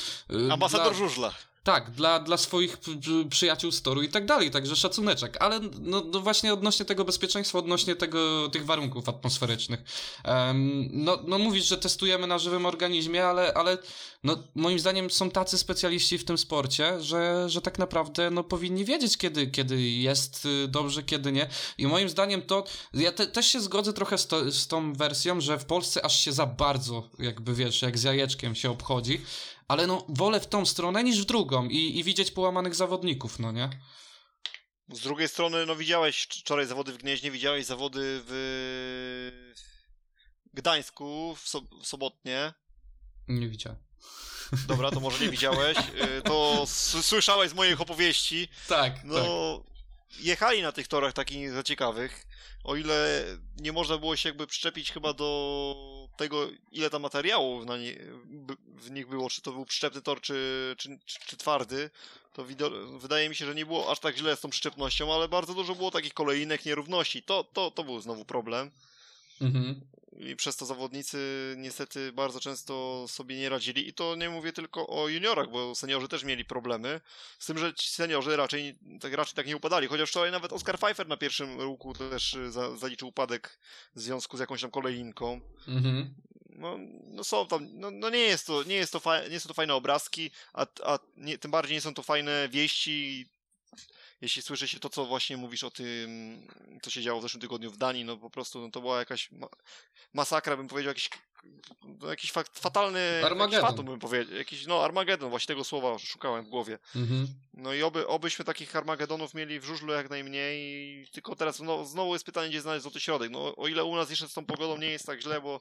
y, Ambasador dla- żużla. Tak, dla, dla swoich przyjaciół z toru i tak dalej, także szacuneczek. Ale no, no właśnie odnośnie tego bezpieczeństwa, odnośnie tego, tych warunków atmosferycznych. Em, no, no mówisz, że testujemy na żywym organizmie, ale, ale no, moim zdaniem są tacy specjaliści w tym sporcie, że, że tak naprawdę no, powinni wiedzieć, kiedy, kiedy jest y, dobrze, kiedy nie. I moim zdaniem to, ja te, też się zgodzę trochę z, to, z tą wersją, że w Polsce aż się za bardzo, jakby wiesz, jak z jajeczkiem się obchodzi, ale no wolę w tą stronę niż w drugą i, i widzieć połamanych zawodników, no nie? Z drugiej strony, no widziałeś wczoraj zawody w Gnieźnie, widziałeś zawody w Gdańsku w, so w sobotnie. Nie widziałem. Dobra, to może nie widziałeś. Y, To słyszałeś z moich opowieści. Tak, No, tak. Jechali na tych torach takich za ciekawych. O ile nie można było się jakby przyczepić chyba do tego, ile tam materiału na nie, w nich było, czy to był przyczepny tor, czy, czy, czy, czy twardy, to wydaje mi się, że nie było aż tak źle z tą przyczepnością, ale bardzo dużo było takich kolejnych nierówności. To, to, to był znowu problem. Mhm. I przez to zawodnicy niestety bardzo często sobie nie radzili. I to nie mówię tylko o juniorach, bo seniorzy też mieli problemy. Z tym, że seniorzy raczej tak, raczej tak nie upadali. Chociaż wczoraj nawet Oscar Pfeiffer na pierwszym ruchu też y, za, zaliczył upadek w związku z jakąś tam kolejinką. Mhm. No, no są tam, no, no nie jest to, nie jest to, fa- nie są to fajne obrazki, a, a nie, tym bardziej nie są to fajne wieści. Jeśli słyszy się to, co właśnie mówisz o tym, co się działo w zeszłym tygodniu w Danii, no po prostu no, to była jakaś ma- masakra, bym powiedział, jakiś, no, jakiś fakt, fatalny Armagedon. fatum, bym powiedział. Jakiś, no, Armagedon, właśnie tego słowa szukałem w głowie. Mhm. No i oby, obyśmy takich Armagedonów mieli w żużlu jak najmniej. Tylko teraz no, znowu jest pytanie, gdzie znaleźć złoty środek. No, o ile u nas jeszcze z tą pogodą nie jest tak źle, bo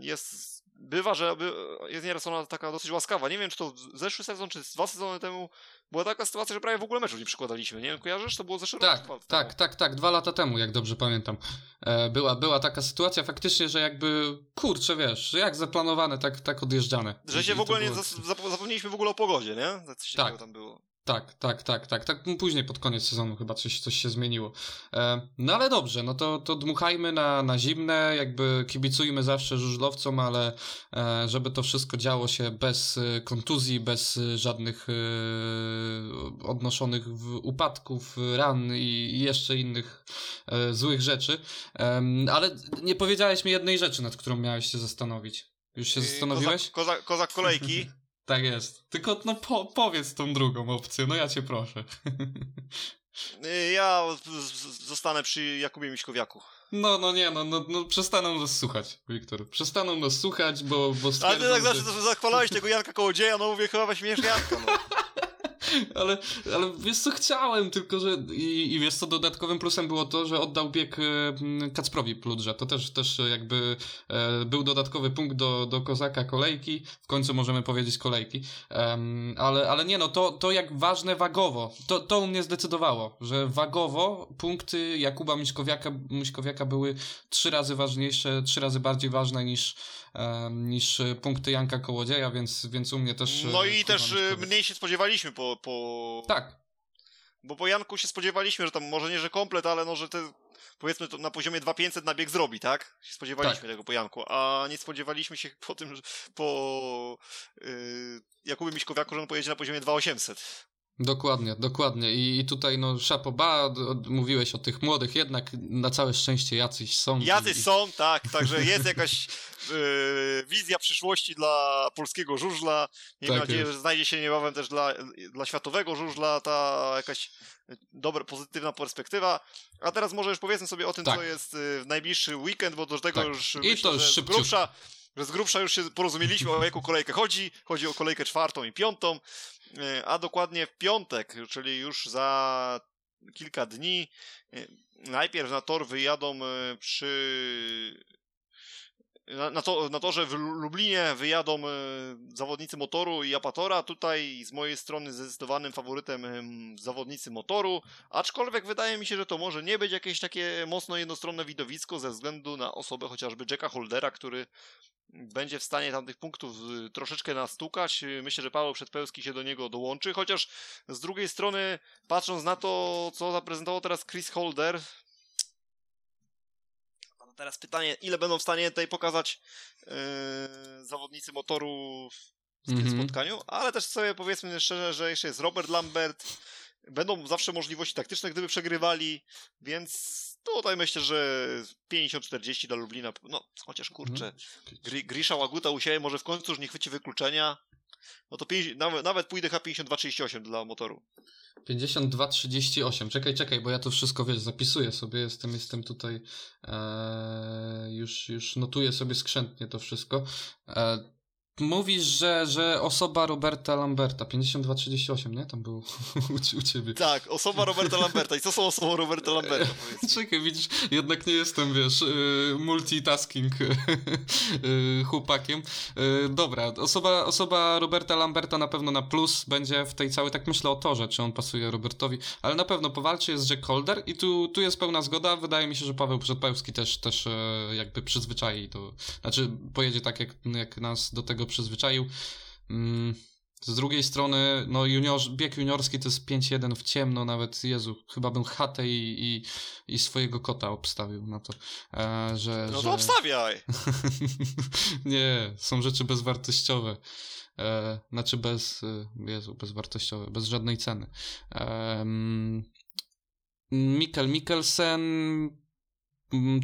jest. Bywa, że by- jest nieraz ona taka dosyć łaskawa. Nie wiem, czy to zeszły sezon, czy dwa sezony temu była taka sytuacja, że prawie w ogóle meczów nie przykładaliśmy. Nie wiem, kojarzysz? To było zeszły Tak, rok. tak, tak, tak, dwa lata temu, jak dobrze pamiętam. E, była, była taka sytuacja faktycznie, że jakby, kurczę, wiesz, jak zaplanowane, tak, tak odjeżdżane. Że się w ogóle nie było- zap- zapomnieliśmy w ogóle o pogodzie, nie? Coś Tak. tam było. Tak, tak, tak, tak, tak. Później pod koniec sezonu chyba coś, coś się zmieniło. E, no ale dobrze, no to, to dmuchajmy na, na zimne, jakby kibicujmy zawsze żużlowcom, ale e, żeby to wszystko działo się bez e, kontuzji, bez żadnych odnoszonych upadków, ran i, jeszcze innych złych rzeczy. Ale nie powiedziałeś mi jednej rzeczy, nad którą miałeś się zastanowić. Już się Yy, zastanowiłeś? Kozak, kozak, kozak kolejki. Tak jest. Tylko no po, powiedz tą drugą opcję, no ja cię proszę. Yy, Ja zostanę przy Jakubie Miśkowiaku. No, no nie, no, no, no przestaną nas słuchać, Wiktor. Przestaną nas słuchać, bo, bo Ale ty tak że... zachwalałeś tego Janka Kołodzieja, no mówię, chyba weźmiesz Janka, no. ale, ale wiesz co, chciałem, tylko że... I, I wiesz co, dodatkowym plusem było to, że oddał bieg e, m, Kacprowi Pludrze. To też, też jakby e, był dodatkowy punkt do, do Kozaka kolejki. W końcu możemy powiedzieć kolejki. Ale, ale nie no, to, to jak ważne wagowo. To, to u mnie zdecydowało, że wagowo punkty Jakuba Miśkowiaka, Miśkowiaka były trzy razy ważniejsze, trzy razy bardziej ważne niż, niż e, punkty Janka Kołodzieja, więc, więc u mnie też... e, No i też mniej się spodziewaliśmy po, po... Tak, Bo po Janku się spodziewaliśmy, że tam może nie, że komplet, ale no, że te powiedzmy to na poziomie 2500 na bieg zrobi, tak? Się spodziewaliśmy Tak. tego po Janku, a nie spodziewaliśmy się po tym, że po yy, Jakubie Miśkowiaku, że on pojedzie na poziomie 2800. Dokładnie, dokładnie. I, i tutaj no Szapoba, mówiłeś o tych młodych, jednak na całe szczęście jacyś są. Jacyś i... są, tak, także jest jakaś yy, wizja przyszłości dla polskiego żużla. Miejmy tak nadzieję, jest. że znajdzie się niebawem też dla, dla światowego żużla ta jakaś dobra, pozytywna perspektywa. A teraz może już powiedzmy sobie o tym, tak. co jest y, w najbliższy weekend, bo do tego tak. już I myślę, to już że grubsza, że z grubsza już się porozumieliśmy, o jaką kolejkę chodzi. Chodzi o kolejkę czwartą i piątą, a dokładnie w piątek, czyli już za kilka dni. Y, najpierw na tor wyjadą przy na, to, na torze w Lublinie wyjadą e, zawodnicy motoru i Apatora. Tutaj z mojej strony zdecydowanym faworytem e, zawodnicy motoru, aczkolwiek wydaje mi się, że to może nie być jakieś takie mocno jednostronne widowisko ze względu na osobę chociażby Jacka Holdera, który będzie w stanie tam tych punktów e, troszeczkę nastukać. Myślę, że Paweł Przedpełski się do niego dołączy, chociaż z drugiej strony, patrząc na to, co zaprezentował teraz Chris Holder, teraz pytanie, ile będą w stanie tutaj pokazać yy, zawodnicy motoru w tym mm -hmm. spotkaniu, ale też sobie powiedzmy szczerze, że jeszcze jest Robert Lambert, będą zawsze możliwości taktyczne, gdyby przegrywali, więc tutaj myślę, że 50-40 dla Lublina, no chociaż kurczę, mm. Grisza Łaguta u siebie może w końcu już nie chwyci wykluczenia, no to 5, nawet, nawet pójdę H52-38 dla motoru. 52-38. Czekaj, czekaj, bo ja to wszystko, wiesz, zapisuję sobie, jestem, jestem tutaj, e, już, już notuję sobie skrzętnie to wszystko. E, Mówisz, że, że osoba Roberta Lamberta, 5238, nie? Tam było u, u ciebie. Tak, osoba Roberta Lamberta. I co są osobą Roberta Lamberta? Czekaj, widzisz, jednak nie jestem, wiesz, y, multitasking y, chłopakiem. Y, dobra, osoba, osoba Roberta Lamberta na pewno na plus będzie w tej całej, tak myślę o torze, czy on pasuje Robertowi, ale na pewno powalczy jest Jack Holder i tu, tu jest pełna zgoda. Wydaje mi się, że Paweł Przedpełski też, też jakby przyzwyczai do, znaczy pojedzie tak, jak, jak nas do tego przyzwyczaił. Mm, z drugiej strony, no junior, bieg juniorski to jest 5-1 w ciemno, nawet Jezu, chyba bym chatę i, i, i swojego kota obstawił na to, e, że... No to że... obstawiaj! Nie, są rzeczy bezwartościowe. E, znaczy bez, e, Jezu, bezwartościowe, bez żadnej ceny. E, Mikkel Mikkelsen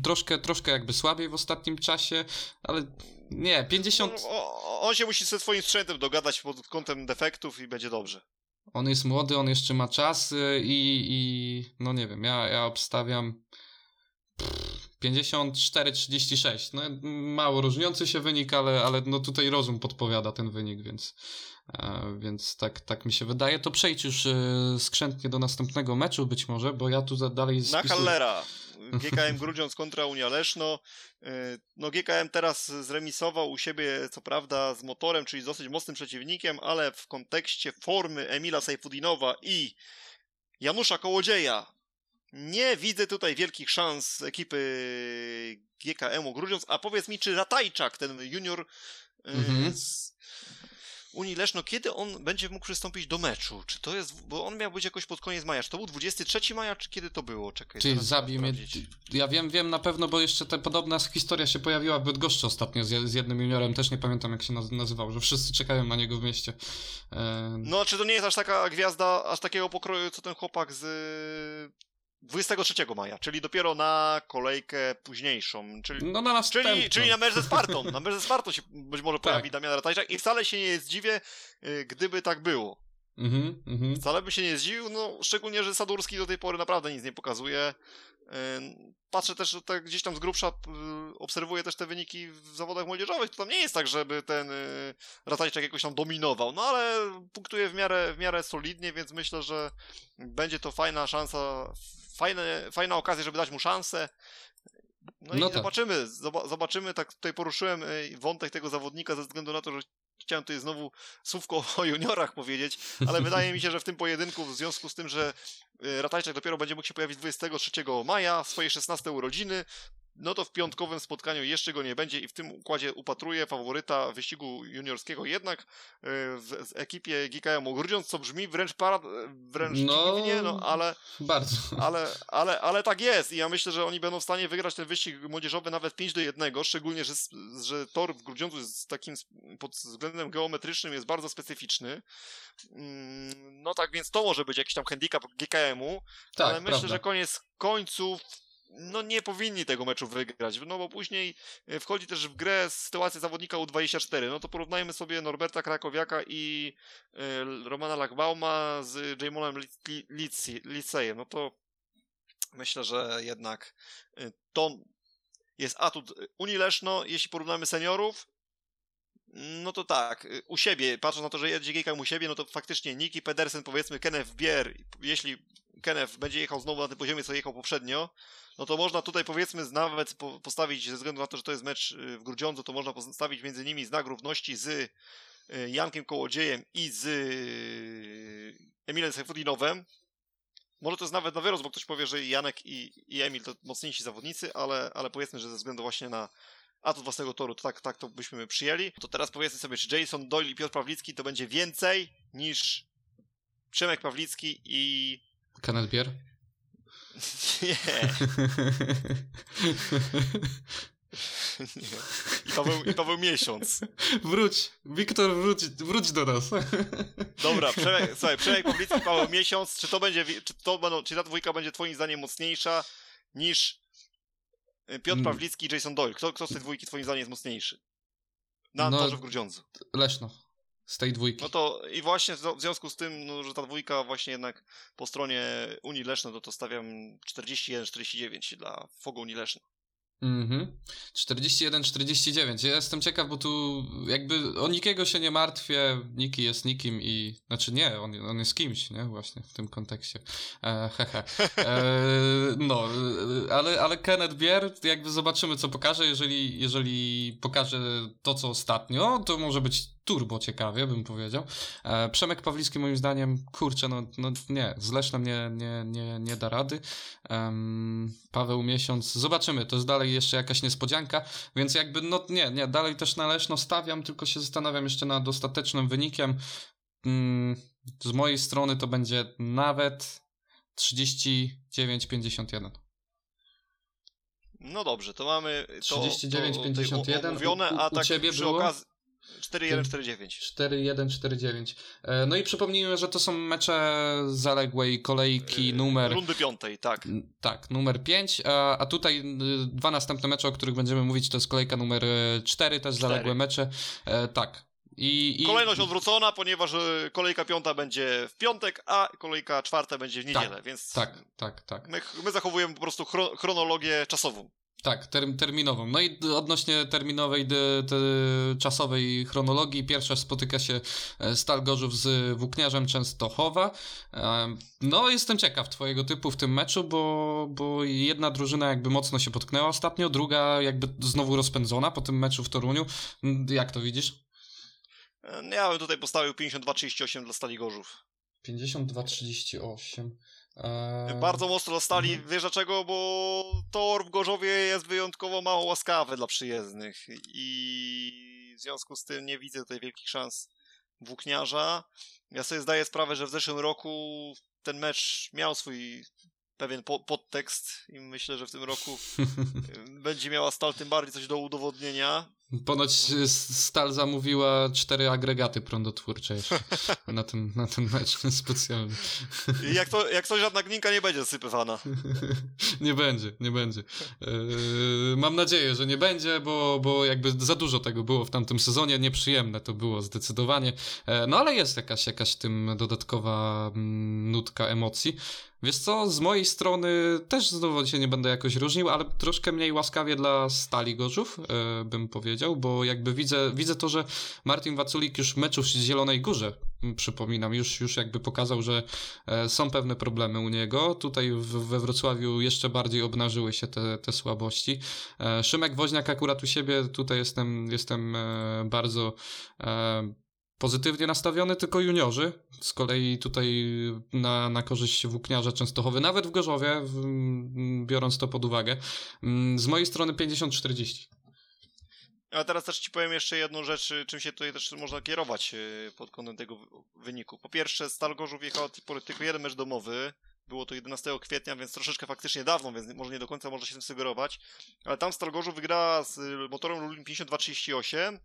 troszkę, troszkę jakby słabiej w ostatnim czasie, ale nie, 50... O, on się musi ze swoim sprzętem dogadać pod kątem defektów i będzie dobrze. On jest młody, on jeszcze ma czas i, i no nie wiem, ja, ja obstawiam 54-36. No mało różniący się wynik, ale, ale no tutaj rozum podpowiada ten wynik, więc, e, więc tak, tak mi się wydaje. To przejdź już e, skrzętnie do następnego meczu być może, bo ja tu dalej spisuję... Na Hallera! GKM Grudziądz kontra Unia Leszno. E, no GKM teraz zremisował u siebie, co prawda, z motorem, czyli z dosyć mocnym przeciwnikiem, ale w kontekście formy Emila Sejfudinowa i Janusza Kołodzieja nie widzę tutaj wielkich szans ekipy GKM-u Grudziądz, a powiedz mi, czy Ratajczak, ten junior mm z Unii Leszno, kiedy on będzie mógł przystąpić do meczu? Czy to jest, bo on miał być jakoś pod koniec maja, czy to był 23 maja, czy kiedy to było? Czekaj, Ty zabij mnie. Ja wiem, wiem na pewno, bo jeszcze ta podobna historia się pojawiła w Bydgoszczy ostatnio z, z jednym juniorem, też nie pamiętam jak się nazywał, że wszyscy czekają na niego w mieście. E... No, czy to nie jest aż taka gwiazda, aż takiego pokroju, co ten chłopak z 23 maja, czyli dopiero na kolejkę późniejszą. Czyli, no na czyli, czyli na mecz ze Spartą. Na mecz ze Spartą się być może pojawi tak. Damian Ratajczak i wcale się nie zdziwię, y, gdyby tak było. Mhm, mhm. Wcale by się nie zdziwił, no szczególnie, że Sadurski do tej pory naprawdę nic nie pokazuje. Y, patrzę też, że tak gdzieś tam z grubsza y, obserwuję też te wyniki w zawodach młodzieżowych, to tam nie jest tak, żeby ten Ratajczak jakoś tam dominował, no ale punktuje w miarę, w miarę solidnie, więc myślę, że będzie to fajna szansa fajne, fajna okazja, żeby dać mu szansę. No, no i tak. zobaczymy, zobaczymy, tak tutaj poruszyłem y, wątek tego zawodnika ze względu na to, że chciałem tutaj znowu słówko o juniorach powiedzieć, ale wydaje mi się, że w tym pojedynku, w związku z tym, że y, Ratajczak dopiero będzie mógł się pojawić 23 maja, w swojej 16 urodziny, no to w piątkowym spotkaniu jeszcze go nie będzie i w tym układzie upatruję faworyta wyścigu juniorskiego jednak e, w, w ekipie GKM Grudziądz, co brzmi wręcz parad, wręcz no, dziwnie, no ale, bardzo. Ale, ale, ale tak jest i ja myślę, że oni będą w stanie wygrać ten wyścig młodzieżowy nawet 5 do 1, szczególnie, że, że tor w Grudziądzu jest takim pod względem geometrycznym jest bardzo specyficzny. Mm, no tak więc to może być jakiś tam handicap GKM-u, tak, ale myślę, prawda. że koniec końców no nie powinni tego meczu wygrać, no bo później e, wchodzi też w grę sytuacja zawodnika U24. No to porównajmy sobie Norberta Krakowiaka i y, Romana Lachbauma z Jamonem Licejem. No to myślę, że jednak y, to jest atut Unii Leszno, jeśli porównamy seniorów, no to tak, u siebie, patrząc na to, że jedzie GKM u siebie, no to faktycznie Niki Pedersen, powiedzmy Kenneth Bier, jeśli Kenneth będzie jechał znowu na tym poziomie, co jechał poprzednio, no to można tutaj powiedzmy nawet postawić, ze względu na to, że to jest mecz y, w Grudziądzu, to można postawić między nimi znak równości z y, Jankiem Kołodziejem i z y, Emilem Sejfudinowem. Może to jest nawet na wyrost, bo ktoś powie, że Janek i, i Emil to mocniejsi zawodnicy, ale, ale powiedzmy, że ze względu właśnie na atut własnego toru, to tak, tak to byśmy przyjęli. To teraz powiedzmy sobie, czy Jason Doyle i Piotr Pawlicki to będzie więcej niż Przemek Pawlicki i... Kenneth Bier? Nie. Nie. I Paweł, I Paweł Miesiąc. Wróć, Wiktor, wróć, wróć do nas. Dobra, Przemek, słuchaj, Przemek Pawlicki, Paweł Miesiąc, czy to będzie, czy to będą, czy ta dwójka będzie twoim zdaniem mocniejsza niż Piotr hmm. Pawlicki i Jason Doyle? Kto, kto z tej dwójki twoim zdaniem jest mocniejszy? Na no, torze w Grudziądzu. Leszno z tej dwójki. No to i właśnie w związku z tym, no, że ta dwójka właśnie jednak po stronie Unii Leszno, to, to stawiam 41-49 dla Fogo Unii Leszno. Mhm. 41-49. Ja jestem ciekaw, bo tu jakby o nikiego się nie martwię. Niki jest nikim i. Znaczy nie, on, on jest kimś, nie? Właśnie w tym kontekście. E, hehe. E, no, ale, ale Kenneth Bier, jakby zobaczymy, co pokaże. Jeżeli, jeżeli pokaże to, co ostatnio, to może być turbo ciekawie, bym powiedział. E, Przemek Pawlicki moim zdaniem, kurczę, no, no nie, z Lesznem nie, nie, nie, nie da rady. Um, Paweł Miesiąc, zobaczymy, to jest dalej jeszcze jakaś niespodzianka, więc jakby, no nie, nie, dalej też na Leszno stawiam, tylko się zastanawiam jeszcze nad ostatecznym wynikiem. Mm, z mojej strony to będzie nawet 39-51. No dobrze, to mamy to, 39-51. Omówione, a tak przy było? okazji 4-1-4-9. 4-1-4-9. E, no i przypomnijmy, że to są mecze zaległej kolejki e, numer... Rundy piątej, tak. Tak, numer 5, a, a tutaj dwa następne mecze, o których będziemy mówić, to jest kolejka numer 4, też 4. zaległe mecze. E, tak. I, i... Kolejność odwrócona, ponieważ kolejka piąta będzie w piątek, a kolejka czwarta będzie w niedzielę, tak, więc... Tak, tak, tak. My, my zachowujemy po prostu chronologię czasową. Tak, ter terminową. No i odnośnie terminowej, de, de, czasowej chronologii, pierwsza spotyka się e, Stal Gorzów z Włókniarzem Częstochowa. E, no, jestem ciekaw twojego typu w tym meczu, bo, bo jedna drużyna jakby mocno się potknęła ostatnio, druga jakby znowu rozpędzona po tym meczu w Toruniu. Jak to widzisz? E, ja bym tutaj postawił 52-38 dla Stali Gorzów. 52-38. Eee... Bardzo mocno dostali, mhm. wiesz dlaczego? Bo tor w Gorzowie jest wyjątkowo mało łaskawy dla przyjezdnych i w związku z tym nie widzę tutaj wielkich szans włókniarza. Ja sobie zdaję sprawę, że w zeszłym roku ten mecz miał swój pewien po podtekst i myślę, że w tym roku będzie miała Stal tym bardziej coś do udowodnienia. Ponoć Stal zamówiła cztery agregaty prądotwórcze jeszcze na ten, na ten mecz specjalny. I jak to, jak to żadna gminka nie będzie zasypywana. nie będzie, nie będzie. Yy, mam nadzieję, że nie będzie, bo, bo jakby za dużo tego było w tamtym sezonie, nieprzyjemne to było zdecydowanie. Yy, no ale jest jakaś, jakaś tym dodatkowa mm, nutka emocji. Wiesz co, z mojej strony też znowu się nie będę jakoś różnił, ale troszkę mniej łaskawie dla Stali Gorzów, yy, bym powiedział powiedział, bo jakby widzę, widzę to, że Martin Waculik już meczów w Zielonej Górze, przypominam, już, już jakby pokazał, że e, są pewne problemy u niego. Tutaj we Wrocławiu jeszcze bardziej obnażyły się te, te słabości. E, Szymek Woźniak akurat u siebie, tutaj jestem, jestem e, bardzo pozytywnie nastawiony, tylko juniorzy. Z kolei tutaj na, na korzyść włókniarza Częstochowy, nawet w Gorzowie, biorąc to pod uwagę. Mm, z mojej strony 50-40. A teraz też ci powiem jeszcze jedną rzecz, czym się tutaj też można kierować y, pod kątem tego wyniku. Po pierwsze, Stal Gorzów jechał tylko jeden mecz domowy, było to 11 kwietnia, więc troszeczkę faktycznie dawno, więc może nie do końca można się tym sugerować. Ale tam Stal Gorzów wygrała z y, motorem Lublin 5238,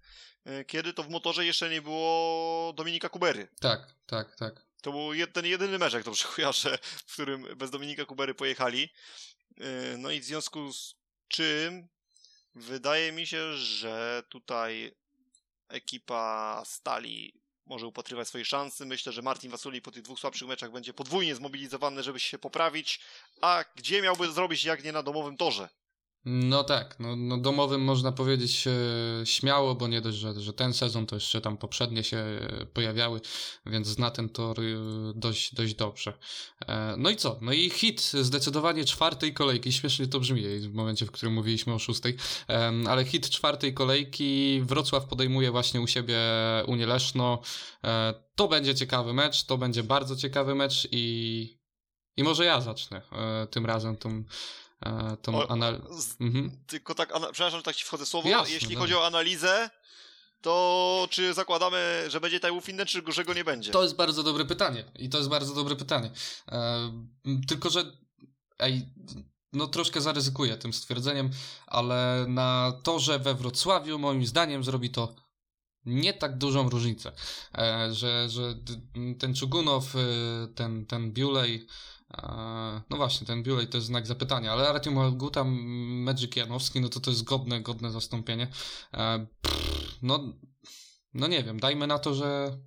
y, kiedy to w motorze jeszcze nie było Dominika Kubery. Tak, tak, tak. To był ten jedyny mecz, jak dobrze kojarzę, w którym bez Dominika Kubery pojechali. No i w związku z czym Wydaje mi się, że tutaj ekipa Stali może upatrywać swojej szansy. Myślę, że Martin Wasuli po tych dwóch słabszych meczach będzie podwójnie zmobilizowany, żeby się poprawić. A gdzie miałby zrobić, jak nie na domowym torze? No tak, no, no domowym można powiedzieć e, śmiało, bo nie dość, że, że ten sezon, to jeszcze tam poprzednie się pojawiały, więc zna ten tor e, dość, dość dobrze. E, no i co? No i hit zdecydowanie czwartej kolejki, śmiesznie to brzmi w momencie, w którym mówiliśmy o szóstej, e, ale hit czwartej kolejki Wrocław podejmuje właśnie u siebie Unię Leszno. E, to będzie ciekawy mecz, to będzie bardzo ciekawy mecz i, i może ja zacznę e, tym razem tą e, tą analizę. Mhm. Tylko tak, przepraszam, że tak ci wchodzę słowo. Jasne, Jeśli chodzi o analizę, to czy zakładamy, że będzie Tajwów inny, czy że go nie będzie? To jest bardzo dobre pytanie. I to jest bardzo dobre pytanie. E, tylko, że ej, no troszkę zaryzykuję tym stwierdzeniem, ale na to, że we Wrocławiu moim zdaniem zrobi to nie tak dużą różnicę, e, że, że ten Czugunow, e, ten, ten Biulej, no właśnie, ten Biulej to jest znak zapytania, ale Artyom Malguta, Magic Janowski, no to to jest godne, godne zastąpienie. E, no, no nie wiem, dajmy na to, że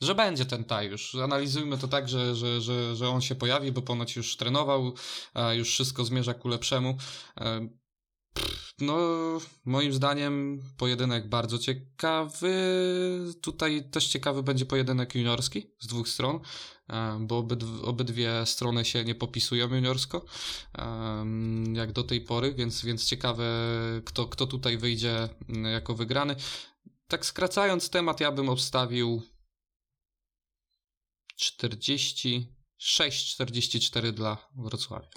że będzie ten taj już. Analizujmy to tak, że, że, że, że on się pojawi, bo ponoć już trenował, już wszystko zmierza ku lepszemu. E, no, moim zdaniem pojedynek bardzo ciekawy. Tutaj też ciekawy będzie pojedynek juniorski z dwóch stron, e, bo obydwie strony się nie popisują juniorsko, jak do tej pory, więc, więc ciekawe, kto, kto tutaj wyjdzie jako wygrany. Tak skracając temat, ja bym obstawił 46-44 dla Wrocławia.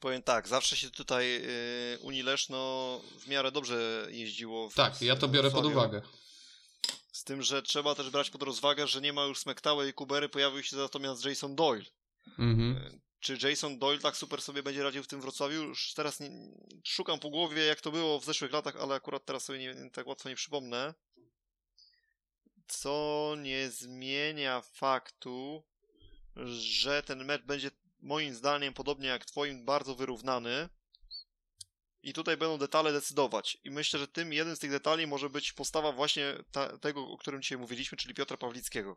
Powiem tak, zawsze się tutaj y, Unii Leszno w miarę dobrze jeździło. W, tak, ja to biorę pod uwagę. Z tym, że trzeba też brać pod rozwagę, że nie ma już Smektałej i Kubery, pojawił się natomiast Jason Doyle. Mhm. Y, czy Jason Doyle tak super sobie będzie radził w tym Wrocławiu? Już teraz nie, szukam po głowie, jak to było w zeszłych latach, ale akurat teraz sobie nie, tak łatwo nie przypomnę. Co nie zmienia faktu, że ten mecz będzie moim zdaniem, podobnie jak twoim, bardzo wyrównany. I tutaj będą detale decydować. I myślę, że tym jeden z tych detali może być postawa właśnie ta, tego, o którym dzisiaj mówiliśmy, czyli Piotra Pawlickiego.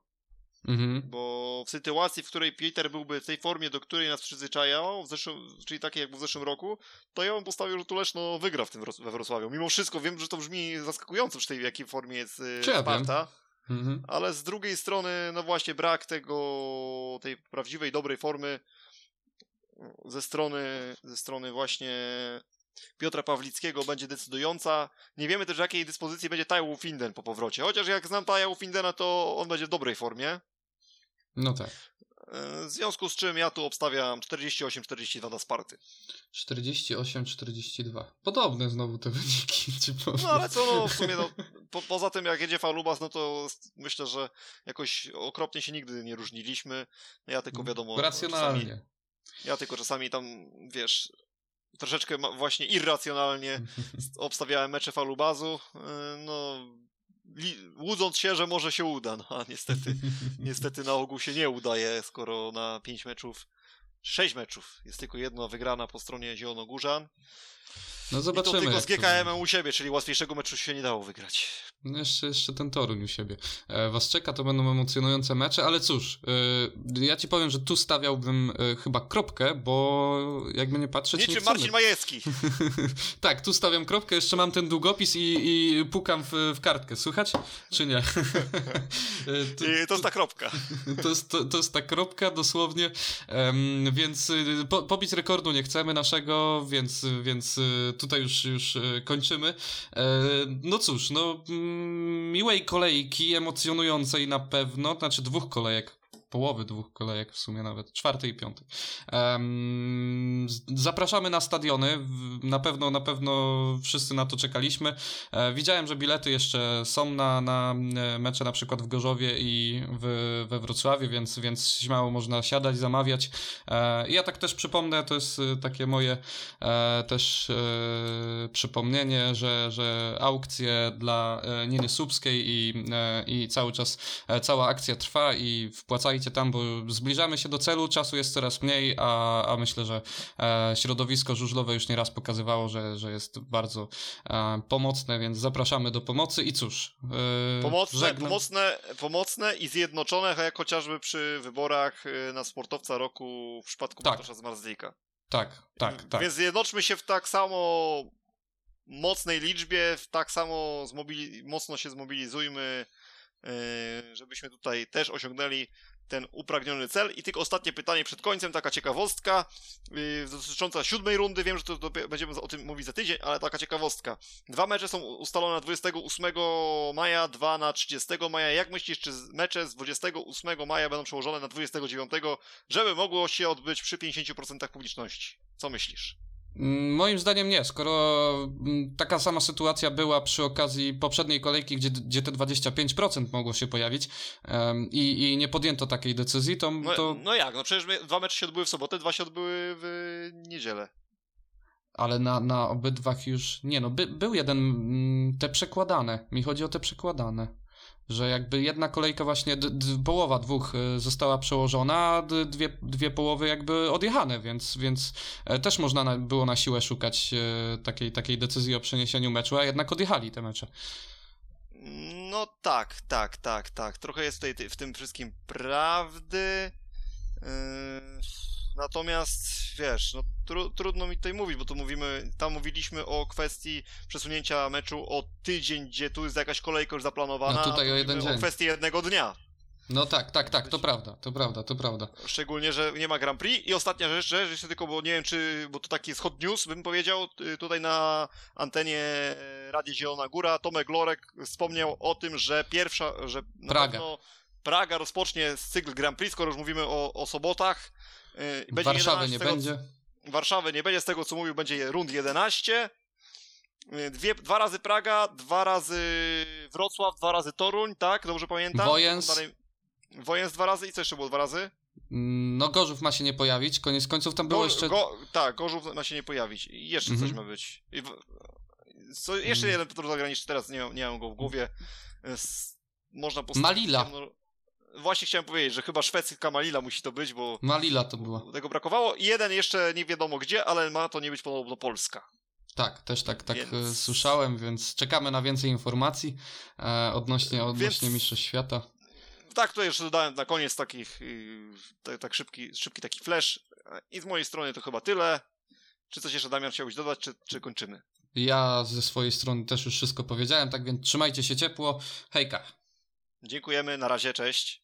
Mhm. Bo w sytuacji, w której Peter byłby w tej formie, do której nas przyzwyczajał, w zeszłym, czyli takiej jak w zeszłym roku, to ja bym postawił, że Tuleszno wygra w tym we Wrocławiu. Mimo wszystko wiem, że to brzmi zaskakująco przy tej, w jakiej formie jest y, Czy Sparta. Mhm. Ale z drugiej strony, no właśnie, brak tego, tej prawdziwej, dobrej formy ze strony, ze strony właśnie Piotra Pawlickiego będzie decydująca. Nie wiemy też, w jakiej dyspozycji będzie Taja Finden po powrocie. Chociaż jak znam Taja Findena, to on będzie w dobrej formie. No tak. E, w związku z czym ja tu obstawiam 48-42 dla Sparty. 48-42. Podobne znowu te wyniki. no ale co, no w sumie no, po, poza tym jak jedzie Falubas, no to myślę, że jakoś okropnie się nigdy nie różniliśmy. Ja tylko wiadomo... Racjonalnie. Czasami, ja tylko czasami tam, wiesz, troszeczkę właśnie irracjonalnie obstawiałem mecze falubazu, y, no łudząc się, że może się uda, no a niestety, niestety na ogół się nie udaje, skoro na pięć meczów, sześć meczów jest tylko jedna wygrana po stronie Zielonogórzan. No zobaczymy. I to tylko z GKM-em u siebie, czyli łatwiejszego meczu się nie dało wygrać. No jeszcze, jeszcze ten Toruń u siebie. E, was czeka, to będą emocjonujące mecze, ale cóż, e, ja ci powiem, że tu stawiałbym e, chyba kropkę, bo jakby nie patrzeć... Niczym nie Marcin Majewski. tak, tu stawiam kropkę, jeszcze mam ten długopis i, i pukam w, w kartkę. Słychać? Czy nie? to, to jest ta kropka. to, jest, to, to jest ta kropka dosłownie, więc po, pobić rekordu nie chcemy naszego, więc, więc tutaj już, już e, kończymy. No cóż, no mm, miłej kolejki, emocjonującej na pewno, znaczy dwóch kolejek połowy dwóch kolejek w sumie nawet, czwartej i piątej. Um, zapraszamy na stadiony, na pewno, na pewno wszyscy na to czekaliśmy. E, widziałem, że bilety jeszcze są na, na e, mecze na przykład w Gorzowie i w, we Wrocławiu, więc, więc śmiało można siadać, zamawiać. E, ja tak też przypomnę, to jest takie moje też przypomnienie, że, że aukcje dla Niny Subskiej i, i cały czas cała akcja trwa i wpłacajcie tam, bo zbliżamy się do celu, czasu jest coraz mniej, a, a myślę, że e, środowisko żużlowe już nieraz pokazywało, że, że jest bardzo e, pomocne, więc zapraszamy do pomocy i cóż. E, pomocne, pomocne, pomocne i zjednoczone, jak chociażby przy wyborach e, na sportowca roku w przypadku tak. Bartosza Zmarzlika. Tak, tak, tak. Więc zjednoczmy się w tak samo mocnej liczbie, w tak samo mocno się zmobilizujmy, e, żebyśmy tutaj też osiągnęli ten upragniony cel. I tylko ostatnie pytanie przed końcem, taka ciekawostka yy, dotycząca siódmej rundy. Wiem, że to, będziemy o tym mówić za tydzień, ale taka ciekawostka. Dwa mecze są ustalone na 28 maja, dwa na 30 maja. Jak myślisz, czy mecze z 28 maja będą przełożone na 29, żeby mogło się odbyć przy 50% publiczności? Co myślisz? Mm, moim zdaniem nie, skoro mm, taka sama sytuacja była przy okazji poprzedniej kolejki, gdzie, gdzie te 25% mogło się pojawić um, i, i nie podjęto takiej decyzji, to... No, to... no jak, no przecież dwa mecze się odbyły w sobotę, dwa się odbyły w niedzielę. Ale na, na obydwach już... Nie no, by, był jeden, mm, te przekładane, mi chodzi o te przekładane że jakby jedna kolejka właśnie, połowa dwóch e, została przełożona, a dwie, dwie połowy jakby odjechane, więc, więc e, też można na, było na siłę szukać e, takiej, takiej decyzji o przeniesieniu meczu, a jednak odjechali te mecze. No tak, tak, tak, tak. Trochę jest tutaj w tym wszystkim prawdy. Yy Natomiast wiesz, no, tru, trudno mi tutaj mówić, bo tu mówimy, tam mówiliśmy o kwestii przesunięcia meczu o tydzień, gdzie tu jest jakaś kolejka już zaplanowana. No tutaj o jeden dzień. O kwestii jednego dnia. No tak, tak, tak, to prawda, to prawda, to prawda. Szczególnie, że nie ma Grand Prix. I ostatnia rzecz, że jeszcze tylko, bo nie wiem, czy, bo to taki jest hot news, bym powiedział, tutaj na antenie Radia Zielona Góra, Tomek Lorek wspomniał o tym, że pierwsza, że Praga. pewno Praga rozpocznie cykl Grand Prix, skoro już mówimy o, o sobotach. Yy, będzie Warszawy nie tego, będzie. Warszawy nie będzie, z tego co mówił, będzie rund 11. Yy, dwie, dwa razy Praga, dwa razy Wrocław, dwa razy Toruń, tak? Dobrze pamiętam? Wojens. Dalej... Wojens dwa razy i co jeszcze było dwa razy? Mm, no Gorzów ma się nie pojawić, koniec końców tam było go, jeszcze... Go, tak, Gorzów ma się nie pojawić. I jeszcze coś mhm. ma być. I co, jeszcze mm. jeden podróż zagraniczny, teraz nie, nie mam go w głowie. Można postawić... Malila. Właśnie chciałem powiedzieć, że chyba szwedzka Malila musi to być, bo. Malila to była. Tego brakowało. I jeden jeszcze nie wiadomo gdzie, ale ma to nie być podobno Polska. Tak, też tak, tak więc... E, słyszałem, więc czekamy na więcej informacji e, odnośnie, odnośnie więc... Mistrzostw Świata. Tak, tutaj jeszcze dodałem na koniec takich, tak, tak szybki, szybki taki flash. I z mojej strony to chyba tyle. Czy coś jeszcze, Damian, chciałbyś dodać, czy, czy kończymy? Ja ze swojej strony też już wszystko powiedziałem, tak więc trzymajcie się ciepło. Hejka. Dziękujemy, na razie, cześć.